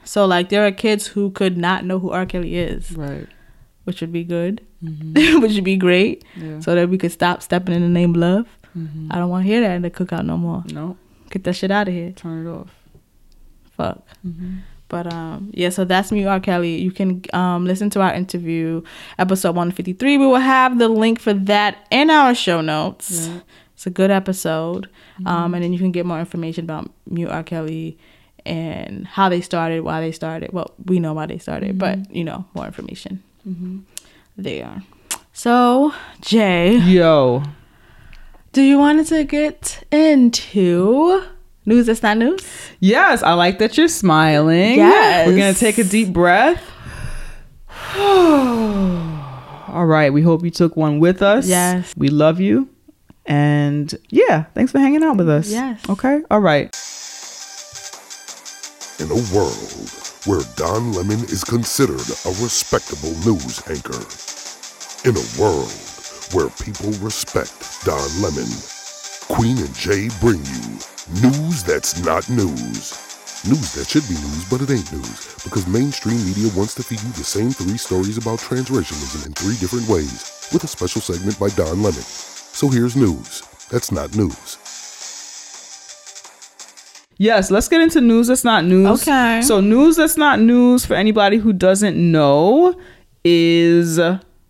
So like there are kids who could not know who R. Kelly is, Right. which would be good, which would be great, Yeah. so that we could stop stepping in the name of love. I don't want to hear that in the cookout no more. No. Get that shit out of here. Turn it off. Fuck. But um, yeah, so that's me, R. Kelly. You can um listen to our interview, episode one fifty three. We will have the link for that in our show notes. It's a good episode, um, and then you can get more information about Mute R. Kelly and how they started, why they started. Well, we know why they started, but mm-hmm. you know more information mm-hmm. there. So Jay, Yo. do you want to get into news that's not news? Yes, I like that you're smiling. Yes. We're going to take a deep breath. All right. We hope you took one with us. Yes. We love you. And yeah, thanks for hanging out with us. Yes. Okay. All right. In a world where Don Lemon is considered a respectable news anchor. In a world where people respect Don Lemon. Queen and Jay bring you news that's not news. News that should be news, but it ain't news because mainstream media wants to feed you the same three stories about transracialism in three different ways with a special segment by Don Lemon. So here's news that's not news. Yes, let's get into news that's not news. Okay. So, news that's not news for anybody who doesn't know is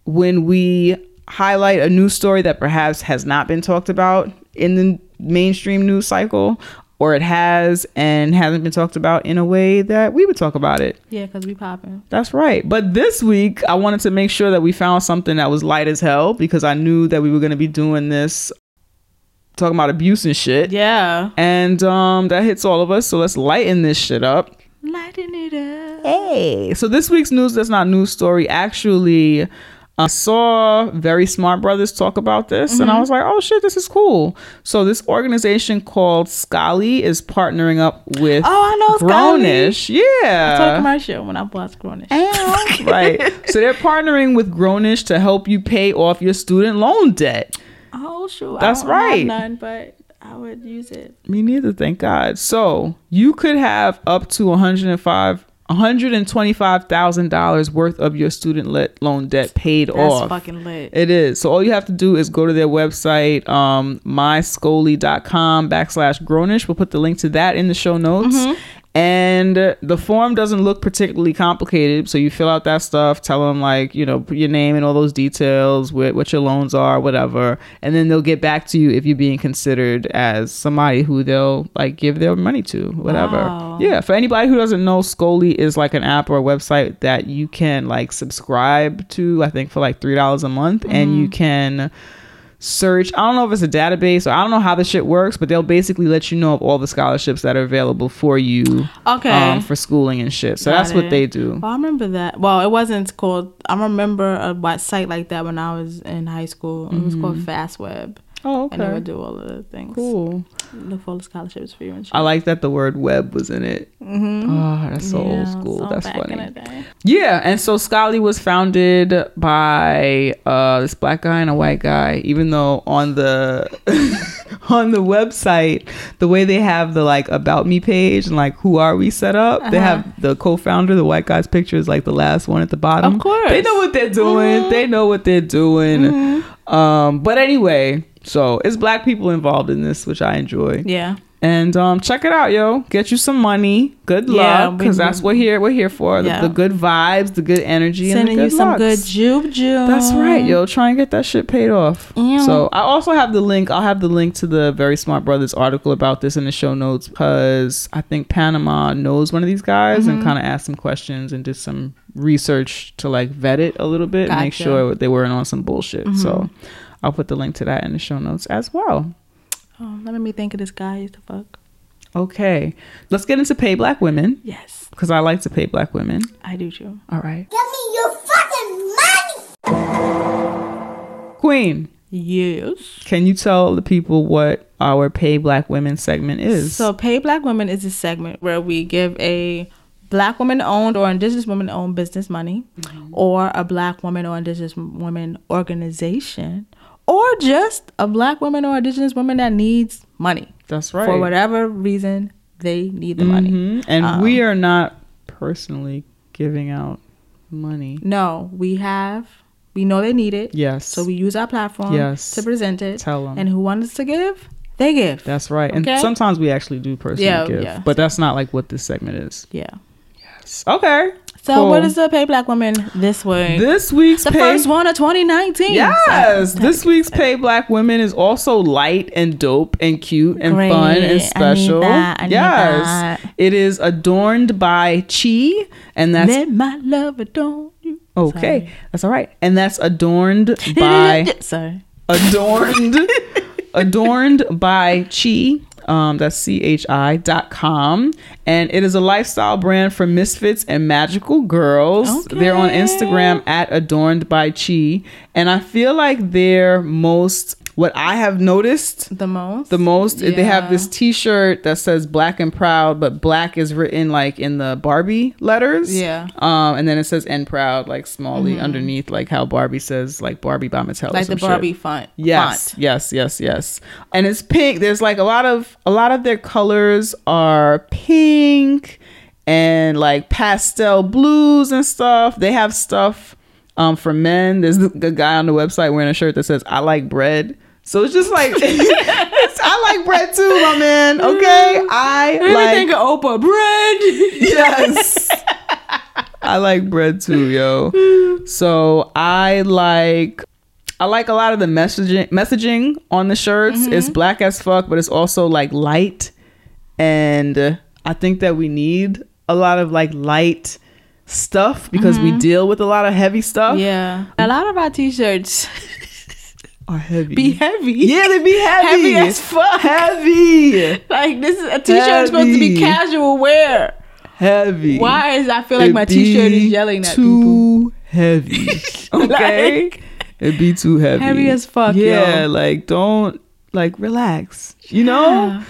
when we highlight a news story that perhaps has not been talked about in the mainstream news cycle, or it has and hasn't been talked about in a way that we would talk about it. Yeah, because we popping. That's right. But this week, I wanted to make sure that we found something that was light as hell because I knew that we were going to be doing this, talking about abuse and shit. Yeah. And um, that hits all of us. So let's lighten this shit up. Lighten it up. Hey. So this week's news that's not news story actually I saw Very Smart Brothas talk about this and I was like, oh shit, this is cool. So this organization called Scholly is partnering up with Oh, I know Scholly. Yeah, I saw a Yeah. commercial when I bought Grownish. right. So they're partnering with Grownish to help you pay off your student loan debt. Oh, shoot. That's I don't have right. none, but I would use it. Me neither, thank God. So you could have up to 105 $125,000 worth of your student let loan debt paid That's off. fucking lit. It is. So all you have to do is go to their website, um, myscholly.com backslash grownish. We'll put the link to that in the show notes. And the form doesn't look particularly complicated. So you fill out that stuff, tell them like, you know, your name and all those details, what, what your loans are, whatever. And then they'll get back to you if you're being considered as somebody who they'll like give their money to, whatever. Wow. Yeah. For anybody who doesn't know, Scholly is like an app or a website that you can like subscribe to, I think for like $3 a month. And you mm-hmm. can search. I don't know if it's a database or I don't know how the shit works, but they'll basically let you know of all the scholarships that are available for you Okay. um, for schooling and shit. So Got that's what they do. Well, I remember that. Well, it wasn't called. I remember a site like that when I was in high school. It was called FastWeb, Oh, and they okay. would do all of the things. Cool. Look for all the scholarships for you and shit. I like that the word web was in it. Mm-hmm. Oh, that's so Yeah, old school. so that's back funny. the day. Yeah, and so Scholly was founded by uh, this black guy and a white guy. Even though on the on the website, the way they have the like about me page and like who are we set up, they Uh-huh. have the co-founder, the white guy's picture is like the last one at the bottom. Of course. they know what they're doing. Mm-hmm. They know what they're doing. Um, but anyway, so it's black people involved in this, which I enjoy. Yeah. And um, check it out, yo. Get you some money. Good Yeah, luck, because that's what here we're here for. The, Yeah. the good vibes, the good energy, Sending and the you good some lucks. good jube jube. That's right, yo. Try and get that shit paid off. Yeah. So I also have the link. I'll have the link to the Very Smart Brothas article about this in the show notes because I think Panama knows one of these guys Mm-hmm. and kind of asked some questions and did some research to like vet it a little bit, and make Gotcha. sure they weren't on some bullshit. So Mm-hmm. I'll put the link to that in the show notes as well. Oh, that made me think of this guy I used to fuck. Okay, let's get into pay black women Yes, because I like to pay black women. I do too. All right, Give me your fucking money! Queen, Yes. can you tell the people what our pay black women segment is? So, Pay Black Women is a segment where we give a black woman owned or indigenous woman owned business money, Mm-hmm. or a black woman or indigenous woman organization, or just a black woman or indigenous woman that needs money That's right. for whatever reason they need the money. Mhm. And Um, we are not personally giving out money. No, we have. We know they need it. Yes. So we use our platform Yes. to present it. Tell them. And who wants to give, they give. That's right. Okay. And sometimes we actually do personally Yeah, give, yeah. but that's not like what this segment is. yeah. Okay. So cool. what is the pay black woman this week? this week's the pay? first one of 2019. Yes, So- this week's pay black women is also light and dope and cute and Great. fun I and need special. that. I need yes, that. it is adorned by Chi, and that's Let my love adorn you. okay. That's all right, and that's adorned by Sorry. Sorry. adorned adorned by chi um that's c-h-i dot com. And it is a lifestyle brand for misfits and magical girls. They're on instagram at adorned by chi. And i feel like they're most what i have noticed The most. the most they have this t-shirt that says black and proud but black is written like in the barbie letters Yeah. Mm-hmm. um and then it says and proud like smallly underneath like how barbie says like barbie by mattel like the shit. Barbie font. Yes, Font. yes, yes, yes. And it's pink. There's like a lot of a lot of their colors are pink and like pastel blues and stuff. They have stuff um for men. There's a guy on the website wearing a shirt that says "I like bread." So it's just like I like bread too, my man. Okay, I Let like think of Oprah bread. yes. I like bread too, yo. So I like I like a lot of the messaging messaging on the shirts. It's mm-hmm. black as fuck, but it's also like light. And I think that we need a lot of like light stuff because we mm-hmm. deal with a lot of heavy stuff. yeah, a lot of our t-shirts Are heavy. be heavy. yeah, they be heavy. Heavy as fuck. Heavy. Like this is a t-shirt is supposed to be casual wear. Heavy. Why is I feel like It my t-shirt is yelling at people? too heavy. Okay, Like- it'd be too heavy. Heavy as fuck, Yeah, yo. like don't like relax. You know.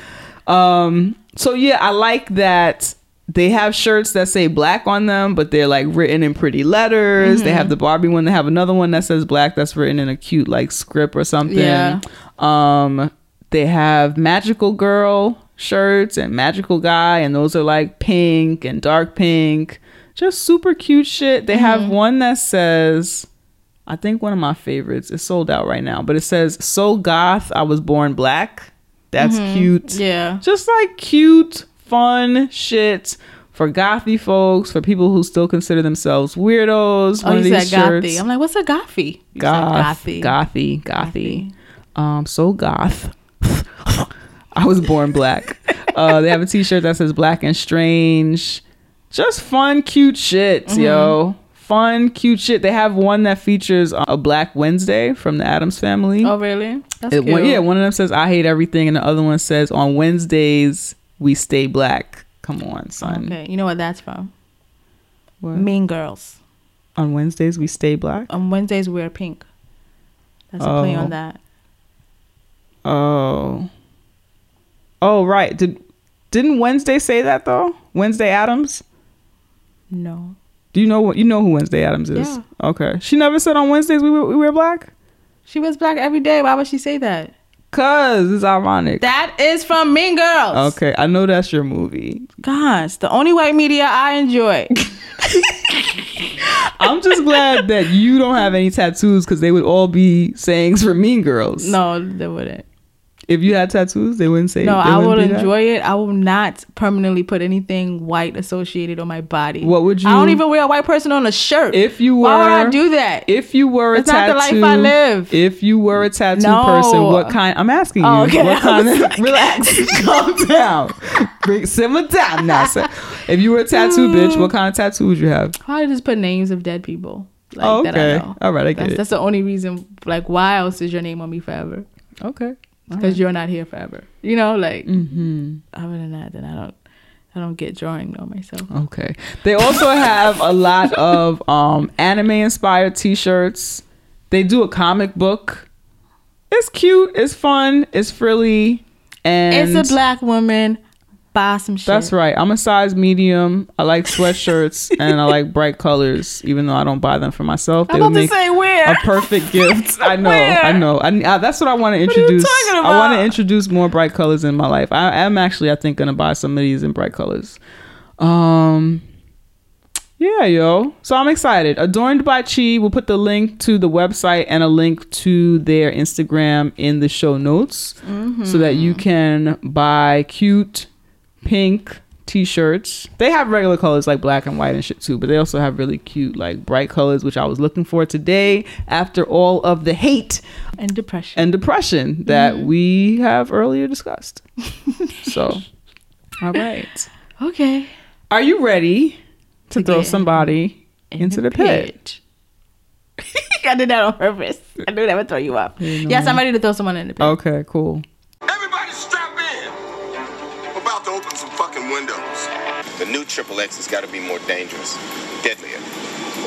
Um. So yeah, I like that they have shirts that say black on them, but they're like written in pretty letters. They have Mm-hmm. the Barbie one. They have another one that says black that's written in a cute like script or something. Yeah. Um. They have magical girl shirts and magical guy, and those are like pink and dark pink. Just super cute shit. They have Mm-hmm. one that says, I think one of my favorites. It's sold out right now, but it says, "So goth, I was born black." That's cute. Mm-hmm. Yeah. Just like cute, fun shit for gothy folks, for people who still consider themselves weirdos. Oh, one you these said gothy. shirts. I'm like, what's a gothy? You Goth, gothy. gothy, gothy, Um, so goth. I was born black. Uh, they have a T-shirt that says "Black and Strange." Just fun, cute shit, Mm-hmm. yo. Fun, cute shit. They have one that features a Black Wednesday from the Addams Family. Oh, really? That's It- cute. one- yeah, one of them says "I hate everything," and the other one says "On Wednesdays we stay black." Come on, son. Okay, you know what that's from? What? Mean Girls. On Wednesdays we stay black. On Wednesdays we wear pink. That's a play Oh. on that. Oh. Oh right. Did didn't Wednesday say that though? Wednesday Addams? No. Do you know what you know who Wednesday Addams is? Yeah. Okay. She never said on Wednesdays we wear, we wear black? She wears black every day. Why would she say that? Cuz it's ironic. That is from Mean Girls. okay, I know that's your movie. Gosh, the only white media I enjoy. I'm just glad that you don't have any tattoos because they would all be sayings for Mean Girls. no, they wouldn't. If you had tattoos, they wouldn't say. No, I would be that? enjoy it. I will not permanently put anything white associated on my body. What would you? I don't even wear a white person on a shirt. If you were, Why would I do that? If you were a It's not the life I live. If you were a tattoo No. person, what kind? I'm asking oh, you. Oh, okay. What kind I of? relax, calm down, Bring, simmer down now. sir. If you were a tattoo mm. bitch, what kind of tattoo would you have? Probably just put names of dead people. Like, Oh, that I okay. know. All right, I get that's, it. That's the only reason. Like, why else is your name on me forever? Okay. Because you're not here forever. You know, like. Mm-hmm. Other than that, then I don't. I don't get drawing on myself. Okay. They also have a lot of um, anime inspired T-shirts. They do a comic book. It's cute. It's fun. It's frilly. And it's a black woman. Buy some shit. That's right. I'm a size medium. I like sweatshirts and I like bright colors, even though I don't buy them for myself. I'm would about to say where. a perfect gift. I know. I know. I, I, that's what I want to are you introduce. I want to introduce more bright colors in my life. I am actually, I think, gonna buy some of these in bright colors. Um. Yeah, yo. So I'm excited. Adorned by Chi. We'll put the link to the website and a link to their Instagram in the show notes so that you can buy cute pink t-shirts. They have regular colors like black and white and shit too, but they also have really cute like bright colors which I was looking for today after all of the hate and depression. and depression that Mm-hmm. we have earlier discussed. so, all right. okay. Are you ready to, To throw somebody In into the, pit? I did that on purpose. I knew that would throw you up. Yes, I'm ready to throw someone in the pit. Okay, cool. Windows. The new Triple X has got to be more dangerous, deadlier,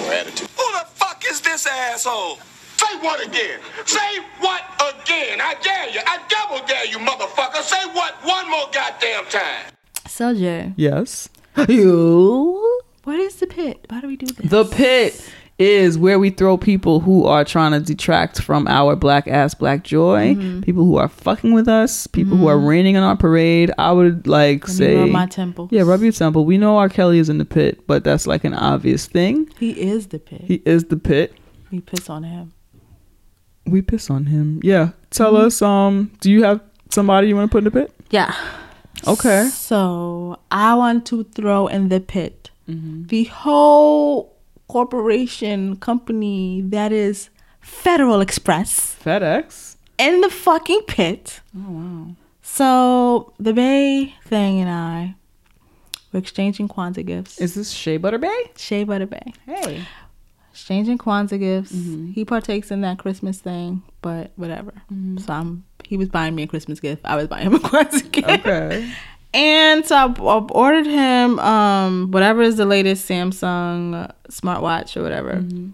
more attitude. Who the fuck is this asshole? Say what again? Say what again? I dare you. I double dare you, motherfucker. Say what one more goddamn time. So, Jay, Yes. You what is the pit? Why do we do this? The pit is where we throw people who are trying to detract from our black ass black joy. Mm-hmm. People who are fucking with us. People who are raining on our parade. I would like Let say, rub my temple. yeah, rub your temple. We know R. Kelly is in the pit, but that's like an obvious thing. He is the pit. He is the pit. we piss on him. We piss on him. Yeah. Tell Mm-hmm. us. Um. Do you have somebody you want to put in the pit? Yeah. Okay. So I want to throw in the pit Mm-hmm. the whole corporation company that is Federal Express FedEx. in the fucking pit. Oh wow. So the Bay thing and I were exchanging Kwanzaa gifts. Is this Shea Butter Bay? Shea Butter Bay. Hey. Exchanging Kwanzaa gifts. Mm-hmm. He partakes in that Christmas thing, but whatever. So I'm he was buying me a Christmas gift. I was buying him a Kwanzaa gift. Okay. And so I, I ordered him um whatever is the latest Samsung smartwatch or whatever. Mm-hmm.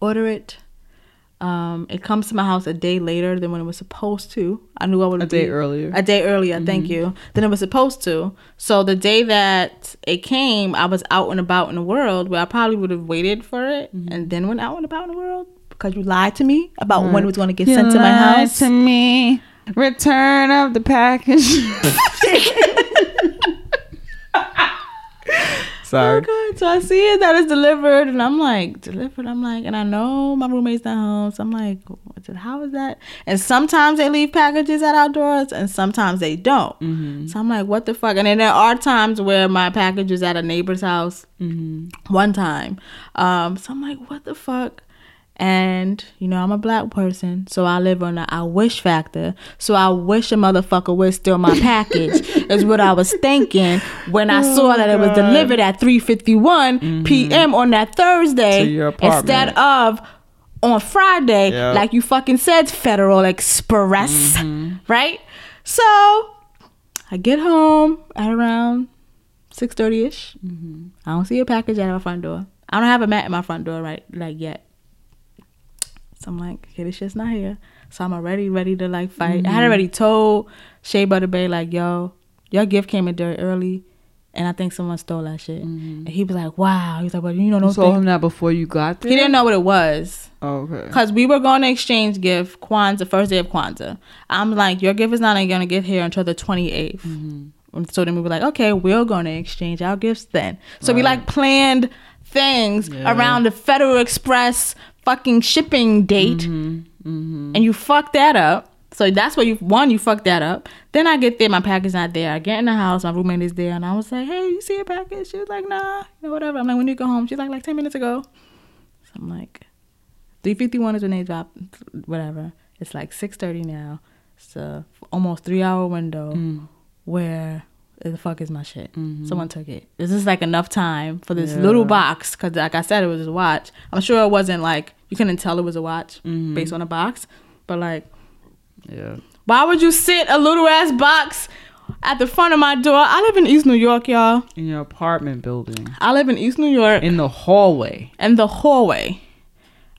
Order it. Um, it comes to my house a day later than when it was supposed to. I knew I would A day earlier. Mm-hmm. A day earlier, thank you. Than it was supposed to. So the day that it came, I was out and about in the world where I probably would have waited for it Mm-hmm. and then went out and about in the world because you lied to me about when it was going to get sent to my house. to me. Return of the package. Sorry. Oh god! So I see it that it's delivered, and I'm like, delivered. I'm like, and I know my roommate's not home, so I'm like, what's it? How is that? And sometimes they leave packages at our doors, and sometimes they don't. So I'm like, what the fuck? And then there are times where my package is at a neighbor's house. One time, um, so I'm like, what the fuck? And you know, I'm a black person, so I live on the I wish factor. So I wish a motherfucker would steal my package. is what I was thinking when I oh saw that it was delivered at 3:51 mm-hmm. p.m. on that Thursday To your apartment. instead of on Friday, Yep. like you fucking said, Federal Express, mm-hmm. right? So I get home at around 6:30 ish. Mm-hmm. I don't see a package at my front door. I don't have a mat at my front door right like yet. So I'm like, okay, this shit's not here. So I'm already ready to like fight. I had already told Shea Butter Bay like, yo, your gift came in dirt early, and I think someone stole that shit. And he was like, wow. He was like, well, you know, You those told him that before you got there. He didn't know what it was. Oh, okay. Cause we were going to exchange gift Kwanzaa first day of Kwanzaa. I'm like, your gift is not gonna get here until the 28th. Mm-hmm. And so then we were like, okay, we're gonna exchange our gifts then. So we like planned things Yeah. around the Federal Express fucking shipping date, Mm-hmm. and you fuck that up. So that's what you one you fucked that up. Then I get there, my package not there. I get in the house, my roommate is there, and I was like, hey, you see a package? She was like, nah, you know, whatever. I'm like, when you go home? She's like, like 10 minutes ago. So I'm like, 351 is when they drop whatever it's like 6.30 now it's a almost three hour window where the fuck is my shit mm-hmm. someone took it is this like enough time for this little box because like i said it was a watch i'm sure it wasn't like you couldn't tell it was a watch mm-hmm. based on a box but like Yeah. why would you sit a little ass box at the front of my door i live in east new york y'all In your apartment building. i live in east new york In the hallway. In the hallway.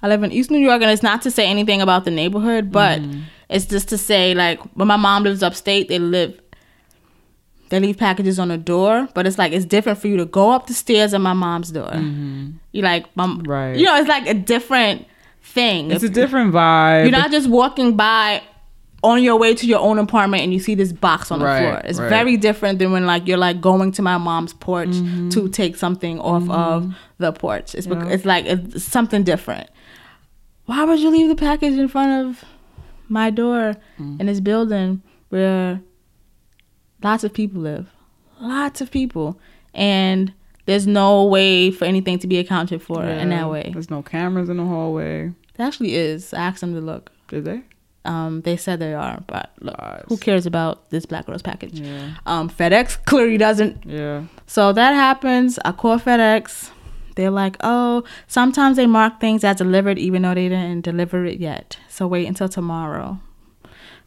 I live in East New York, and it's not to say anything about the neighborhood, but mm-hmm. it's just to say like when my mom lives upstate, they live. They leave packages on the door, but it's like it's different for you to go up the stairs at my mom's door. You like, mom, Right. You know, it's like a different thing. It's a different vibe. You're not just walking by on your way to your own apartment and you see this box on the Right, floor. It's right. very different than when like you're like going to my mom's porch Mm-hmm. to take something off of the porch. It's bec- it's like it's something different. Why would you leave the package in front of my door Mm. in this building where lots of people live? Lots of people. And there's no way for anything to be accounted for in that way. There's no cameras in the hallway. There actually is. I asked them to look. Did they? Um, they said they are, but look, Lies. who cares about this black girl's package? Yeah. Um, FedEx clearly doesn't. Yeah. So that happens. I call FedEx. They're like, oh, sometimes they mark things as delivered even though they didn't deliver it yet. So wait until tomorrow.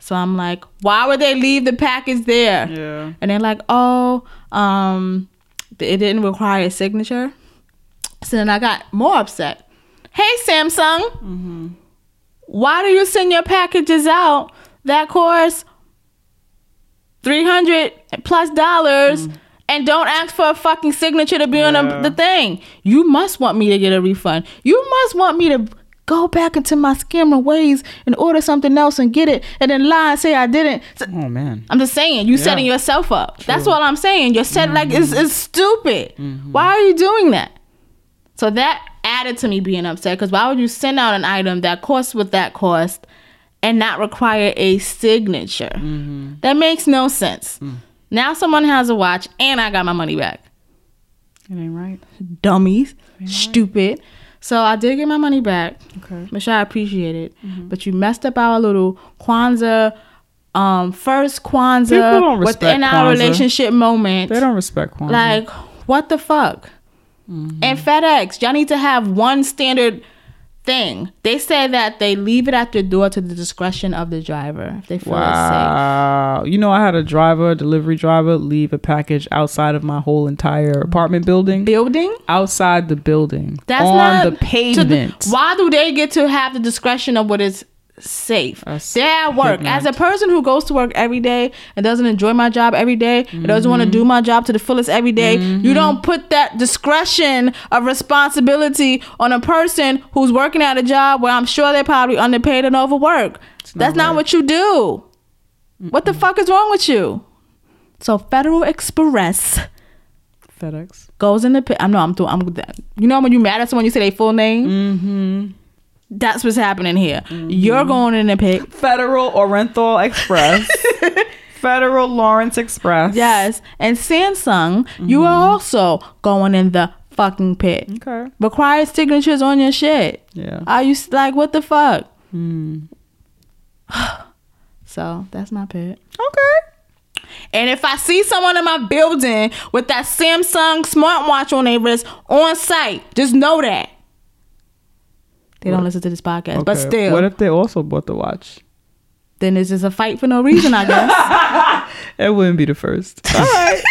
So I'm like, why would they leave the package there? Yeah. And they're like, oh, um, it didn't require a signature. So then I got more upset. Hey, Samsung, why do you send your packages out that cost three hundred plus dollars and don't ask for a fucking signature to be on Yeah. the, the thing? You must want me to get a refund. You must want me to go back into my scammer ways and order something else and get it and then lie and say I didn't. So- Oh man. I'm just saying, you setting yourself up. That's all I'm saying. You're set like it's, mm-hmm. it's stupid. Mm-hmm. Why are you doing that? So that added to me being upset because why would you send out an item that costs what that cost and not require a signature? Mm-hmm. That makes no sense. Mm. Now someone has a watch and I got my money back. It ain't right. Dummies, stupid. So I did get my money back, Okay. which I appreciate it. But you messed up our little Kwanzaa, um, first Kwanzaa within our relationship moment. They don't respect Kwanzaa. Like, what the fuck? Mm-hmm. And FedEx, y'all need to have one standard thing. They say that they leave it at the door to the discretion of the driver if they feel it's Wow. You know, I had a driver, a delivery driver, leave a package outside of my whole entire apartment building. Building? outside the building. That's on not the pavement. why do they get to have the discretion of what is safe? They're at work. As a person who goes to work every day and doesn't enjoy my job every day and doesn't want to do my job to the fullest every day, you don't put that discretion of responsibility on a person who's working at a job where I'm sure they're probably underpaid and overworked. That's not what you do. What the fuck is wrong with you? So Federal Express FedEx. goes in the pit. I'm no, I'm doing. I'm. You know when you mad at someone, you say their full name. Mm-hmm. That's what's happening here. You're mm-hmm. going in the pit. Federal Oriental Express. Federal Lawrence Express. Yes, and Samsung, you mm-hmm. are also going in the fucking pit. Okay. Required signatures on your shit. Yeah. Are you like what the fuck? Hmm. so that's my pit. Okay. And if I see someone in my building with that Samsung smartwatch on their wrist on site, just know that. They don't listen to this podcast, but Okay. still. What if they also bought the watch? then it's just a fight for no reason, I guess. It wouldn't be the first. All right.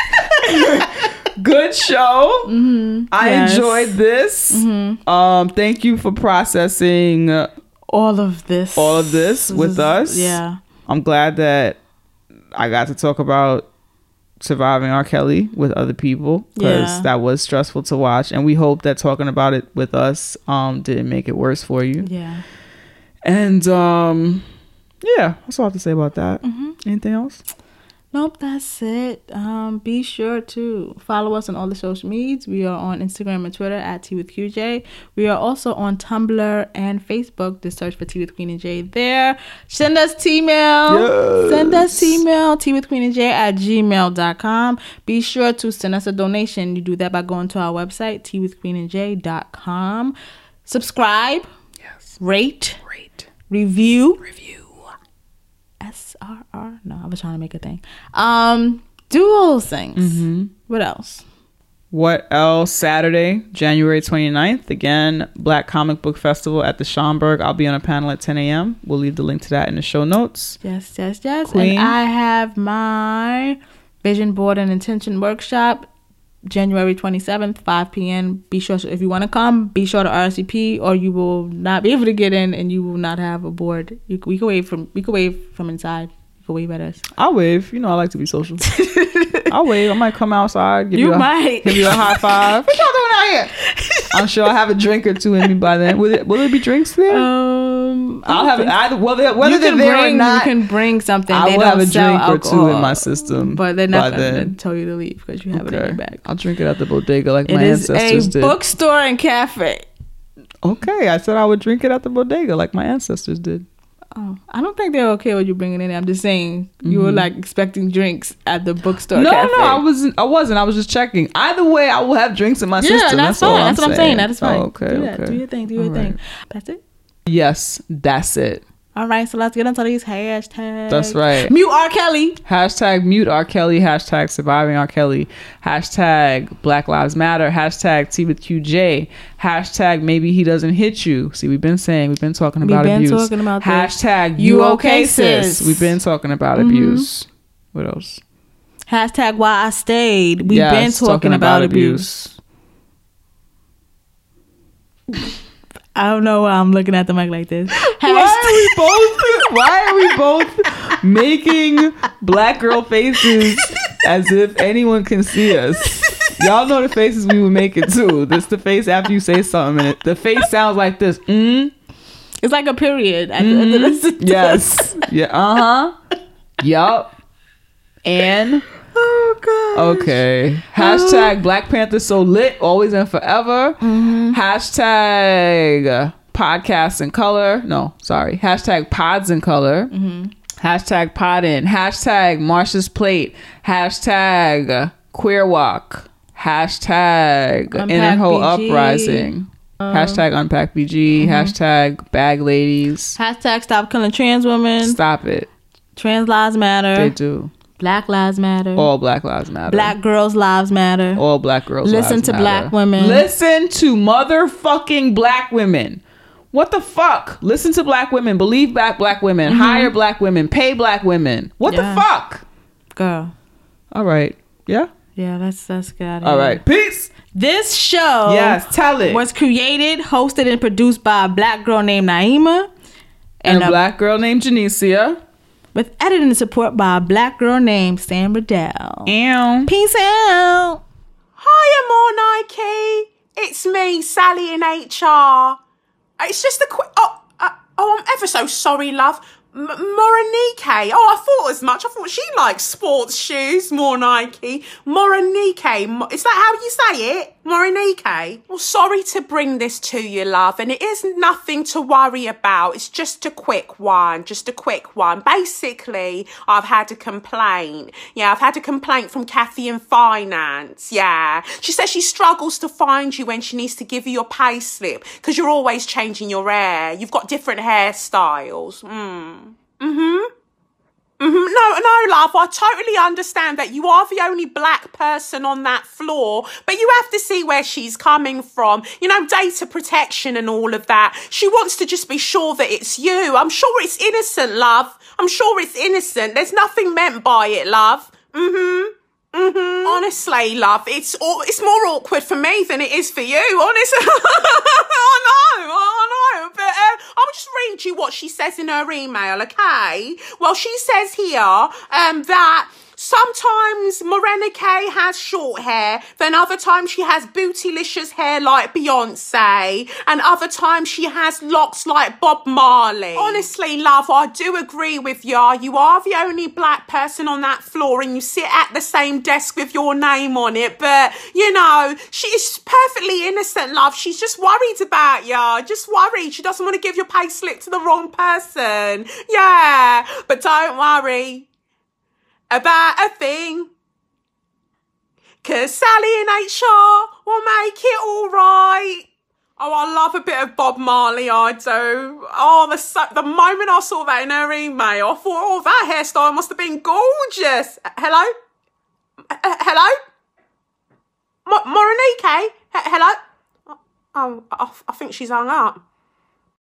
Good show. I Mm-hmm. Yes. Mm-hmm. enjoyed this. Um, thank you for processing uh, all of this. all of this with us. Yeah. I'm glad that I got to talk about surviving R. Kelly with other people because Yeah. that was stressful to watch, and we hope that talking about it with us um didn't make it worse for you. Yeah. And um, yeah, that's all I have to say about that. Mm-hmm. Anything else? Nope, that's it. Um, be sure to follow us on all the social medias. We are on Instagram and Twitter at Tea with QJ. We are also on Tumblr and Facebook. Just search for Tea with Queen and J there. Send us tea mail. Yes. Send us email, tea with Queen and J at gmail.com. Be sure to send us a donation. You do that by going to our website, tea with Queen and J.com. Subscribe. Yes. Rate. Rate. Review. review. SRR. No, I was trying to make a thing. Um, do all those things. Mm-hmm. What else? What else? Saturday, January 29th, again, Black Comic Book Festival at the Schomburg. I'll be on a panel at 10 a.m. We'll leave the link to that in the show notes. Yes, yes, yes. Queen. And I have my vision board and intention workshop January 27th, 5 p.m. Be sure, if you want to come, be sure to RSVP or you will not be able to get in and you will not have a board. You, we can wave from, we can wave from inside. You can wave at us. I'll wave. You know, I like to be social. I'll wave. I might come outside. Give You you, a, might. give you a high five. What y'all doing out here? I'm sure I'll have a drink or two in me by then. Will it? Will it be drinks there? Um, I'll have either. Whether whether they're there bring, or not, you can bring something. I they will have a drink or two in my system but they're not going to tell you to leave because you have it in your bag. I'll drink it at the bodega like It my is ancestors a bookstore and cafe. Okay, I said I would drink it at the bodega like my ancestors did. Oh, I don't think they're okay with you bringing it in. I'm just saying you were mm-hmm. like expecting drinks at the bookstore. no, cafe. no, I wasn't. I wasn't. I was just checking. Either way, I will have drinks in my Yeah, system. that's, all fine. That's what I'm saying. That is fine. Oh, okay, do that. okay. Do your thing. Do your All thing. right. That's it. Yes, that's it. All right, so let's get into these hashtags. That's right. Mute R. Kelly. Hashtag mute R. Kelly. Hashtag surviving R. Kelly. Hashtag Black Lives Matter. Hashtag Tea with QJ. Hashtag maybe he doesn't hit you. See, we've been saying, we've been talking We've about been abuse. talking about. Hashtag You okay, sis. We've been talking about mm-hmm. abuse. What else? Hashtag why I stayed. We've Yes, been talking, about, abuse. I don't know why I'm looking at the mic like this. Why are we both? Why are we both making black girl faces as if anyone can see us? Y'all know the faces we were making too. This the face after you say something, and it, the face sounds like this. Mm, It's like a period. At the of the Mm-hmm. yes. Yeah. Uh huh. Yup. And Oh. Okay. Hashtag Black Panther so lit, always and forever. Mm-hmm. Hashtag podcasts in color. No, sorry. Hashtag pods in color. Mm-hmm. Hashtag pod in. Hashtag Marsha's plate. Hashtag queer walk. Hashtag Unpack inner BG. uprising. Um, hashtag unpack BG. Mm-hmm. Hashtag bag ladies. Hashtag stop killing trans women. Stop it. Trans lives matter. They do. Black lives matter. All black lives matter. Black girls lives matter. All black girls. Listen to matter. black women. Listen to motherfucking black women. What the fuck? Listen to black women. Believe back black women. Hire black women. Pay black women. What Mm-hmm. Yeah. the fuck? Girl. All right. Yeah. Yeah, get out of All right. Peace. This show Yes. Tell it. was created, hosted, and produced by a black girl named Naima. and a a- black girl named Janicia. With editing and support by a black girl named Sam Riddell. And Peace out. Hiya, more Nike. It's me, Sally in HR. It's just a quick. Oh, uh, oh, I'm ever so sorry, love. M- Moronike. Oh, I thought as much. I thought she likes sports shoes. More Nike. Moronike. Is that how you say it? Moronike. Well, sorry to bring this to you, love, and it is nothing to worry about. It's just a quick one. Just a quick one. Basically, I've had a complaint. Yeah, I've had a complaint from Kathy in finance. Yeah. She says she struggles to find you when she needs to give you your pay slip because you're always changing your hair. You've got different hairstyles. Mm. Mm-hmm. Mhm. No, no, love. I totally understand that you are the only black person on that floor, but you have to see where she's coming from. You know, data protection and all of that. She wants to just be sure that it's you. I'm sure it's innocent, love. I'm sure it's innocent. There's nothing meant by it, love. Mm-hmm. Mm-hmm. Honestly, love, it's it's more awkward for me than it is for you. Honestly, I know, I know. But uh, I'll just read you what she says in her email, okay? Well, she says here um, that sometimes Morena Kay has short hair, then other times she has bootylicious hair like Beyonce, and other times she has locks like Bob Marley. Honestly, love, I do agree with ya. You are the only black person on that floor, and you sit at the same desk with your name on it. But you know, she is perfectly innocent, love. She's just worried about ya. Just worried. She doesn't want to give your pay slip to the wrong person. Yeah, but don't worry about a thing. Cause Sally in HR will make it alright. Oh, I love a bit of Bob Marley, I do. Oh, the, so- the moment I saw that in her email, I thought, oh, that hairstyle must have been gorgeous. Uh, Hello? Uh, hello? Mo- Moronike? H- hello? Oh, I think she's hung up.